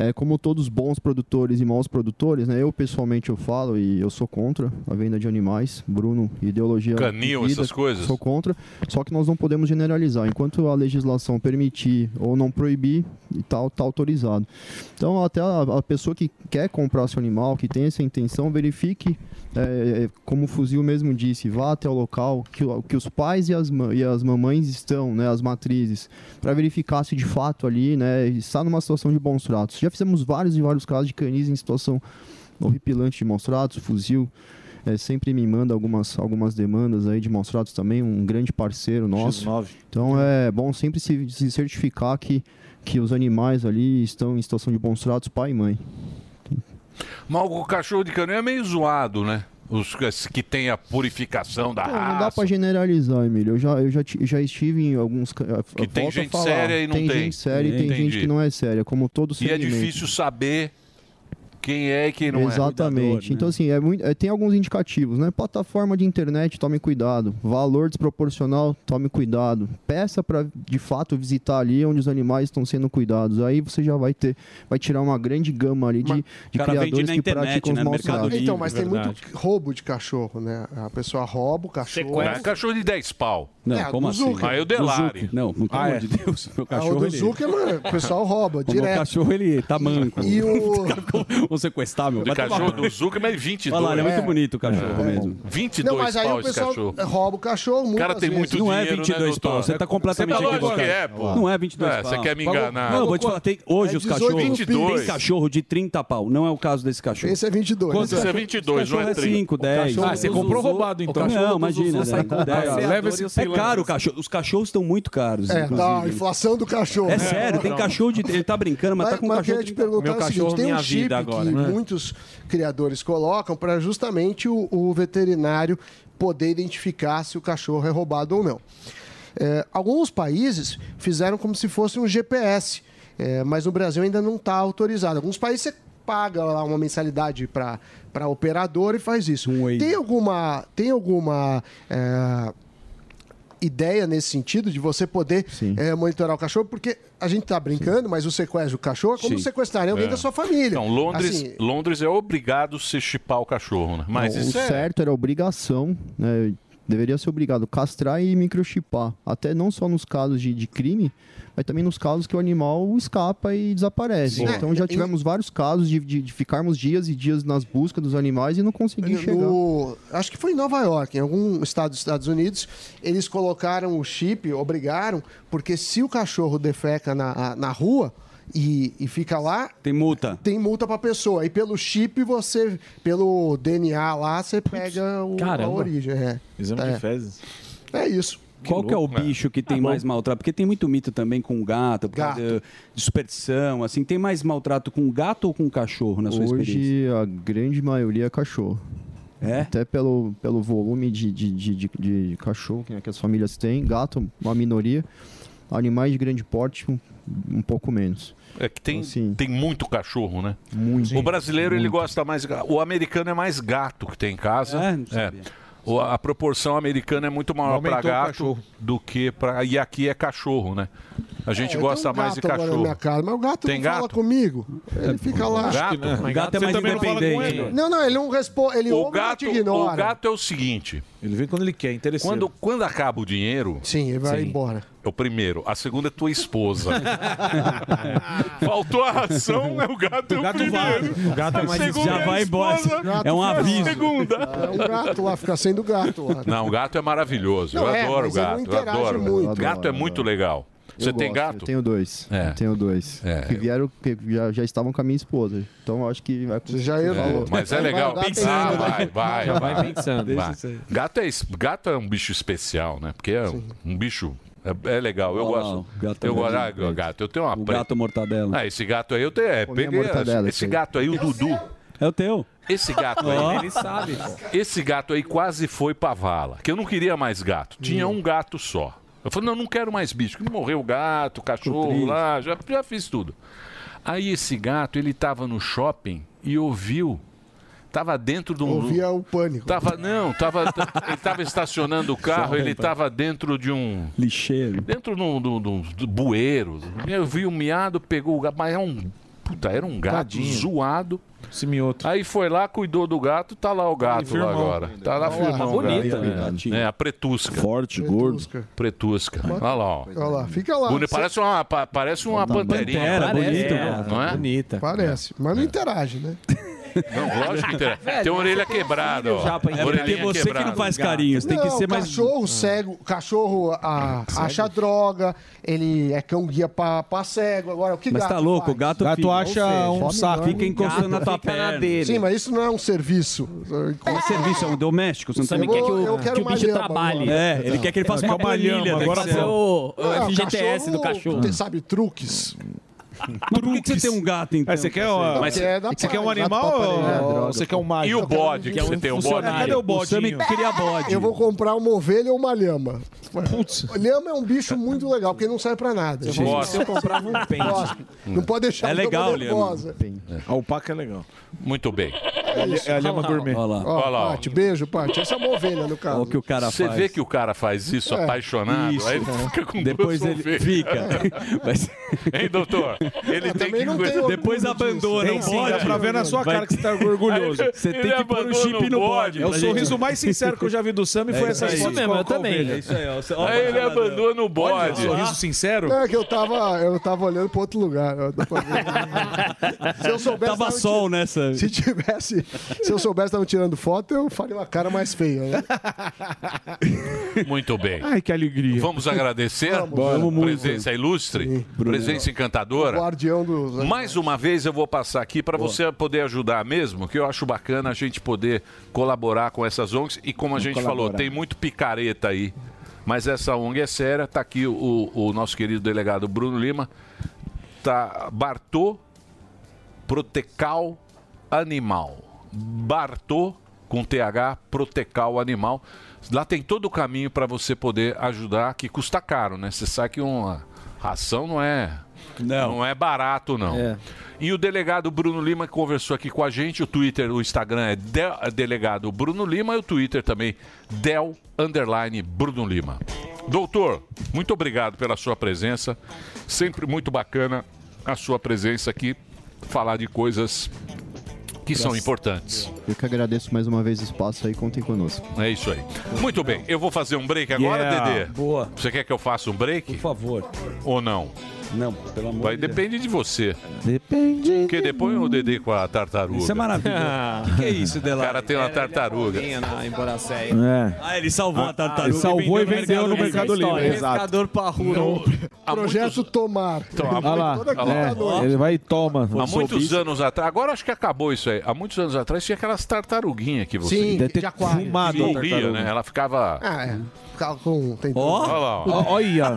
é, como todos bons produtores e maus produtores, né? Eu pessoalmente eu falo e eu sou contra a venda de animais. Bruno, ideologia Canil, vida, essas coisas. Sou contra. Só que nós não podemos generalizar. Enquanto a legislação permitir ou não proibir, e tal, tá autorizado. Então, até a, a pessoa que quer comprar seu animal, que tem essa intenção, verifique, é, é, como o fuzil mesmo disse, vá até o local que, que os pais e as, e as mamães estão, né, as matrizes, para verificar se de fato ali, né, está numa situação de bons tratos. Já fizemos vários e vários casos de canis em situação horripilante de maus tratos, fuzil. é, sempre me manda algumas, algumas demandas aí de maus tratos também, um grande parceiro nosso. X9. Então é bom sempre se, se certificar que, que os animais ali estão em situação de bons tratos, pai e mãe. Mas o cachorro de canil é meio zoado, né? Os que tem a purificação da Não, não dá raça. pra generalizar, Emílio. Eu já, eu já, ti- já estive em alguns. Que tem gente séria e não tem. gente séria e tem Entendi. gente que não é séria, como todo E é segmento. difícil saber quem é e quem não é. Exatamente. Então, assim, é muito, é, tem alguns indicativos, né? Plataforma de internet, tome cuidado. Valor desproporcional, tome cuidado. Peça para, de fato, visitar ali onde os animais estão sendo cuidados. Aí você já vai ter, vai tirar uma grande gama ali de, de criadores que internet, praticam né? os maus. Então, mas tem muito roubo de cachorro, né? A pessoa rouba o cachorro. É cachorro de 10 pau. Não, É, como assim? Zucker. Aí o Do Delari. Zucker. Não, pelo Ah, amor é. de Deus. Meu Ah, o cachorro, do ele... O pessoal rouba O direto. cachorro, ele tá manco. E o... Vamos sequestrar, meu. O cachorro do Zuckerman é 22. Olha lá, ele é muito É. bonito o cachorro mesmo. 22 Não, mas aí pau o esse pessoal cachorro. rouba o cachorro O cara tem vezes. muito Não é dinheiro, 22 né, pau, você tá completamente Você tá lógico equivocado. que é, pô. Não é 22 É, pau. você quer me enganar. Não, vou te falar, tem, hoje É os 18 cachorros... 22. Tem cachorro de 30 pau, não é o caso desse cachorro. Esse é 22. Quanto isso é 22, não cachorro é é 30? 5, 10. Ah, você comprou roubado, então. Não, imagina, leva esse- É caro o cachorro. Os cachorros estão muito caros, É, tá, a inflação do cachorro. É sério, tem cachorro de... Ele tá brincando, mas, tá com mas eu cachorro queria de... te perguntar Meu o seguinte, cachorro, tem um minha chip vida agora. Hora. né? muitos criadores colocam para justamente o, o veterinário poder identificar se o cachorro é roubado ou não. É, alguns países fizeram como se fosse um GPS, é, mas no Brasil ainda não está autorizado. Alguns países você paga lá uma mensalidade para operador e faz isso. tem alguma tem alguma é, ideia nesse sentido de você poder é, monitorar o cachorro? Porque a gente está brincando, mas o sequestro do cachorro é como Sim. sequestrar alguém É. da sua família. Então, Londres, Assim, Londres é obrigado a se chipar o cachorro, né? Mas Não, isso o é... certo era obrigação, né? Deveria ser obrigado a castrar e microchipar. Até não só nos casos de, de crime, mas também nos casos que o animal escapa e desaparece. Sim. Então É, já e- tivemos vários casos de, de- de ficarmos dias e dias nas buscas dos animais e não conseguir chegar. no- acho que foi em Nova York, em algum estado dos Estados Unidos, eles colocaram o chip, obrigaram, porque se o cachorro defeca na, na rua e, e fica lá. Tem multa. Tem multa pra pessoa. E pelo chip, você, pelo DNA lá, você pega o, a Caramba. origem. É. Exame é. de fezes. É isso. Qual que é o bicho que tem mais maltrato? Porque tem muito mito também com gato, por causa de, de superstição, assim. Tem mais maltrato com gato ou com cachorro, na sua experiência? Hoje a grande maioria é cachorro. É? Até pelo, pelo volume de, de, de, de- de cachorro que, né, que as famílias têm. Gato, uma minoria. Animais de grande porte, um, um pouco menos. É que tem, tem muito cachorro, né? Muito. O brasileiro, ele Muito. gosta mais... O americano é mais gato que tem em casa. É? Não É. O- A proporção americana é muito maior para gato do que para... E aqui é cachorro, né? A gente É, gosta um mais de na cachorro. minha casa, mas o gato Tem não fala gato? comigo. Ele fica lá. Gato? O gato é mais não fala independente. ele? Não, não, ele não responde. Ele O gato, te ignora. o gato é o seguinte. Ele vem quando ele quer, interessante. Quando, quando acaba o dinheiro. Sim, ele vai embora. É o primeiro. A segunda é tua esposa. Faltou a ração, é o gato, é o, gato primeiro. vai. O gato é A mais segunda Já é a vai embora. É um aviso. Segunda. É um gato lá, fica sendo gato lá. Não, o gato é maravilhoso. Não, eu é, adoro o não gato. Eu adoro. muito. Gato é muito legal. Eu Você tem gosto, gato? Eu tenho dois. É. Eu tenho dois. É. Que vieram, que já, já estavam com a minha esposa. Então eu acho que vai Você já ia É, mas é legal. Vai, gato Ah, é- vai, vai, Já vai. vai pensando. Vai. Gato é, gato é um bicho especial, né? Porque é um- um bicho. É, é legal, eu lá, gosto. gato eu é gosto. grande, Ah, gato, eu tenho uma O pre- gato mortadela. Ah, esse gato aí eu tenho. É, peguei esse gato aí, o Dudu. É o teu. Esse gato Ó. aí. Ele sabe. Esse gato aí quase foi pra vala. Que eu não queria mais gato. Tinha Hum. um gato só. Eu falei, não, não quero mais bicho. Que morreu o gato, o cachorro lá, já, já fiz tudo. Aí esse gato, ele tava no shopping e ouviu. Tava dentro de um. Ouvia o pânico. Tava, não, tava, ele tava estacionando o carro, ele tava dentro de um. Lixeiro. Dentro de um, de um- de um- bueiro. Eu vi o miado, pegou o gato, mas é um. Puta, era um gato Tadinho. zoado. Simioto. Aí foi lá, cuidou do gato, tá lá o gato lá agora. Tá lá Olha lá, firmão. bonita, o gato. né? É, a pretusca. Forte, gordo. Pretusca. Olha lá, ó. Olha lá, fica lá. Parece uma, pa- parece uma panterinha. Pantera, Parece, bonito. é, Não é? Bonita. Parece, mas não interage, né? Não, lógico que tem. Tem a orelha quebrada, ó. Já pra É porque Orelhinha você que quebrada. não faz carinhos, tem que Não, ser mais. cachorro cego, cachorro ah, acha droga, ele é cão guia pra, pra cego. Agora, o que Mas gato tá louco, o gato, Gato fica- acha seja, um saco. Fica encostando na tua perna. dele. Sim, mas isso não é um serviço. É serviço, é um doméstico. Você não Sabe tem... quer que o, que o bicho lhama trabalhe. É, ele quer que ele faça Quer uma lhama, né, agora que o, Ah, FGTS do cachorro. tem- sabe, truques. Mas por que, que você tem um gato, então? Você quer, uma- Mas- é da você quer um animal ou aparelhar ou droga. você quer um mágico? E o bode, que é você tem o bode. Cadê o Sammy bodinho? cria bode. Eu vou comprar uma ovelha ou uma lhama. Putz. Lhama é um bicho muito legal, porque não serve pra nada. Eu. Eu comprava um pente. Não pode deixar É a lhama legal, nervosa. A alpaca é legal. Muito bem. É a lhama gourmet. Olha lá. Ó, Olha lá. Paty, beijo, Paty. Essa é uma ovelha, no caso. Olha o que o cara Você faz. vê que o cara faz isso É, apaixonado, isso. aí ele fica com Depois duas ele ovelhas. fica. Mas- Hein, doutor? Ele tem que não cuidar. Depois abandona Tem o sim, bode. dá pra ver na sua Vai- cara que você tá orgulhoso. Você tem que pôr o chip o no bode. É o sorriso mais sincero que eu já vi do Sam e foi isso essa foto Isso mesmo, com a eu também. ovelha. É isso aí, ele ó, abandona o bode. Sorriso sincero? Não, é que eu tava, eu tava olhando pra outro lugar. Eu. Se eu soubesse. Tava tava sol nessa. Se tivesse, se eu soubesse que estavam tirando foto, eu faria uma cara mais feia, né? Muito bem. Ai, que alegria. Vamos agradecer Vamos, a vamos muito. presença ilustre, presença encantadora. Guardião dos. Mais uma vez eu vou passar aqui para você poder ajudar mesmo, que eu acho bacana a gente poder colaborar com essas ONGs. E como a gente falou, colaborar. tem muito picareta aí. Mas essa ONG é séria. Tá aqui o, o nosso querido delegado Bruno Lima. Tá Bartô Protecal Animal. Bartô com TH Protecal Animal. Lá tem todo o caminho para você poder ajudar, que custa caro, né? Você sabe que uma ração não é não, é barato não. É. E o delegado Bruno Lima que conversou aqui com a gente, o Twitter, o Instagram é Del- delegado Bruno Lima e o Twitter também Del underline Bruno Lima. Doutor, muito obrigado pela sua presença. Sempre muito bacana a sua presença aqui, falar de coisas que são importantes. Eu que agradeço mais uma vez o espaço aí, contem conosco. É isso aí. Muito bem, eu vou fazer um break agora, Yeah, Dedê? Boa. Você quer que eu faça um break? Por favor. Ou não? Não, pelo amor Vai, de Deus. depende de você. Depende. Porque depois o Dedê com a tartaruga. Isso é maravilhoso. O que, que é isso, Delari? O cara tem uma tartaruga. Na Emboracéia. É. Ah, ele salvou a tartaruga. Ele salvou e vendeu no. Mercado é Livre. Exato. Pescador parrudo. Projeto Tomar. Então. É, ele vai e toma. Há muitos anos atrás, agora acho que acabou isso aí. Há muitos anos atrás tinha aquelas tartaruguinhas que você Sim, de aquário. fumado tartaruga. né? Ela ficava. Ah, é. Ficava com... Tem Ó. Olha lá, ó. Olha.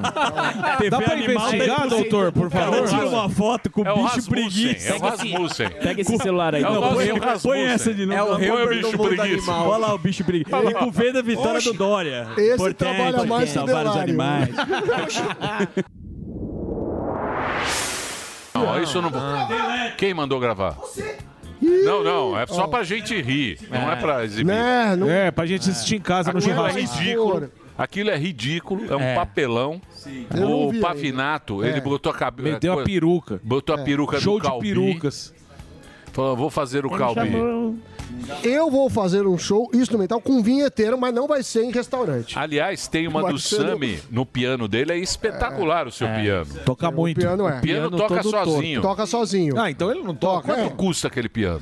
Dá pra investigar, doutor, por favor? Tira uma foto com o É o bicho Rasmussen, preguiça. é o Rasmussen. Pega esse celular aí. É o Não, põe, Rasmussen. põe essa de novo. É o Põe Hilbert bicho mundo preguiça. animal. Olha lá o bicho preguiça. E com V da vitória do Dória. Esse trabalha mais que salvar os Delário. animais. Não, isso eu não vou. Quem mandou gravar? Não, não, é só pra gente rir, não é pra exibir. Né? Não... É, pra gente assistir em casa no Aquilo é churrasco. ridículo. Aquilo é ridículo, é um É. papelão. Eu não O vi Pavinato, É. ele botou a cabeça. Meteu a peruca. Botou a peruca Show no de Calbi. perucas. Falou, vou fazer o Calbi. Eu vou fazer um show instrumental com vinheteiro, mas não vai ser em restaurante. Aliás, tem uma Vai do Sami no piano dele, é espetacular o seu piano. Toca muito. piano é. O piano, Piano toca todo sozinho. Toca sozinho. Ah, então ele não toca. Toca, é. Quanto custa aquele piano?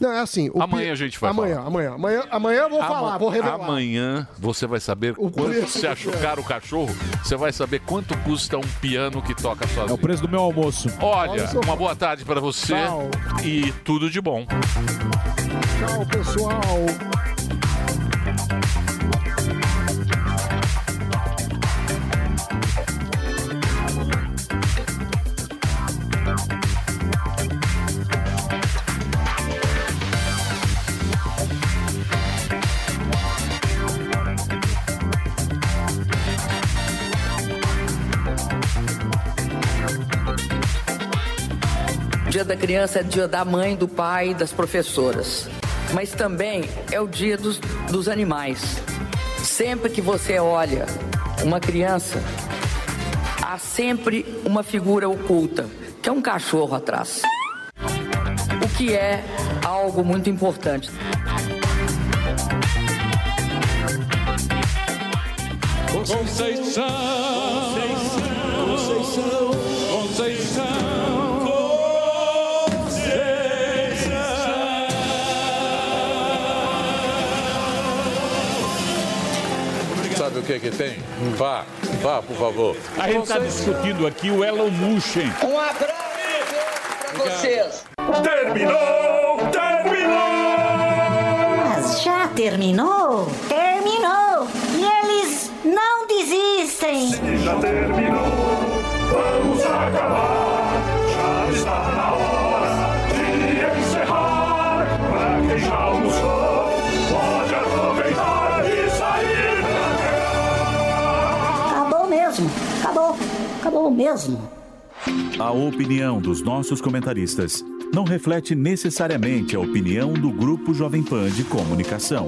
Não, é assim. o Amanhã pi- a gente vai amanhã, falar. Amanhã, amanhã. Amanhã eu vou Ama- falar, vou revelar. Amanhã você vai saber O quanto preço se achucar o cachorro, você vai saber quanto custa um piano que toca É o sozinho. preço do meu almoço. Olha, Olha uma boa tarde pra você Tchau. e tudo de bom. Tchau, pessoal. Dia da criança é dia da mãe, do pai, das professoras. Mas também é o dia dos, dos animais. Sempre que você olha uma criança, há sempre uma figura oculta, que é um cachorro atrás. O que é algo muito importante. Conceição, Sabe o que que tem? Vá, vá, por favor. A gente está discutindo aqui o Elon Musk. Um abraço para vocês. Terminou! Terminou! Mas já terminou? Terminou! E eles não desistem! Já terminou! Vamos acabar! Já está na hora de encerrar! Pra quem já Acabou! Mesmo! A opinião dos nossos comentaristas não reflete necessariamente a opinião do Grupo Jovem Pan de Comunicação.